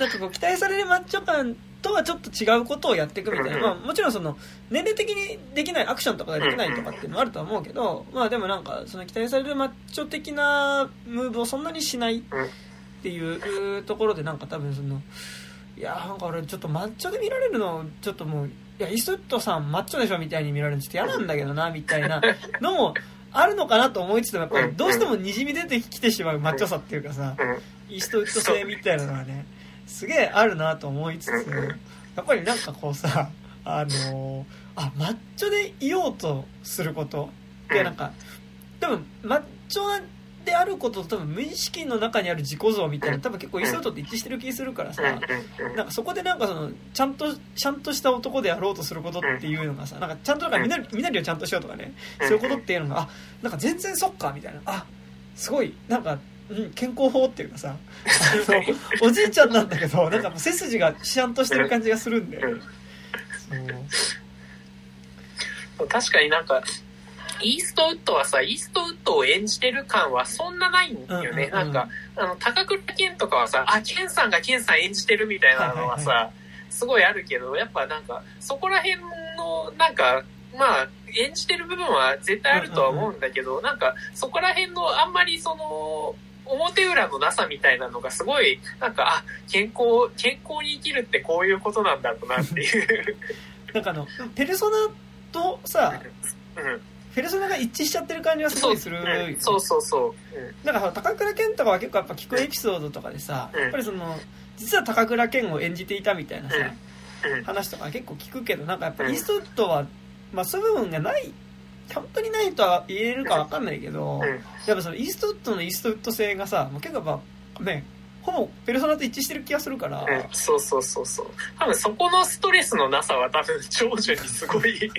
なんかこう期待されるマッチョ感とはちょっと違うことをやっていくみたいな、まあ、もちろんその年齢的にできないアクションとかができないとかっていうのもあるとは思うけどまあでもなんかその期待されるマッチョ的なムーブをそんなにしないっていうところでなんか多分そのいやなんか俺ちょっとマッチョで見られるのちょっともういやイスウッドさんマッチョでしょみたいに見られるのちょっと嫌なんだけどなみたいなのもあるのかなと思いつつもやっぱりどうしてもにじみ出てきてしまうマッチョさっていうかさイーストウッド性みたいなのがねすげえあるなと思いつつやっぱりなんかこうさあのあマッチョでいようとすることってなんか多分マッチョであることと多分無意識の中にある自己像みたいな多分結構イソートって一致してる気するからさなんかそこでなんかそのちゃんとちゃんとした男であろうとすることっていうのがさなんかちゃんとなんかみなりをちゃんとしようとかねそういうことっていうのがあなんか全然そっかみたいな。あすごいなんかうん、健康法っていうかさあのおじいちゃんなんだけどなんか背筋がしゃんとしてる感じがするんで、そう。確かになんかイーストウッドはさ、イーストウッドを演じてる感はそんなないんだよね。うんうんうん、なんか、あの、高倉健とかはさ、あ、健さんが健さん演じてるみたいなのはさ、はいはいはい、すごいあるけど、やっぱなんか、そこら辺の、なんか、まあ、演じてる部分は絶対あるとは思うんだけど、うんうんうん、なんか、そこら辺のあんまりその、表裏のなさみたいなのがすごい、なんか、あ、健康、健康に生きるってこういうことなんだろうなっていう。なんかあの、ペルソナとさ、うん。ペルソナが一致しちゃってる感じはすごいする、ね、そうそうそう、う。ん、だから高倉健とかは結構やっぱ聞くエピソードとかでさ、うん、やっぱりその実は高倉健を演じていたみたいなさ、うん、話とか結構聞くけどなんかやっぱイーストウッドは、まあ、そういう部分がない本当にないとは言えるか分かんないけど、やっぱそのイーストウッドのイーストウッド性がさもう結構やっぱねほぼペルソナと一致してる気がするから、うん、そうそうそうそう。多分そこのストレスのなさは多分長寿にすごい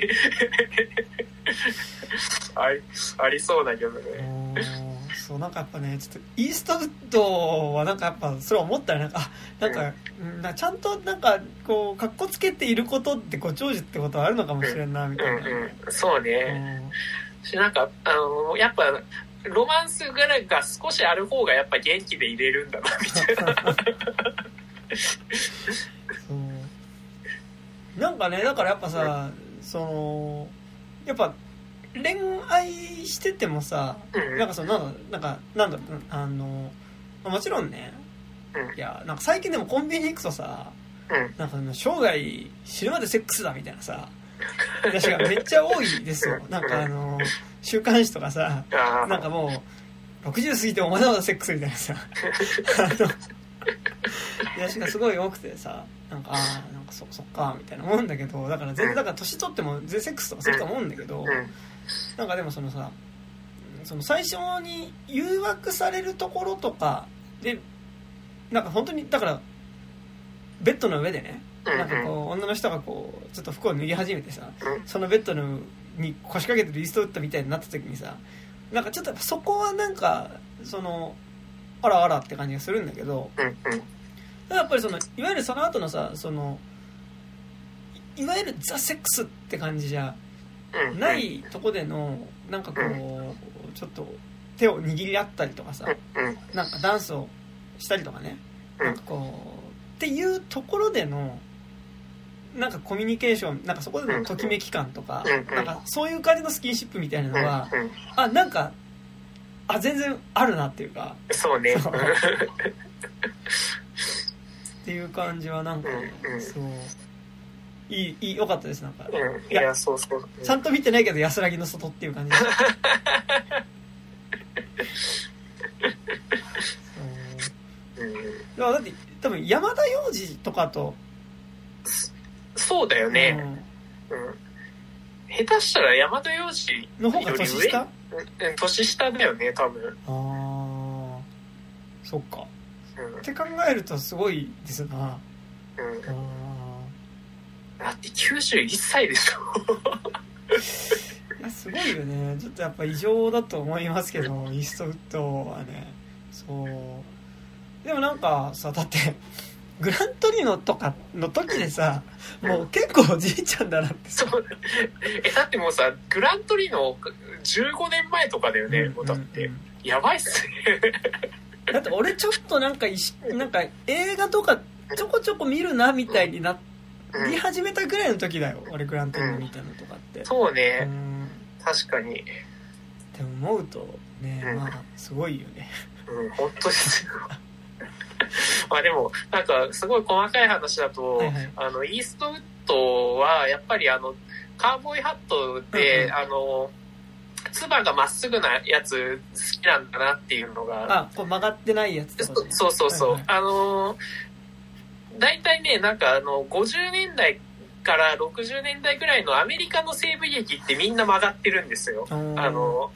ありありそうだけどねそうなんかやっぱねちょっとイーストウッドはなんかやっぱそれ思ったらなんかなんか、うん、なちゃんとなんかこうかっこつけていることってご長寿ってことはあるのかもしれんなみたいな、うんうん。そうね、しなんかあのやっぱロマンスぐらいが少しある方がやっぱ元気で入れるんだなみたいな。そう。なんかねだからやっぱさ、うん、そのやっぱ恋愛しててもさ、うん、なんかそのなんかなんだあのもちろんね、うん、いやなんか最近でもコンビニ行くとさ、うん、なんか生涯死ぬまでセックスだみたいなさ 私がめっちゃ多いですよ。なんかあの週刊誌とかさなんかもう60過ぎてもまだまだセックスみたいなさ あの出しがすごい多くてさなんかああなんかそそっかみたいな思うんだけどだから全然だから年取っても全然セックスとかすると思うんだけどなんかでもそのさその最初に誘惑されるところとかでなんか本当にだからベッドの上でねなんかこう女の人がこうちょっと服を脱ぎ始めてさそのベッドのに腰掛けてリスト打ったみたいになった時にさなんかちょっとそこはなんかそのあらあらって感じがするんだけどやっぱりそのいわゆるその後のさそのいわゆるザ・セックスって感じじゃないとこでのなんかこうちょっと手を握り合ったりとかさなんかダンスをしたりとかね。なんかこうっていうところでのなんかコミュニケーションなんかそこでのときめき感とかなんかそういう感じのスキンシップみたいなのはあなんかあ全然あるなっていうか。そうね。っていう感じはなんか、そういいいいよかったですなんか、うん、いやそうそう、ちゃんと見てないけど安らぎの外っていう感じ。うん、だって多分山田洋次とかと。そうだよね、うん、うん、下手したら山田洋次の方が年下？年下だよね多分。ああそっか、うん、って考えるとすごいですな。うんだって91歳でしょ。いやすごいよね。ちょっとやっぱ異常だと思いますけど イーストウッドはね。そう。でもなんかさだってグラントリノとかの時でさ、もう結構おじいちゃんだなって。そう。えだってもうさグラントリノ15年前とかだよね、もうだって、やばいっすね。だって俺ちょっとなんかなんか映画とかちょこちょこ見るなみたいになり始めたぐらいの時だよ俺グラントリノ見たのとかって、そうね、確かに。って思うとね、まあすごいよね。うん本当ですよ。まあでも、なんか、すごい細かい話だと、はいはい。あの、イーストウッドは、やっぱりあの、カーボーイハットで、うんうん。あの、つばがまっすぐなやつ好きなんだなっていうのが、あこう曲がってないやつね。そうそうそう。はいはい。あのー、大体ね、なんかあの、50年代から60年代ぐらいのアメリカの西部劇ってみんな曲がってるんですよ。うんあの、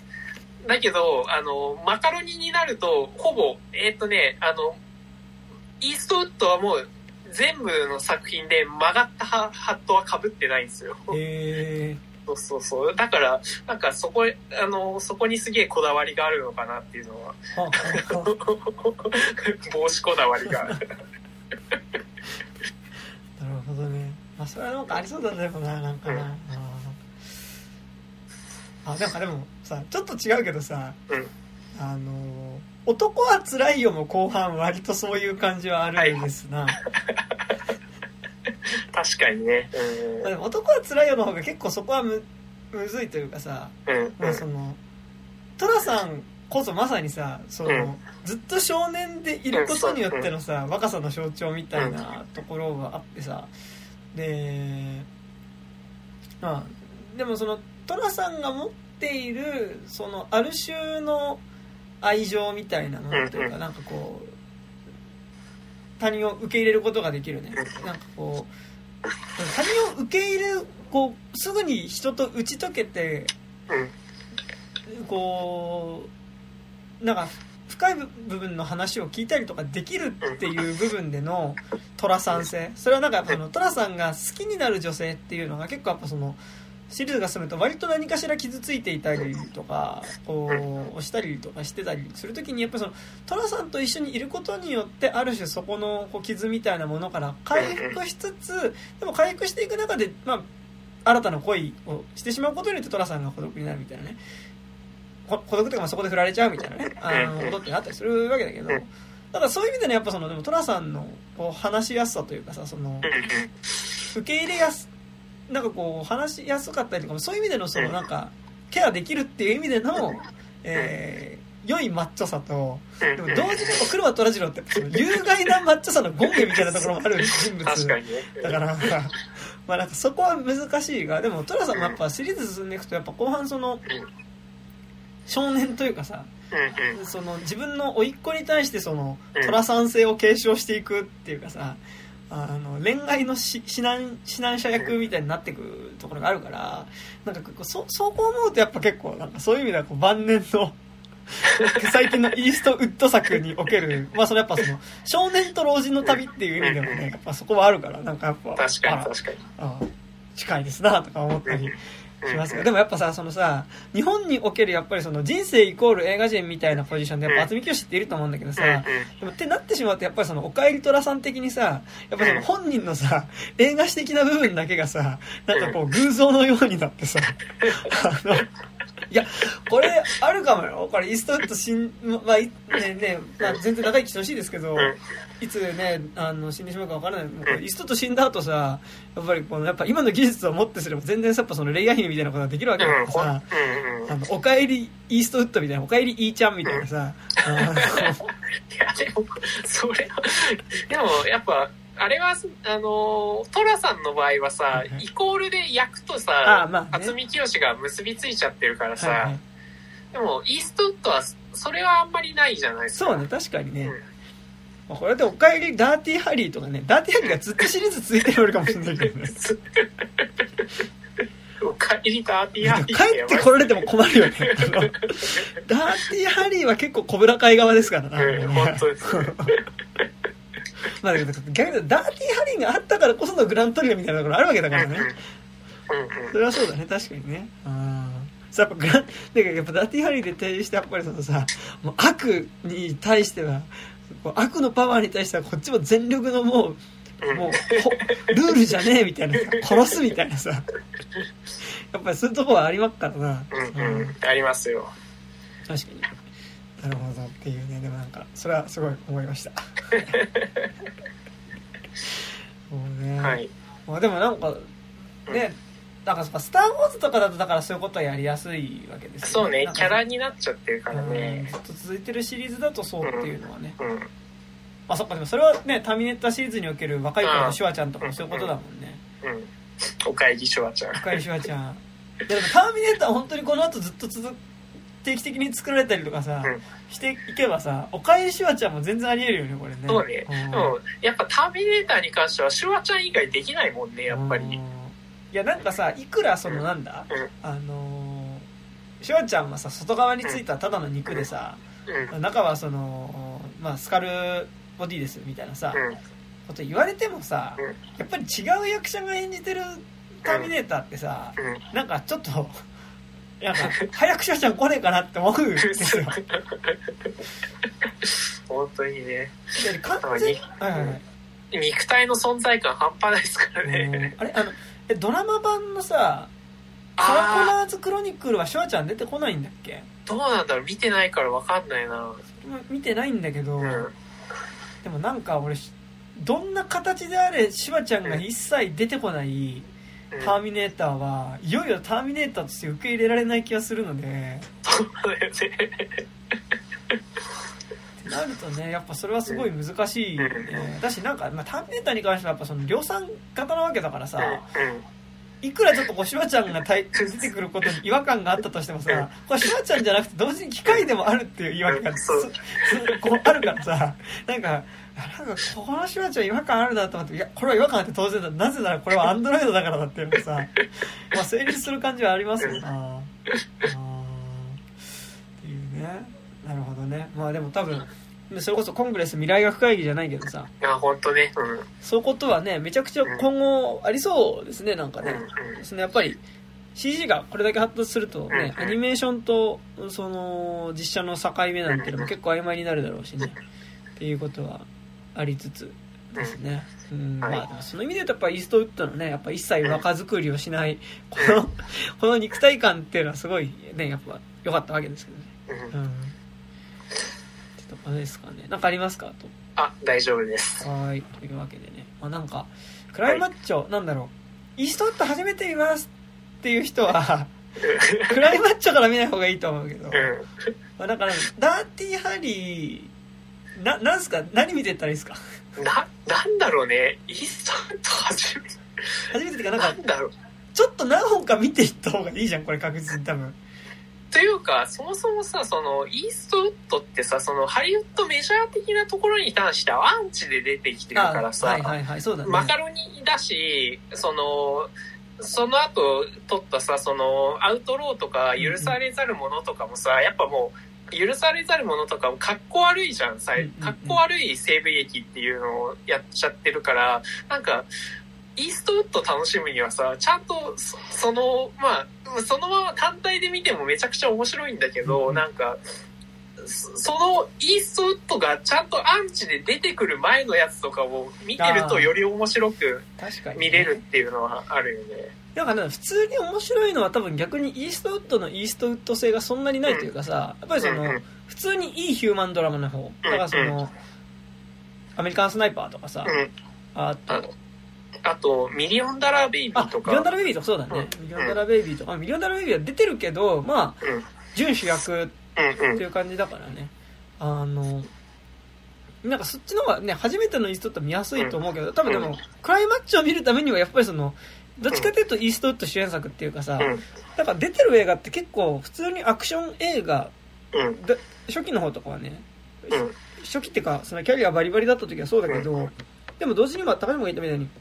だけど、あの、マカロニになると、ほぼ、えーっ、とね、あの、イーストウッドはもう全部の作品で曲がったハハットは被ってないんですよ。へえそうそうそう。だから、なんかそこ、あの、そこにすげえこだわりがあるのかなっていうのは、帽子こだわりがまあそれはなんかありそうだねでもななんかな、うん。あなんかでもさちょっと違うけどさ、うん。あの男は辛いよも後半割とそういう感じはあるんですな、確かにね。まあでも男は辛いよの方が結構そこはむむずいというかさ、うん。うん。まあ、その寅さんこそまさにさその、うん。ずっと少年でいることによってのさ、若さの象徴みたいなところがあってさでまあでもその寅さんが持っているそのある種の愛情みたいなのというか、うんなんかこう他人を受け入れることができるね。なんかこう他人を受け入れるこうすぐに人と打ち解けてうん。こうなんか深い部分の話を聞いたりとかできるっていう部分での寅さん性。それはなんかやっぱその寅さんが好きになる女性っていうのが結構やっぱそのシリーズが進むと割と何かしら傷ついていたりとかこう押したりとかしてたりする時にやっぱりその寅さんと一緒にいることによってある種そこのこう傷みたいなものから回復しつつでも回復していく中でまあ新たな恋をしてしまうことによって寅さんが孤独になるみたいなね。こ孤独とかまあそこで振られちゃうみたいなね。あのことってあったりするわけだけど。だからそういう意味でねやっぱそのでも寅さんのこう話しやすさというかさその受け入れやすなんかこう話しやすかったりとかそういう意味でのそのなんかケアできるっていう意味での、えー良いマッチョさとうん。でも同時に黒羽虎次郎ってその有害なマッチョさのゴンゲみたいなところもある人物。確かにね。だから、まあなんかそこは難しいが、でも寅さんもやっぱシリーズ進んでいくと、やっぱ後半その、少年というかさ、うんうん。その自分の甥っ子に対してそのうん寅さん性を継承していくっていうかさ、あの恋愛のし指南指南者役みたいになっていくところがあるから、なんかこうそそうこう思うとやっぱ結構なんかそういう意味ではこう晩年の 最近のイーストウッド作における、まあそれやっぱその少年と老人の旅っていう意味でもね、やっぱそこはあるから、なんかやっぱ、確かに確かに。ああ近いですなとか思ったりしますがでもやっぱさそのさ日本におけるやっぱりその人生イコール映画人みたいなポジションでやっぱ渥美清っていると思うんだけどさ、でもってなってしまうとやっぱりそのおかえり虎さん的にさやっぱその本人のさ映画史的な部分だけがさなんかこう偶像のようになってさ あのいやこれあるかもよ。これイーストウッド死ん、まあいねねまあ、全然長生きしてほしいですけど、うん。いつねあの死んでしまうかわからない。もうイーストウッド死んだ後さやっぱりこのやっぱ今の技術をもってすれば全然やっぱそのレイヤー姫みたいなことができるわけだからさ。あのおかえりイーストウッドみたいなおかえりイーちゃんみたいなさ、いや、でも、それは、でも、やっぱ、あれは、あの、トラさんの場合はさイコールで役とあさ、まあね。渥美清が結びついちゃってるからさ、はいはい。でも、イーストウッドは、それはあんまりないじゃないですか。そうね確かにね、うん。まあこれで おかえりダーティーハリーとかねダーティーハリーがずっとシリーズ続いてるかもしれないけどね。おかえりダーティーハリー帰ってこられても困るよね。ダーティーハリーは結構小倉会側ですからな、うん、本当ですね。まあだけど逆にダーティーハリーがあったからこそのグラントリオみたいなところあるわけだからね。それはそうだね。確かにね。うんそうやっぱグランだからやっぱダーティーハリーで提示してやっぱりそのさもう悪に対しては悪のパワーに対してはこっちも全力のもううんもうほルールじゃねえみたいなさ殺すみたいなさ。やっぱりそういうところはありますからな、うんうん、ありますよ。確かになるほどっていうねでもなんかそれはすごい思いました そうね、はい。まあ、でもなんかねなんかそっかスター・ウォーズとかだとだからそういうことはやりやすいわけですそうねなん、かキャラになっちゃってるからうんねず。っと続いてるシリーズだとそうっていうのはね、うん。あそっかでもそれはねターミネーターシリーズにおける若い頃のシュワちゃんとかもそういうことだもんねうん。おかえりシュワちゃん。若いシュワちゃんでもターミネーター本当にこの後ずっと続定期的に作られたりとかさ、うんしていけばさおかえりシュワちゃんも全然ありえるよねこれねそうね。んでも、やっぱターミネーターに関してはシュワちゃん以外できないもんね、やっぱり。うんいやなんかさいくらそのなんだ、うんあのーシュワちゃんはさ外側についたただの肉でさ、うん。中はその、まあ、スカルボディですみたいなさ、うん。こと言われてもさ、うんやっぱり違う役者が演じてるターミネーターってさ、うん。なんかちょっとなんか早くシュワちゃん来ねえかなって思うんですよ 本当にね。で完全にはいはいはい肉体の存在感半端ないですからうんね。あれあのえドラマ版のさ「サラコあナーズクロニクル」はシュワちゃん出てこないんだっけ？ーどうなんだろう？見てないからわかんないな。見てないんだけど、うん。でもなんか俺どんな形であれシュワちゃんが一切出てこないうんターミネーターはいよいよターミネーターとして受け入れられない気がするので。そうだよね。ってなるとねやっぱそれはすごい難しいよね。だしなんか、まあ、ターミネーターに関してはやっぱその量産型なわけだからさ。うん。いくらちょっとこうシュワちゃんが対出てくることに違和感があったとしてもさこれシュワちゃんじゃなくて同時に機械でもあるっていう違和感がこうあるからさ。なんかあなんかこのシュワちゃん違和感あるなと思っていやこれは違和感あって当然だ。なぜならこれはアンドロイドだからだっていうのがさ。まあ成立する感じはありますよな。あー。っていうね。なるほどね。まあでも多分それこそコングレス未来学会議じゃないけどさ。いや、本当ね。うん。そういうことはねめちゃくちゃ今後ありそうですねなんかね、うんそのやっぱり CG がこれだけ発達するとね、うんアニメーションとその実写の境目なんていうのも結構曖昧になるだろうしね。っていうことはありつつですね、うん。はい。まあ、その意味で言うとやっぱイーストウッドのねやっぱ一切若作りをしないこのこの肉体感っていうのはすごいねやっぱ良かったわけですけどね。うんうんってとこですかねなんかありますか？とあ、大丈夫です。はーい。というわけでね。まあ、なんか、クライマッチョ、なんだろう、イーストウッド初めて見ますっていう人は、クライマッチョから見ない方がいいと思うけど、うん。まあ、だから、ダーティーハリー、な、なんすか？何見てったらいいですか？な、なんだろうね。イーストウッド初めて。初めてってか、なんかなん、だろう。ちょっと何本か見ていった方がいいじゃん、これ確実に多分。というか、そもそもさ、その、イーストウッドってさ、その、ハリウッドメジャー的なところに関してはアンチで出てきてるからさ、はいはいはい、そうだね。マカロニだし、その、その後撮ったさ、その、アウトローとか、許されざるものとかもさ、やっぱもう、許されざるものとかも、かっこ悪いじゃん、かっこ悪い西部劇っていうのをやっちゃってるから、なんか、イーストウッド楽しむにはさ、ちゃんとそ、その、まあ、そのまま単体で見てもめちゃくちゃ面白いんだけど、うん。なんか、そそのイーストウッドがちゃんとアンチで出てくる前のやつとかを見てるとより面白く見れるっていうのはあるよね。だからね普通に面白いのは多分逆にイーストウッドのイーストウッド性がそんなにないというかさ、やっぱりその、普通にいいヒューマンドラマの方だからその、アメリカンスナイパーとかさ、うん。あとああと、ミリオンダラーベイビあーとか。ミリオンダラベイビーとかそうだね、うんミリオンダラベイビーとか、ミリオンダラベイビーは出てるけどまあうん。準主役。っていう感じだからねあのなんかそっちの方がね初めてのイーストウッド見やすいと思うけど多分でも、うんクライマッチを見るためにはやっぱりそのどっちかというとイーストウッド主演作っていうかさ、うん。だから出てる映画って結構普通にアクション映画初期の方とかはね、うん。初期っていうかそのキャリアバリバリだった時はそうだけど、でも同時には高島が言ったみたいに、うん、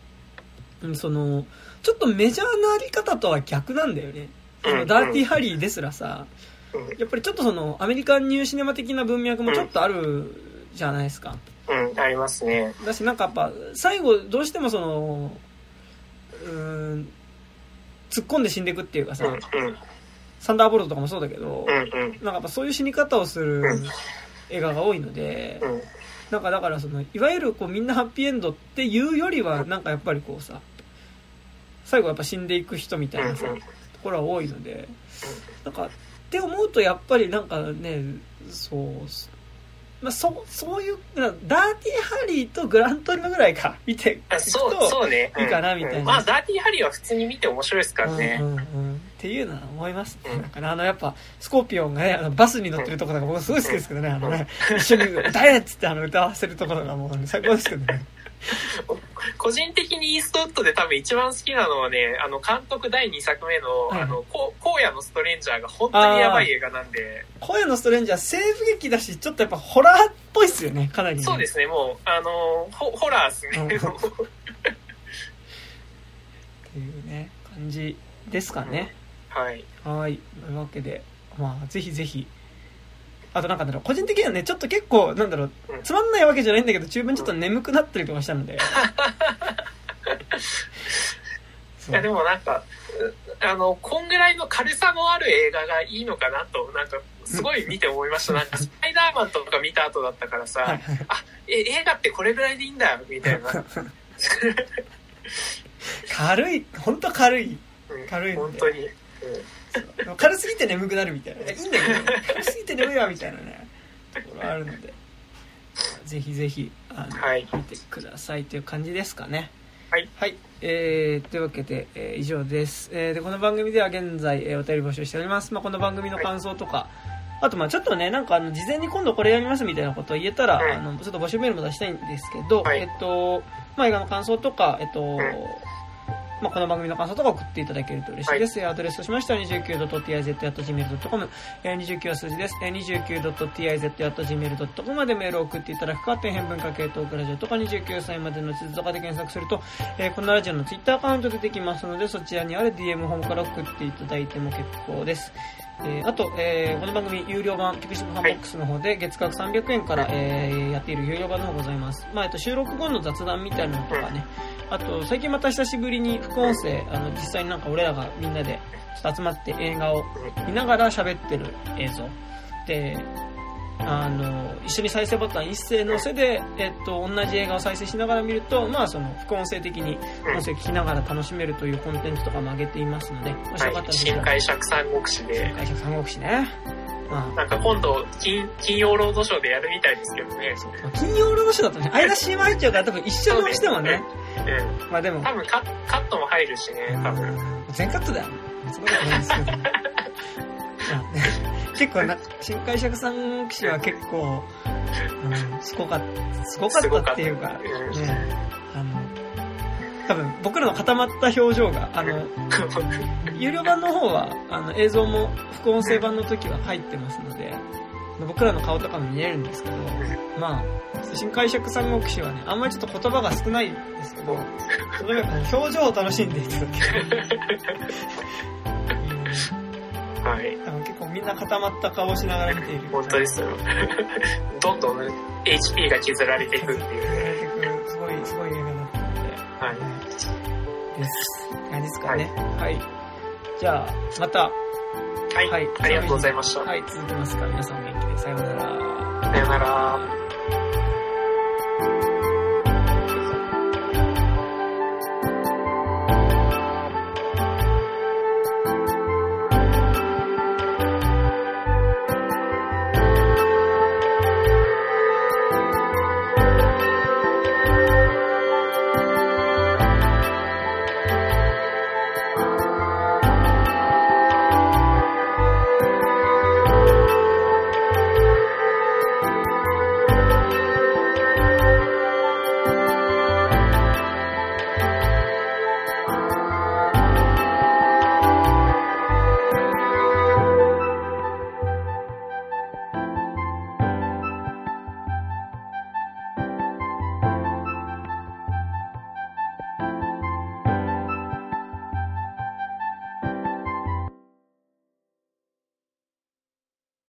そのちょっとメジャーなあり方とは逆なんだよね、そのダーティーハリーですらさやっぱりちょっとそのアメリカンニューシネマ的な文脈もちょっとあるじゃないですか、うん。うん。ありますね。だしなんかやっぱ最後どうしてもそのうーん突っ込んで死んでいくっていうかさ。サンダーボルトとかもそうだけど。なんかやっぱそういう死に方をするうん映画が多いので、うん。なんかだからそのいわゆるこうみんなハッピーエンドっていうよりはなんかやっぱりこうさ最後やっぱ死んでいく人みたいなさ、ところは多いのでなんかって思うとやっぱりなんかねそうまあ、そそういうなダーティーハリーとグラントリノぐらいか 見ていくとあそう、そうね。いいかなみたいなうんまあ、ダーティーハリーは普通に見て面白いですからねう。んうんうんっていうのは思いますね。うんなんかね、あの、やっぱ、スコーピオンがね、あのバスに乗ってるところが僕すごい好きですけどね、あのね、一緒に歌えっつってあの歌わせるところがもう、ね、最高ですけどね。個人的にイーストウッドで多分一番好きなのはね、あの、監督第2作目の、はいあの、こ荒野のストレンジャーが本当にやばい映画なんで、声のストレンジャー、西部劇だし、ちょっとやっぱホラーっぽいっすよね、かなり、ね。そうですね、もう、あの、ホホラーっすね。うん っていうね、感じですかね。はい。はい。というわけで、まあ、ぜひぜひ。あとなんかだろう、個人的にはね、ちょっと結構、なんだろうう、んつまんないわけじゃないんだけど、中盤ちょっと眠くなったりとかしたので。そ いうや、でもなんか、うあの、こんぐらいの軽さのある映画がいいのかなと、なんか、すごい見て思いました。なんか、スパイダーマンとか見た後だったからさ、はいはいあ、え、映画ってこれぐらいでいいんだよ、みたいな。軽い、本当軽い。うん軽いので本当に。うん軽すぎて眠くなるみたいな。いやいいんだけど、軽すぎて眠いわ、みたいなね、ところあるので。ぜひぜひ、あの、はい見てくださいという感じですかね。はい。はい。えー、というわけで、えー以上です。えーで、この番組では現在、えーお便り募集しております。まあ、この番組の感想とか、あと、まあちょっとね、なんか、あの、事前に今度これやりますみたいなことを言えたら、うんあの、ちょっと募集メールも出したいんですけど、はいえっと、まあ、映画の感想とか、えっと、んまあ、この番組の感想とか送っていただけると嬉しいです。アドレスとしましては 29.tiz.gmail.com、えー29は数字です。えー 29.tiz.gmail.com までメールを送っていただくか、底辺文化系トークラジオとか29歳までの地図とかで検索すると、えーこのラジオのツイッターアカウント出てきますので、そちらにある DM 本から送っていただいても結構です。えーあと、えーこの番組有料版、ピクシブファンボックスの方で月額300円から、えーやっている有料版の方ございます。まあ、えっと、収録後の雑談みたいなのとかね、あと、最近また久しぶりに副音声、あの、実際になんか俺らがみんなでちょっと集まって映画を見ながら喋ってる映像。で、あの、一緒に再生ボタンいっせーのせで、えっと、同じ映画を再生しながら見ると、まあ、その、副音声的に音声聞きながら楽しめるというコンテンツとかも上げていますので、もしよかったらはい。新解釈三国志で、会社三国志ね。まあ、なんか今度、金、金曜ロードショーでやるみたいですけどね。金曜ロードショーだとね、間 CM 入っちゃうから多分一緒にしてもね。うん。まあでも、多分カカットも入るしね、多分。全カットだよ。そんなことないんですけど。まあね結構な、新解釈三国志は結構、うん、すごかった、すごかったっていうか、ねあの、多分僕らの固まった表情が、あの、有料版の方は、あの、映像も副音声版の時は入ってますので、僕らの顔とかも見えるんですけど、まあ、新解釈三国志はね、あんまりちょっと言葉が少ないんですけど、とにかく表情を楽しんでいただける。はい。みんな固まった顔をしながら見ている。本当ですよ。どんどん HP が削られていくっていうね。すごい、すごい映画だったので、はい。です。感じですかね。はい。じゃあ、また、はい。はいありがとうございました。はい、続きますから皆さんお元気で。さようなら。さよなら。